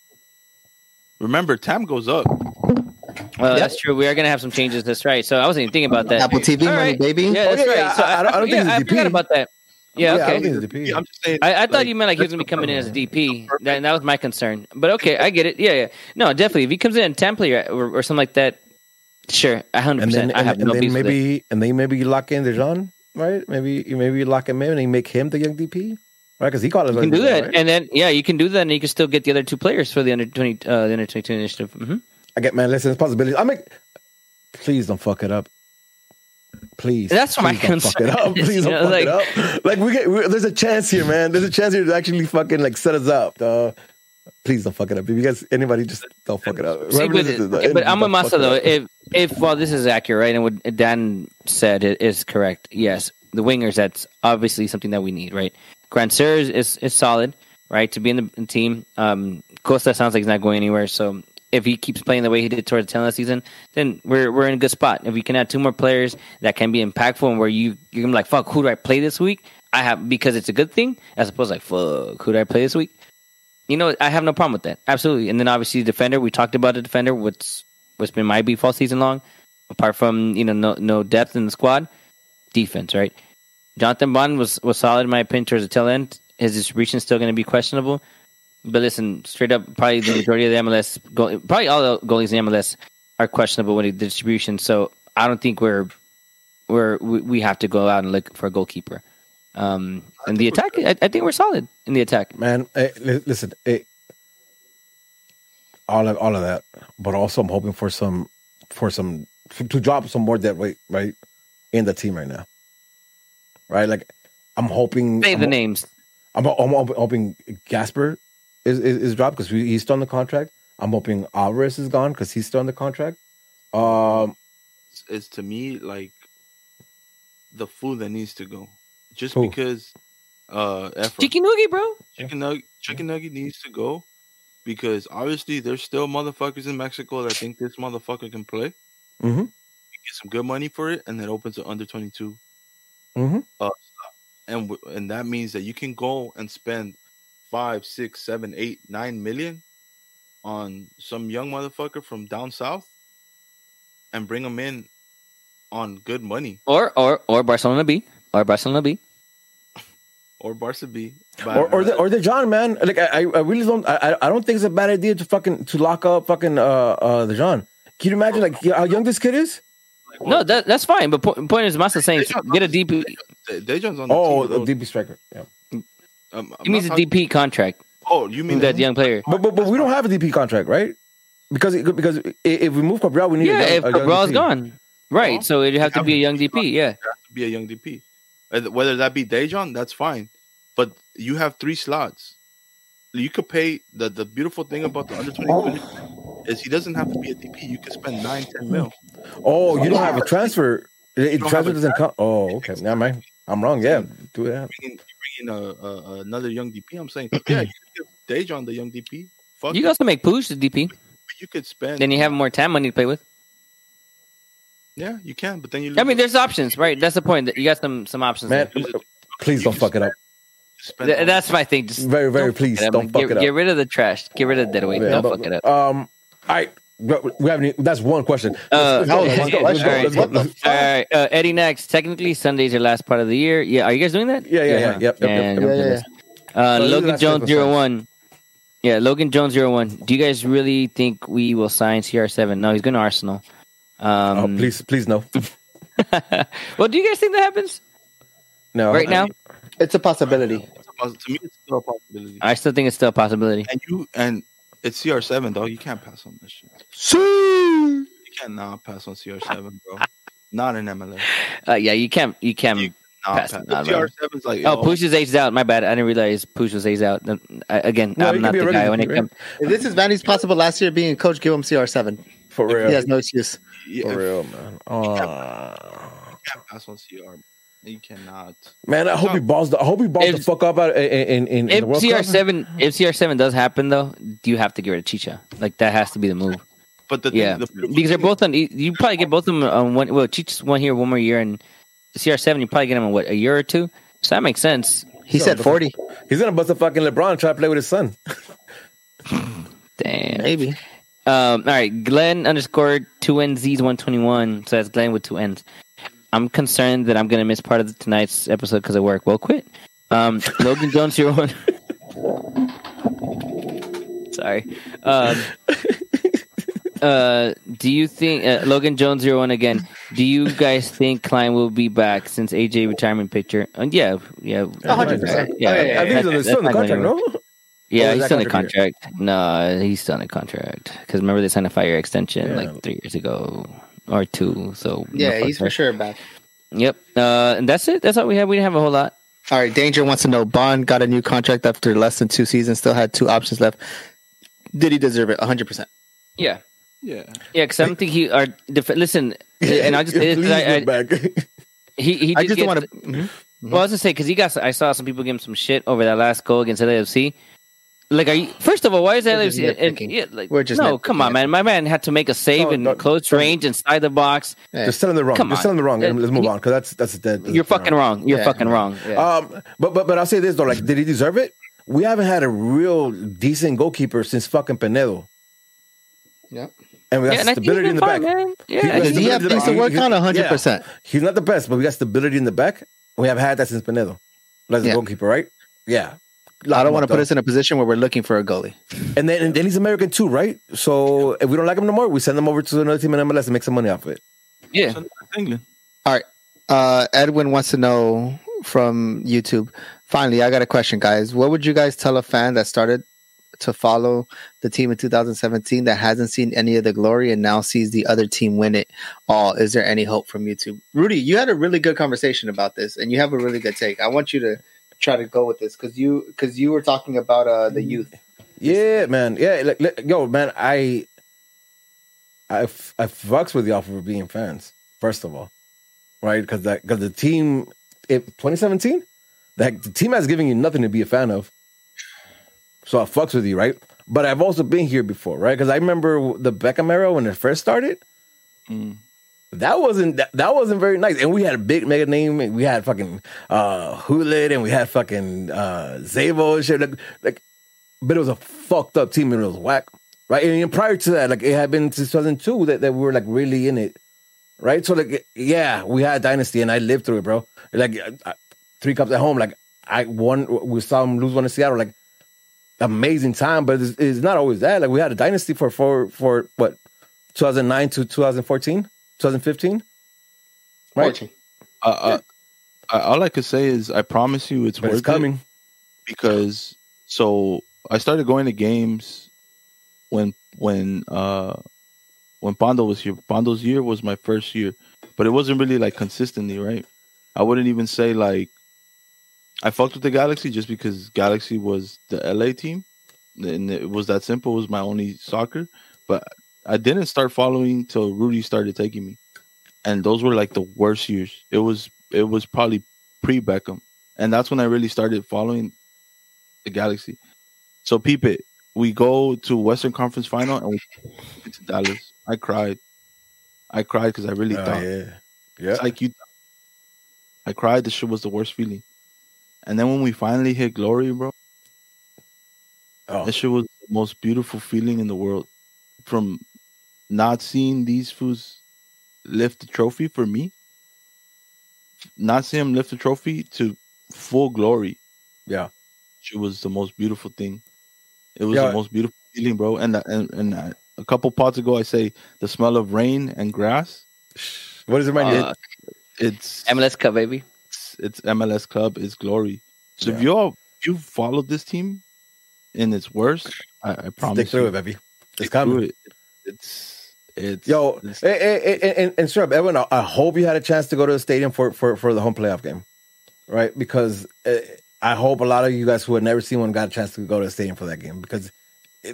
Remember, time goes up. Well, yep. that's true. We are going to have some changes. That's right. So I wasn't even thinking about that. Apple TV All money, right. baby. Yeah, that's oh, yeah, right. So I, I, don't, I don't yeah, think it's I forgot about that. Yeah, yeah okay. I, DP. I'm just saying, I, I like, thought you meant like he was going to be coming in as a DP. That, that was my concern. But okay, I get it. Yeah, yeah. No, definitely. If he comes in in template or, or something like that, Sure, hundred percent. I have and no then maybe and then maybe you lock in Dejan, right? Maybe you maybe you lock him in and you make him the young DP, right? Because he called us. You can do that, right? and then yeah, you can do that, and you can still get the other two players for the under twenty, uh, the under twenty two initiative. Mm-hmm. I get man. Listen, it's possibilities. I make. Please don't fuck it up. Please. That's please my don't. Fuck it up. Please don't know, fuck like, it up. Like we get, we, there's a chance here, man. There's a chance here to actually fucking like set us up. Dog. Please don't fuck it up. If you guys, anybody, just don't fuck it up. See, but, but I'm a Masa though. If if well, this is accurate, right? And what Dan said is correct. Yes, the wingers. That's obviously something that we need, right? Grandsir is, is, is solid, right? To be in the, in the team. Um, Costa sounds like he's not going anywhere. So if he keeps playing the way he did towards the tail end of the season, then we're we're in a good spot. If we can add two more players that can be impactful and where you you're like, fuck, who do I play this week? I have because it's a good thing, as opposed to like, fuck, who do I play this week? you know, I have no problem with that. Absolutely. And then obviously the defender, we talked about the defender, what's what's been my beef all season long, apart from, you know, no no depth in the squad, defense, right? Jonathan Bond was, was solid in my opinion towards the tail end. His distribution is still going to be questionable. But listen, straight up, probably the majority of the MLS, probably all the goalies in the MLS are questionable with the distribution. So I don't think we're we're we have to go out and look for a goalkeeper. Um, and the attack, I, I, think we're solid in the attack. Man, hey, listen, hey, all of all of that, but also I'm hoping for some for some to drop some more dead weight right in the team right now. Right, like I'm hoping. Say I'm, the names. I'm, I'm, I'm hoping Gasper is is, is dropped because he's still on the contract. I'm hoping Alvarez is gone because he's still on the contract. Um, it's, it's to me like the fool that needs to go just Who? because uh Efra, Chicken Nugget, bro. Chicken Nugget Chicken Nugget needs to go because obviously there's still motherfuckers in Mexico that think this motherfucker can play. Mm-hmm. Get some good money for it, and then opens an under twenty two. Mm-hmm. Uh, and and that means that you can go and spend five, six, seven, eight, nine million on some young motherfucker from down south, and bring them in on good money. Or or or Barcelona B. Or Barcelona B or Barca B, or or the or Dejan man. Like I, I really don't. I, I don't think it's a bad idea to fucking to lock up fucking uh uh Dejan. Can you imagine like how young this kid is? Like, no, that that's fine. But po- point is, Master saying Dejan's get a DP. Dejan's on the oh, team, a DP striker. Yeah, um, he needs a DP contract. Oh, you mean that young player? But but but we don't have a DP contract, right? Because because if we move Cabral, we need yeah. A young, if Cabral's gone, right? So it'd have to be a young DP. Yeah, be a young DP. Whether that be Dejan, that's fine. But you have three slots. You could pay the the beautiful thing about the under twenty is he doesn't have to be a DP. You can spend nine, ten mil. Oh, you don't have a transfer. It, transfer doesn't come. Oh, okay. Never mind. I'm wrong. Yeah, do that. You bring in, you bring a, a, another young DP. I'm saying, yeah, you give Dejan the young DP. Fuck you can also make Puig the DP. You could spend. Then you have more time money to play with. Yeah, you can, but then you. I mean, there's options, right? That's the point. That you got some some options. Man, please don't fuck it up. Th- that's my thing. Just very, very please don't, don't fuck get, it up. Get rid of the trash. Get rid of the dead weight. Yeah, don't fuck it up. Um, I we haven't. That's one question. Uh, all right, uh, Eddie next. Technically, Sunday's your last part of the year. Yeah, are you guys doing that? Yeah, yeah, yeah. Yep, yep, yep, yeah, yeah, yeah. Uh, Logan Jones zero one. Yeah, Logan Jones zero one. Do you guys really think we will sign CR seven? No, he's going to Arsenal. Um, oh, please, please no. well, do you guys think that happens? No, right now. It's a possibility. To me, it's still a possibility. I still think it's still a possibility. And you and it's CR7, dog. You can't pass on this shit. See? You cannot pass on CR7, bro. Not in MLS. Uh, yeah, you can't. You can't. You, pass pass CR7's like oh, Puig is aged out. My bad. I didn't realize Puig was aged out. Again, no, I'm not the guy when it comes. This is Vanney's possible last year being coach. Give him CR7 for real. He has no excuse. Yeah, for real, man. Oh. can't pass on CR. You cannot. Man, I hope he balls. The, I hope he balls if, the fuck up out in in, in if CR seven if CR seven does happen though, do you have to get rid of Chicha? Like that has to be the move. But the yeah, the, because they're both on. You probably get both of them on one. Well, Chicha's one here, one more year, and CR seven you probably get him in what a year or two. So that makes sense. He said forty. He's gonna bust a fucking LeBron and try to play with his son. Damn, maybe. Um, all right, Glenn underscore two NZs one twenty one. So that's Glenn with two N's. I'm concerned that I'm going to miss part of tonight's episode because of work. Well, quit. Um, Logan Jones, you're one. Sorry. Um, uh, do you think uh, Logan Jones zero one again? Do you guys think Klein will be back since AJ retirement picture? Uh, yeah, yeah, hundred percent. Yeah, yeah, yeah, I think he's still in the contract, no? Yeah, he's still in the contract. No, he's still in the contract because remember they signed a five year extension yeah. like three years ago or two. So yeah, he's for sure back. Yep, uh, and that's it. That's all we have. We didn't have a whole lot. All right, Danger wants to know: Bond got a new contract after less than two seasons, still had two options left. Did he deserve it? One hundred percent. Yeah. Yeah. Yeah, because I don't think he. Are listen, and I just say this I, I, back. he he. I just want to. Mm-hmm. Well, I was gonna say because he got. I saw some people give him some shit over that last goal against LAFC. Like, are you? First of all, why is that? And, yeah, like, We're just no. Come on, man. My man had to make a save in close range inside the box. Yeah. Just telling the wrong. Come Just telling the wrong. Let's move on because that's that's dead. You're fucking wrong. wrong. You're yeah. fucking wrong. Yeah. Um, but but but I'll say this though. Like, did he deserve it? We haven't had a real decent goalkeeper since fucking Penedo. Yep. And we got yeah, stability in the fine, back. Man. Yeah, he, he have things to work on 100%. He's not the best, but we got stability in the back. We have had that since Penedo. As a goalkeeper, right? Yeah. I don't want to put us in a position where we're looking for a goalie. And then and then he's American too, right? So if we don't like him no more, we send him over to another team in MLS and make some money off it. Yeah. England. All right. Uh, Edwin wants to know from YouTube. Finally, I got a question, guys. What would you guys tell a fan that started to follow the team in 2017 that hasn't seen any of the glory and now sees the other team win it all? Is there any hope from YouTube? Rudy, you had a really good conversation about this and you have a really good take. I want you to try to go with this because you because you were talking about uh the youth. Yeah, man. Yeah, like, like, yo, man. I I I fucks with y'all for being fans. First of all, right? Because that because the team, it 2017, that the team has given you nothing to be a fan of. So I fucks with you, right? But I've also been here before, right? Because I remember the Beckham era when it first started. Mm that wasn't that, that wasn't very nice. And we had a big mega name. we had fucking uh Gullit and we had fucking uh Zavo and shit. Like, like, but it was a fucked up team and it was whack. Right. And prior to that, like it had been 2002 that, that we were like really in it. Right. So like yeah, we had Dynasty and I lived through it, bro. Like uh, three cups at home. Like I won we saw them lose one in Seattle, like amazing time, but it's, it's not always that. Like we had a dynasty for for for what 2009 to 2014. 2015, right? Uh, uh, yeah. all I could say is, I promise you, it's but worth it's coming. It because so I started going to games when when uh when Pondo was here. Pondo's year was my first year, but it wasn't really like consistently, right? I wouldn't even say like I fucked with the Galaxy just because Galaxy was the LA team, and it was that simple. It was my only soccer, but I didn't start following till Rudy started taking me, and those were like the worst years. It was it was probably pre Beckham, and that's when I really started following the Galaxy. So peep it. We go to Western Conference Final and we to Dallas. I cried. I cried because I really oh, thought. Yeah, yeah. It's like you. I cried. The shit was the worst feeling. And then when we finally hit glory, bro, oh. that shit was the most beautiful feeling in the world. From not seeing these fools lift the trophy for me, not seeing him lift the trophy to full glory. Yeah, it was the most beautiful thing. It was yeah. the most beautiful feeling, bro. And and and uh, a couple pots ago, I say the smell of rain and grass. What does it remind uh, you? It's MLS Cup, baby. It's, it's MLS Club. It's glory. So yeah. if you all if you followed this team in its worst, I, I promise stick through you, it, baby. It's coming. It. It's It's, Yo, it's, and, and, and, and Edwin, I hope you had a chance to go to the stadium for, for, for the home playoff game, right? Because uh, I hope a lot of you guys who had never seen one got a chance to go to the stadium for that game because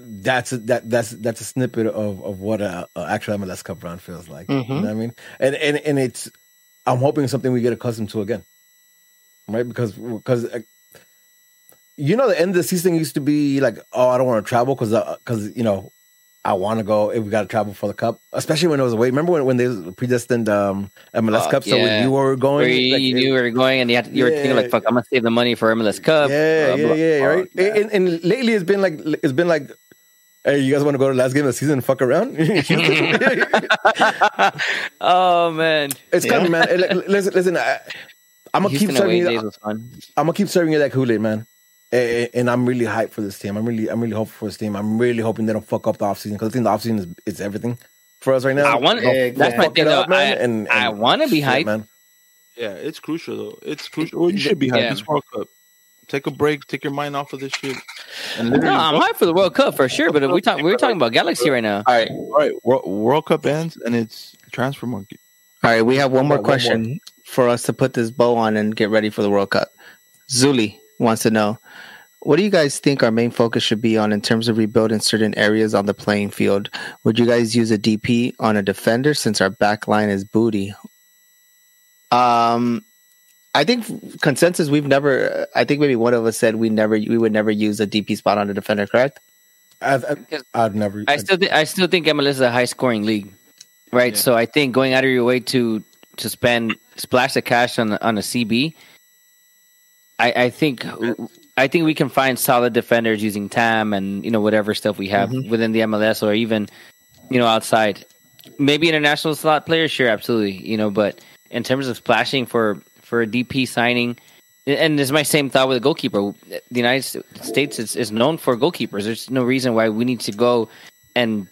that's a, that that's that's a snippet of of what a, a actual MLS Cup run feels like. Mm-hmm. You know what I mean? And and and it's I'm hoping something we get accustomed to again, right? Because because. Uh, you know, the end of the season used to be like, oh, I don't want to travel because because uh, you know I want to go if we got to travel for the cup, especially when it was away. Remember when, when they predestined um, MLS uh, Cup? So yeah. you were going, you, like, you knew were going, and you, had you yeah. were thinking like, "Fuck, I'm gonna save the money for MLS Cup." Yeah, blah, yeah, yeah, blah, right. Blah. And, and, lately, it's been like it's been like, "Hey, you guys want to go to the last game of the season and fuck around?" oh man, it's coming, man. Listen, listen. I, am gonna keep serving you. I'm gonna keep serving you that Kool Aid, man and I'm really hyped for this team. I'm really, I'm really hopeful for this team. I'm really hoping they don't fuck up the offseason because I think the offseason is, is everything for us right now. I want that's my thing, though. man, I, and, and I want to be hyped, man. Yeah, it's crucial though. It's crucial. Well, you should be hyped. Yeah. This World Cup. Take a break. Take your mind off of this shit. no, I'm hyped for the World Cup for sure. But we talk, we're talking about Galaxy right now. All right, all right. World, World Cup ends and it's transfer market. All right, we have one more question one more. for us to put this bow on and get ready for the World Cup. Zuli wants to know what do you guys think our main focus should be on in terms of rebuilding certain areas on the playing field? Would you guys use a DP on a defender since our back line is booty? Um, I think consensus we've never. I think maybe one of us said we never we would never use a DP spot on a defender. Correct? I've, I've, I've never. I still th- I still think MLS is a high scoring league, right? Yeah. So I think going out of your way to to spend splash the cash on on a CB. I, I think I think we can find solid defenders using TAM and you know whatever stuff we have mm-hmm. within the MLS or even you know outside. Maybe international slot players, sure, absolutely. You know, but in terms of splashing for for a DP signing, and it's my same thought with a goalkeeper. The United States is, is known for goalkeepers. There's no reason why we need to go and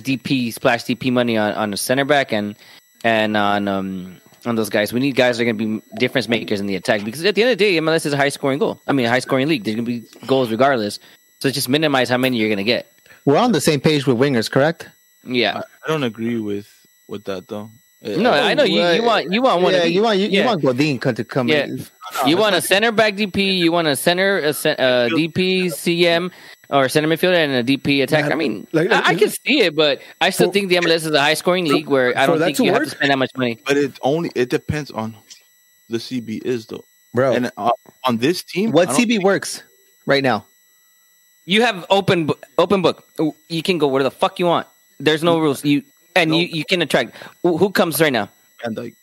DP splash DP money on, on a center back and and on um on those guys. We need guys that are going to be difference makers in the attack because at the end of the day, MLS is a high scoring goal. I mean, a high scoring league. There's going to be goals regardless. So just minimize how many you're going to get. We're on the same page with wingers, correct? Yeah. I don't agree with with that though. No, I know you, you want you want one. Yeah, you want you, yeah. you want Godin to come. Yeah. In. You want a center back DP. You want a center a, a uh, DP CM or center midfielder and a DP attacker. I mean, like, I, I, can see it, but I still for, think the MLS is a high scoring league where I don't think you work? have to spend that much money. But it only it depends on the CB is though, bro. And uh, on this team, what CB think... works right now? You have open open book. You can go where the fuck you want. There's no rules. You and no. you you can attract. Who comes right now? And like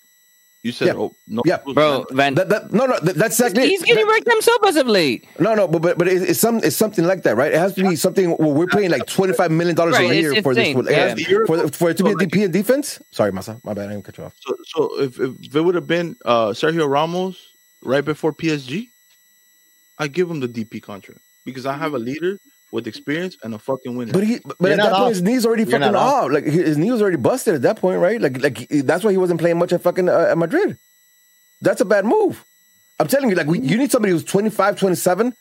you said, yeah. oh, no, yeah, bro, Van. That, that, no, no, that, that's exactly. He's getting wrecked himself as of late. No, no, but but but it's, it's some it's something like that, right? It has to be something. Where we're paying like twenty five million dollars right, a year for this, for, yeah. for, for it to be a DP in defense. Sorry, Masa, my bad, I didn't cut you off. So, so if, if it would have been uh, Sergio Ramos right before PSG, I give him the DP contract because I have a leader with experience and a fucking winner. But he, but at that off. point, his knees already You're fucking off. Like his knee was already busted at that point, right? Like, like that's why he wasn't playing much at fucking uh, at Madrid. That's a bad move. I'm telling you, like, we, you need somebody who's 25, 27,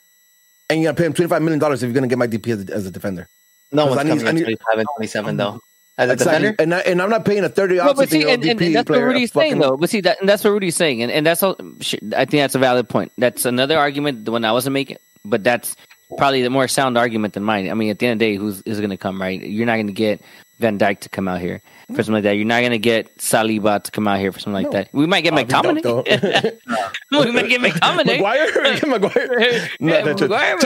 and you're going to pay him $25 million if you're going to get my DP as a, as a defender. No one's coming at 25 and 27, though. As a exactly. defender? And, I, and I'm not paying a 30 no, but see, and, and, and that's what Rudy's saying, though. But see, that, and that's what Rudy's saying. And, and that's all, I think that's a valid point. That's another argument, the one I wasn't making, but that's probably the more sound argument than mine. I mean, at the end of the day, who's is going to come, right? You're not going to get Van Dijk to come out here for something like that. You're not gonna get Saliba to come out here for something like no. that. We might get McTominay. we might get McTominay. Maguire, Maguire. No, Let's go. Let's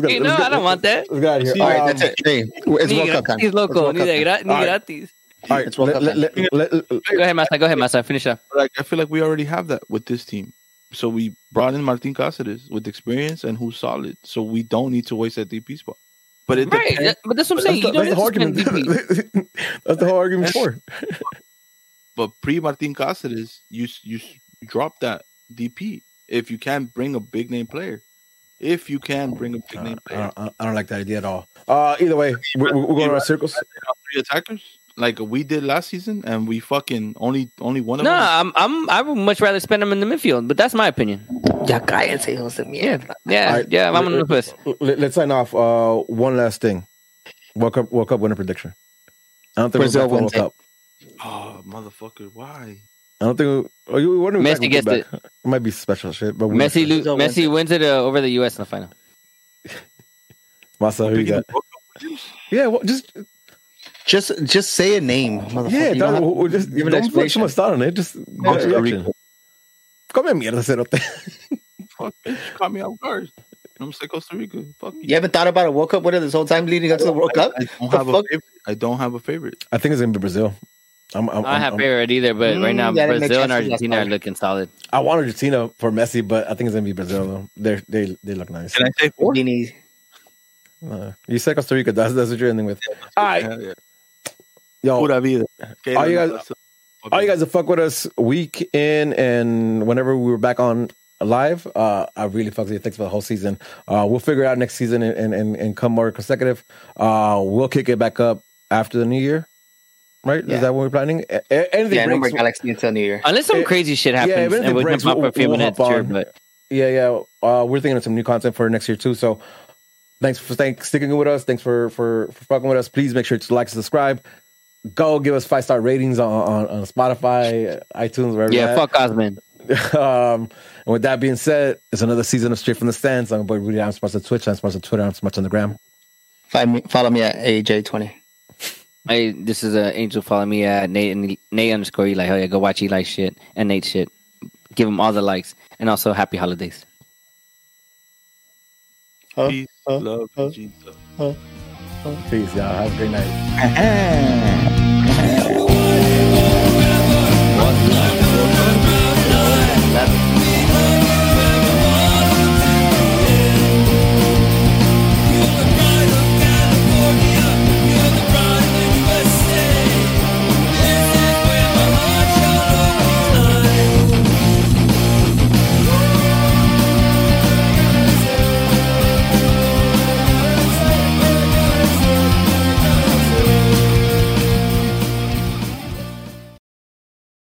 go. No, I don't want that. Let's get out here. All right, that's it. Um, hey, it's World Cup time. He's local. Ni gratis. All right, go ahead, Masa. Go ahead, Masa. Finish up. Like, I feel like we already have that with this team. So we brought in Martin Cáceres with experience and who's solid. So we don't need to waste that DP spot. But it right, depends. but that's what I'm saying. That's the, that's the whole argument. that's the whole argument for. but pre Martin Cáceres, you you drop that DP if you can bring a big name player. If you can bring a big uh, name player, I don't, I don't, like that idea at all. Uh, either way, we're, we're going around circles. Three attackers like we did last season, and we fucking only only one of no, them. No, I'm I'm I would much rather spend them in the midfield, but that's my opinion. Ya cállense, hijos de mierda. Yeah, yeah, right, yeah. I'm on the list. Let's sign off. Uh, one last thing. World Cup, World Cup winner prediction. I don't think Brazil wins World Cup. Oh, motherfucker! Why? I don't think. Oh, you wondering Messi gets it. It might be special shit, but Messi, lo- Messi wins it uh, over the U.S. in the final. Masa, who you got? Yeah, well, just just just say a name. Yeah, don't, just give don't put too much thought on it. Just Costa reaction. Come mierda, cerote. Fuck, bitch, caught me off guard. I'm say Costa Rica. Fuck you. You haven't thought about a World Cup winner this whole time leading up to the World Cup? I, don't have a favorite. I don't have a favorite. I think it's gonna be Brazil. I'm, I'm, I have I'm, favorite either, but mm, right now yeah, Brazil and Argentina are looking solid. I want Argentina for Messi, but I think it's gonna be Brazil though. They they they look nice. Can I say four? Uh, you said Costa Rica. That's that's what you're ending with. Yeah, all right. Yeah, yeah. Yo, Pura vida. Okay, all you guys, all you guys that fuck with us week in and whenever we were back on live, uh, I really fuck with you. Thanks for the whole season. Uh, we'll figure it out next season and, and, and come more consecutive. Uh, we'll kick it back up after the new year. Right? Yeah. Is that what we're planning? A- anything yeah, breaks, no Galaxy until New Year. Unless some it, crazy shit happens yeah, and we breaks, can pop we'll, a few we'll minutes. Sure, but yeah, yeah. Uh, we're thinking of some new content for next year too. So thanks for thanks, sticking with us. Thanks for, for for fucking with us. Please make sure to like, and subscribe go give us five star ratings on, on, on Spotify, iTunes, wherever. Yeah, fuck Osman. um, and with that being said, it's another season of Straight from the Stands. I'm a boy Rudy. I'm sponsored Twitch. I'm sponsored Twitter. I'm sponsored on the gram. Follow me, follow me at AJ20. Hey, this is uh, Angel. Follow me at Nate, Nate underscore Eli. Hell yeah, go watch Eli shit and Nate shit. Give him all the likes. And also, happy holidays. Huh? Peace, huh? love, huh? Jesus. Peace, y'all. Have a great night.